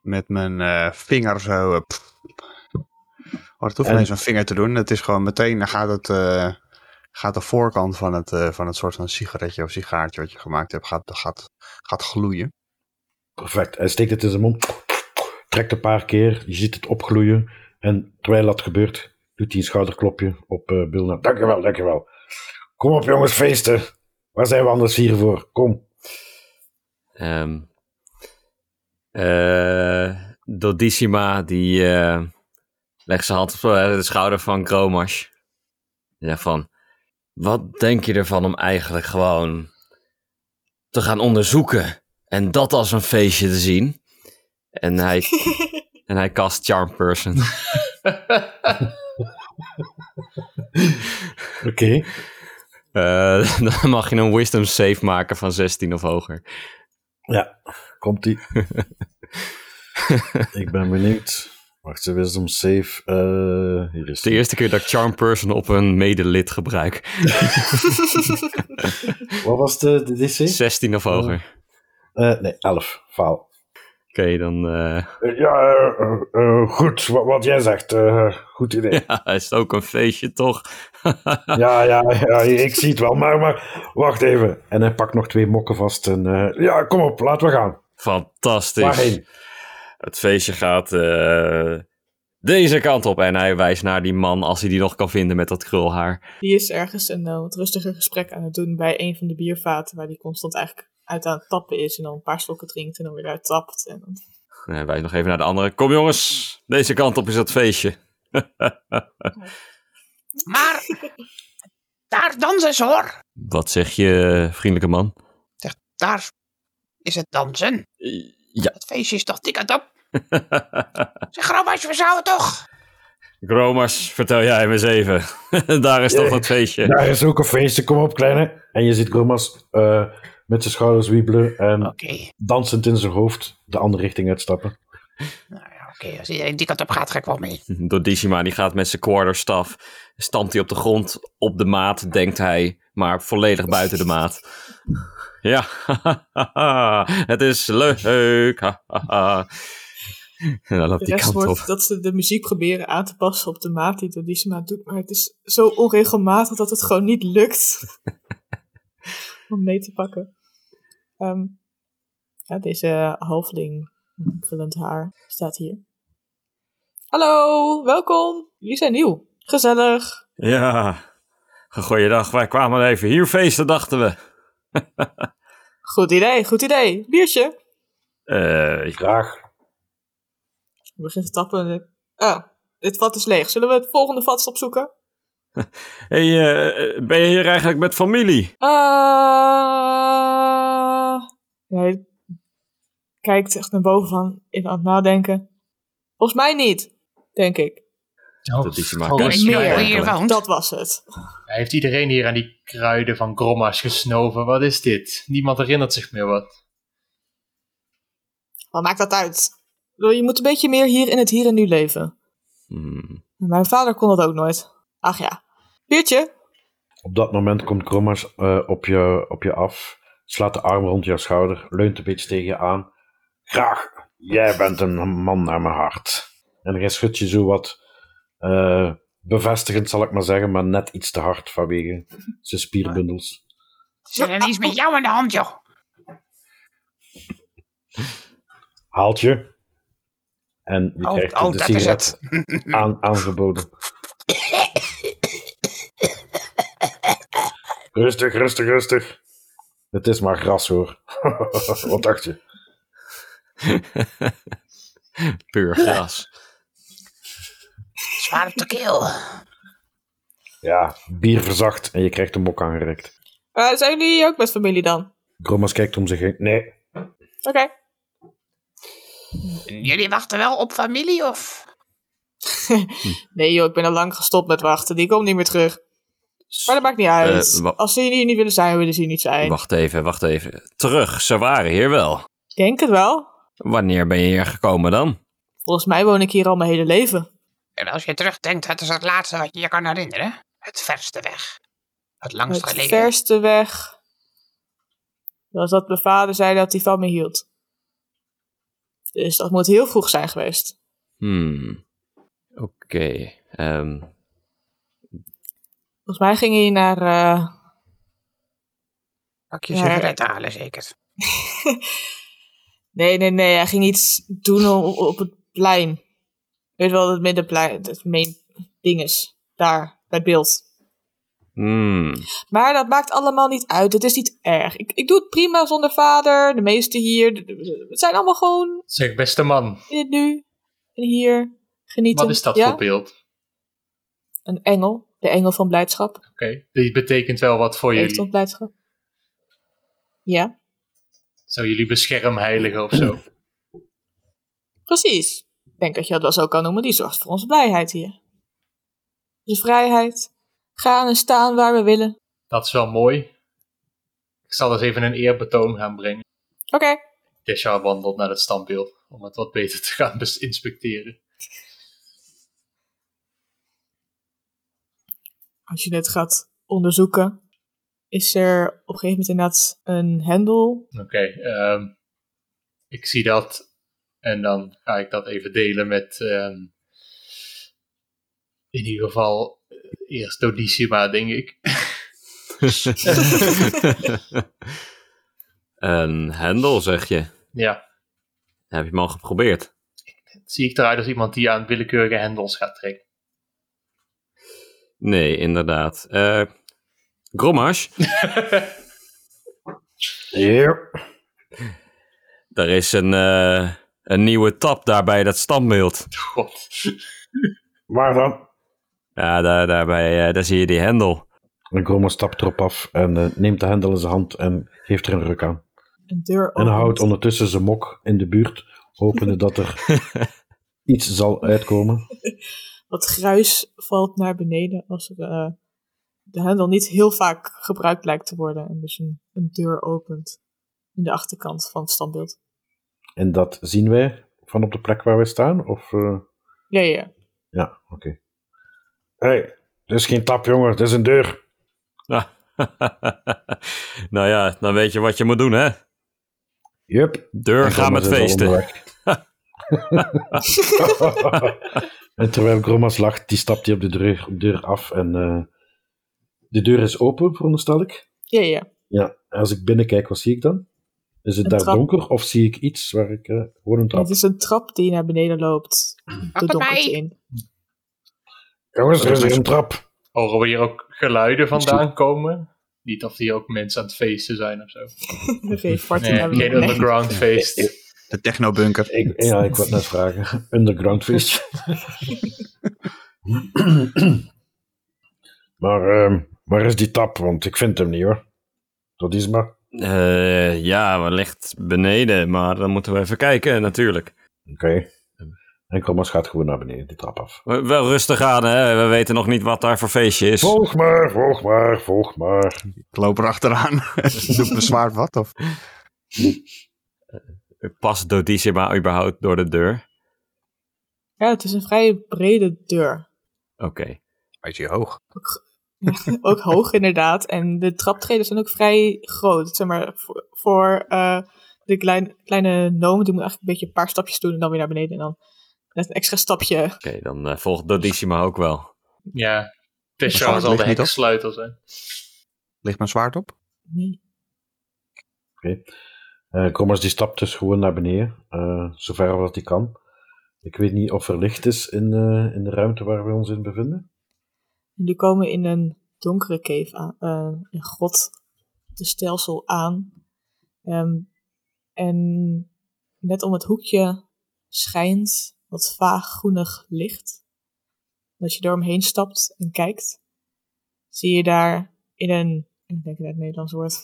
[SPEAKER 2] Met mijn eh, vinger zo. pff. Oh, het hoeft
[SPEAKER 5] En-
[SPEAKER 2] niet eens een vinger te doen. Het is gewoon meteen, dan gaat het. eh, gaat de voorkant van het, eh, van het soort van sigaretje of sigaartje wat je gemaakt hebt, gaat, gaat, gaat gloeien.
[SPEAKER 5] Perfect. Hij steekt het in zijn mond, trekt een paar keer, je ziet het opgloeien. En terwijl dat gebeurt, doet hij een schouderklopje op eh Bilna. Dankjewel, dankjewel. Kom op jongens, feesten. Waar zijn we anders hier voor? Kom.
[SPEAKER 4] Eh, Dodissima, die eh, legt zijn hand op de schouder van Gromash. Die zegt van, wat denk je ervan om eigenlijk gewoon te gaan onderzoeken en dat als een feestje te zien? En hij, *laughs* en hij cast Charm Person. *laughs*
[SPEAKER 5] Oké.
[SPEAKER 4] Eh, *laughs* dan mag je een Wisdom save maken van 16 of hoger.
[SPEAKER 5] Ja, komt ie. Ik ben benieuwd. Wacht, ze wisdom save. Eh hier is
[SPEAKER 4] de
[SPEAKER 5] die.
[SPEAKER 4] eerste keer dat ik Charm Person op een medelid gebruik.
[SPEAKER 5] Wat was de, de DC?
[SPEAKER 4] 16 of hoger.
[SPEAKER 5] Eh, nee, 11. Faal.
[SPEAKER 4] Oké, dan eh,
[SPEAKER 5] Eh, ja, eh, eh, eh, goed. Wat, wat jij zegt. eh, goed idee. *laughs*
[SPEAKER 4] ja, is het ook een feestje, toch? *laughs*
[SPEAKER 5] Ja, ja, ja, ik zie het wel. Maar, maar wacht even. En hij pakt nog twee mokken vast. En eh, ja, kom op, laten we gaan.
[SPEAKER 4] Fantastisch.
[SPEAKER 5] Waarheen?
[SPEAKER 4] Het feestje gaat eh, deze kant op. En hij wijst naar die man, als hij die nog kan vinden met dat krulhaar.
[SPEAKER 1] Die is ergens een eh, wat rustiger gesprek aan het doen bij een van de biervaten, waar die constant eigenlijk uit aan het tappen is en dan een paar slokken drinkt en dan weer uit tapt. En dan...
[SPEAKER 4] Hij wijst nog even naar de andere. Kom jongens, deze kant op is het feestje. *laughs*
[SPEAKER 6] Maar daar dansen ze hoor.
[SPEAKER 4] Wat zeg je, vriendelijke man?
[SPEAKER 6] Zeg, daar is het dansen.
[SPEAKER 4] Ja.
[SPEAKER 6] Het feestje is toch dik aan top. *laughs* Zeg, Robert, we zouden toch.
[SPEAKER 4] Gromers, vertel jij me eens even. *laughs* Daar is toch het feestje.
[SPEAKER 5] Daar is ook een feestje, kom op, kleine. En je ziet Gromas eh, met zijn schouders wiebelen en dansend in zijn hoofd de andere richting uitstappen. *laughs*
[SPEAKER 6] nou ja, oké. Als iedereen die kant op gaat, ga ik wel mee. *laughs*
[SPEAKER 4] Dodissima die gaat met zijn quarterstaff, stampt hij op de grond, op de maat, denkt hij, maar volledig buiten de maat. *laughs* Ja, het is leuk. en dan loopt
[SPEAKER 1] De
[SPEAKER 4] die kant
[SPEAKER 1] wordt
[SPEAKER 4] op.
[SPEAKER 1] dat ze de muziek proberen aan te passen op de maat die Dodissima doet, maar het is zo onregelmatig dat het gewoon niet lukt om mee te pakken. Ehm, ja, deze halfling, krullend haar, staat hier. Hallo, welkom. Jullie zijn nieuw. Gezellig.
[SPEAKER 4] Ja, goeiedag. Wij kwamen even hier feesten, dachten we. *laughs*
[SPEAKER 1] Goed idee, goed idee. Biertje.
[SPEAKER 4] Eh,
[SPEAKER 5] Graag.
[SPEAKER 1] Ik begin te tappen. Oh, dit vat is leeg. Zullen we het volgende vat opzoeken? *laughs*
[SPEAKER 4] hey, eh, ben je hier eigenlijk met familie?
[SPEAKER 1] Ah. Hij kijkt echt naar boven van, even aan het nadenken. Volgens mij niet, denk ik.
[SPEAKER 3] Oh,
[SPEAKER 1] meer.
[SPEAKER 6] je hier woont?
[SPEAKER 1] Dat was het.
[SPEAKER 3] Heeft iedereen hier aan die kruiden van Grommas gesnoven? Wat is dit? Niemand herinnert zich meer wat.
[SPEAKER 1] Wat maakt dat uit? Je moet een beetje meer hier in het hier en nu leven.
[SPEAKER 4] Hmm.
[SPEAKER 1] Mijn vader kon dat ook nooit. Ach ja. Biertje?
[SPEAKER 5] Op dat moment komt Gromas eh, op, je, op je af slaat de arm rond jouw schouder, leunt een beetje tegen je aan. Graag, jij bent een man naar mijn hart. En hij schudt je zo wat eh, bevestigend, zal ik maar zeggen, maar net iets te hard vanwege *laughs* zijn spierbundels.
[SPEAKER 6] Zit er iets met jou aan de hand, joh?
[SPEAKER 5] Haalt je. En je
[SPEAKER 6] Oh,
[SPEAKER 5] krijgt
[SPEAKER 6] oh,
[SPEAKER 5] de sigaret *laughs* aan, aangeboden. *laughs* Rustig, rustig, rustig. Het is maar gras hoor. *laughs* Wat dacht je? *laughs*
[SPEAKER 4] Puur gras.
[SPEAKER 6] Zwaar op de keel.
[SPEAKER 5] Ja, bier verzacht en je krijgt een mok aangereikt.
[SPEAKER 1] Eh, zijn jullie ook met familie dan?
[SPEAKER 5] Gromas kijkt om zich heen. Nee,
[SPEAKER 1] Oké.
[SPEAKER 6] Jullie wachten wel op familie, of? *laughs*
[SPEAKER 1] Nee joh, ik ben al lang gestopt met wachten. Die komt niet meer terug. Maar dat maakt niet uit.
[SPEAKER 4] Eh,
[SPEAKER 1] Als ze hier niet willen zijn, willen ze hier niet zijn.
[SPEAKER 4] Wacht even, wacht even. Terug, ze waren hier wel.
[SPEAKER 1] Ik denk het wel.
[SPEAKER 4] Wanneer ben je hier gekomen dan?
[SPEAKER 1] Volgens mij woon ik hier al mijn hele leven.
[SPEAKER 6] En als je terugdenkt, het is het laatste wat je je kan herinneren. Het verste weg. Het langst
[SPEAKER 1] Het
[SPEAKER 6] geleden.
[SPEAKER 1] verste weg was dat mijn vader zei dat hij van me hield. Dus dat moet heel vroeg zijn geweest.
[SPEAKER 4] Hmm. Oké. ehm,
[SPEAKER 1] Volgens mij ging hij naar... eh,
[SPEAKER 6] je
[SPEAKER 1] Ja,
[SPEAKER 6] sigaretten halen, zeker. *laughs*
[SPEAKER 1] Nee, nee, nee. Hij ging iets doen op, op het plein. Weet je wel, het middenplein. Het main dinges. Daar, bij het beeld.
[SPEAKER 4] hmm.
[SPEAKER 1] Maar dat maakt allemaal niet uit. Het is niet erg. Ik, ik doe het prima zonder vader. De meesten hier. Het zijn allemaal gewoon
[SPEAKER 3] Zeg, beste man,
[SPEAKER 1] in het nu. En hier. Genieten.
[SPEAKER 3] wat is dat
[SPEAKER 1] ja?
[SPEAKER 3] voor beeld?
[SPEAKER 1] Een engel. De engel van blijdschap.
[SPEAKER 3] die betekent wel wat voor
[SPEAKER 1] Heeft
[SPEAKER 3] jullie.
[SPEAKER 1] van blijdschap. Ja,
[SPEAKER 3] Zou jullie beschermheilige of zo?
[SPEAKER 1] precies. Ik denk dat je dat wel zo kan noemen. Die zorgt voor onze blijheid hier. Dus vrijheid. Gaan en staan waar we willen.
[SPEAKER 3] Dat is wel mooi. Ik zal eens even een eerbetoon gaan brengen.
[SPEAKER 1] Oké.
[SPEAKER 3] Desha wandelt naar het standbeeld om het wat beter te gaan *laughs* inspecteren.
[SPEAKER 1] Als je het gaat onderzoeken, is er op een gegeven moment inderdaad een hendel.
[SPEAKER 3] Oké, ehm, ik zie dat en dan ga ik dat even delen met ehm, in ieder geval eh, eerst Dodicima, denk ik. *laughs*
[SPEAKER 4] een hendel, zeg je.
[SPEAKER 3] ja,
[SPEAKER 4] Heb je hem al geprobeerd?
[SPEAKER 3] zie ik eruit als iemand die aan willekeurige hendels gaat trekken.
[SPEAKER 4] Nee, inderdaad. Eh Grommash, *laughs*
[SPEAKER 5] Hier.
[SPEAKER 4] er is een, eh, een nieuwe tab daar bij dat standbeeld.
[SPEAKER 3] God.
[SPEAKER 5] Waar dan?
[SPEAKER 4] Ja, daar, daar, bij, eh, daar zie je die hendel.
[SPEAKER 5] En Gromas stapt erop af en neemt de hendel in zijn hand en geeft er een ruk aan.
[SPEAKER 1] Deur
[SPEAKER 5] En houdt ondertussen zijn mok in de buurt, hopende dat er *laughs* iets zal uitkomen.
[SPEAKER 1] Wat gruis valt naar beneden als er, eh, de hendel niet heel vaak gebruikt lijkt te worden. En dus een, een deur opent in de achterkant van het standbeeld.
[SPEAKER 5] En dat zien wij van op de plek waar wij staan? Of, eh,
[SPEAKER 1] Ja, ja.
[SPEAKER 5] Ja, oké. Hé, hey, dit is geen tap, jongen, dit is een deur.
[SPEAKER 4] Ah. *laughs* nou ja, dan weet je wat je moet doen, hè?
[SPEAKER 5] Jup.
[SPEAKER 4] Deur,
[SPEAKER 5] En
[SPEAKER 4] ga met feesten. *laughs* *laughs*
[SPEAKER 5] en terwijl Gromas lacht, die stapt hij op de deur, deur af en eh, de deur is open, veronderstel ik.
[SPEAKER 1] Ja, ja.
[SPEAKER 5] Ja, als ik binnenkijk, wat zie ik dan? Is het
[SPEAKER 1] Een
[SPEAKER 5] daar
[SPEAKER 1] trap.
[SPEAKER 5] donker of zie ik iets waar ik eh gewoon een trap?
[SPEAKER 1] Het is een trap die naar beneden loopt. De donkerte in.
[SPEAKER 5] Jongens, er is hier een trap.
[SPEAKER 3] Horen we hier ook geluiden vandaan komen? Niet of hier ook mensen aan het feesten zijn of zo. *laughs*
[SPEAKER 1] Geen *laughs*
[SPEAKER 3] Nee, underground feest.
[SPEAKER 2] De technobunker.
[SPEAKER 5] Ik, ja, ik wou het net vragen. *laughs* Underground feestje. *clears throat* maar ehm, waar is die tap? Want ik vind hem niet hoor. Dat is maar.
[SPEAKER 4] Eh, ja, wellicht beneden, maar dan moeten we even kijken, natuurlijk.
[SPEAKER 5] Oké. En Kromas gaat gewoon naar beneden, die trap af.
[SPEAKER 4] Wel rustig aan, hè? We weten nog niet wat daar voor feestje is.
[SPEAKER 5] Volg maar, volg maar, volg maar.
[SPEAKER 2] Ik loop er achteraan. *laughs* Doe me zwaard wat? Of?
[SPEAKER 4] Past Dodicima überhaupt door de deur?
[SPEAKER 1] Ja, het is een vrij brede deur.
[SPEAKER 4] Oké.
[SPEAKER 2] Beetje hoog. *laughs*
[SPEAKER 1] ook hoog inderdaad. En de traptreden zijn ook vrij groot. Zeg maar, voor, voor eh, de klein, kleine noom, die moet eigenlijk een beetje een paar stapjes doen en dan weer naar beneden. En dan net een extra stapje.
[SPEAKER 4] Oké, dan eh, volgt Dodissima ook wel.
[SPEAKER 3] Ja, het is
[SPEAKER 2] Maar
[SPEAKER 3] trouwens
[SPEAKER 2] zwaard
[SPEAKER 3] al de hekkensluiter zijn.
[SPEAKER 2] Ligt mijn zwaard op?
[SPEAKER 1] Nee.
[SPEAKER 5] Oké. Eh, Krommers die stapt dus gewoon naar beneden, eh, zover als hij kan. Ik weet niet of er licht is in, eh, in de ruimte waar we ons in bevinden.
[SPEAKER 1] Jullie komen in een donkere cave aan, een grot, de stelsel aan. Ehm, en net om het hoekje schijnt wat vaag groenig licht. Als je door hem heen stapt en kijkt, zie je daar in een, ik denk dat het Nederlands woord,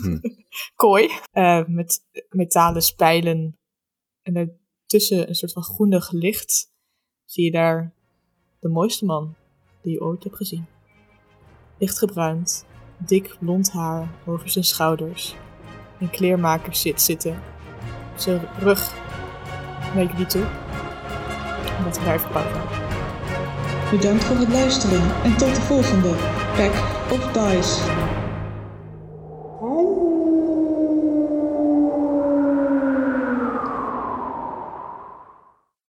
[SPEAKER 1] *laughs* kooi eh, met metalen spijlen. En daartussen een soort van groenig licht zie je daar de mooiste man die je ooit hebt gezien. Lichtgebruind, dik blond haar over zijn schouders. Een kleermaker zit zitten. Zijn rug naar jullie toe. En dat we daar even pauze houden.
[SPEAKER 8] Bedankt voor het luisteren en tot de volgende Pack of Dice.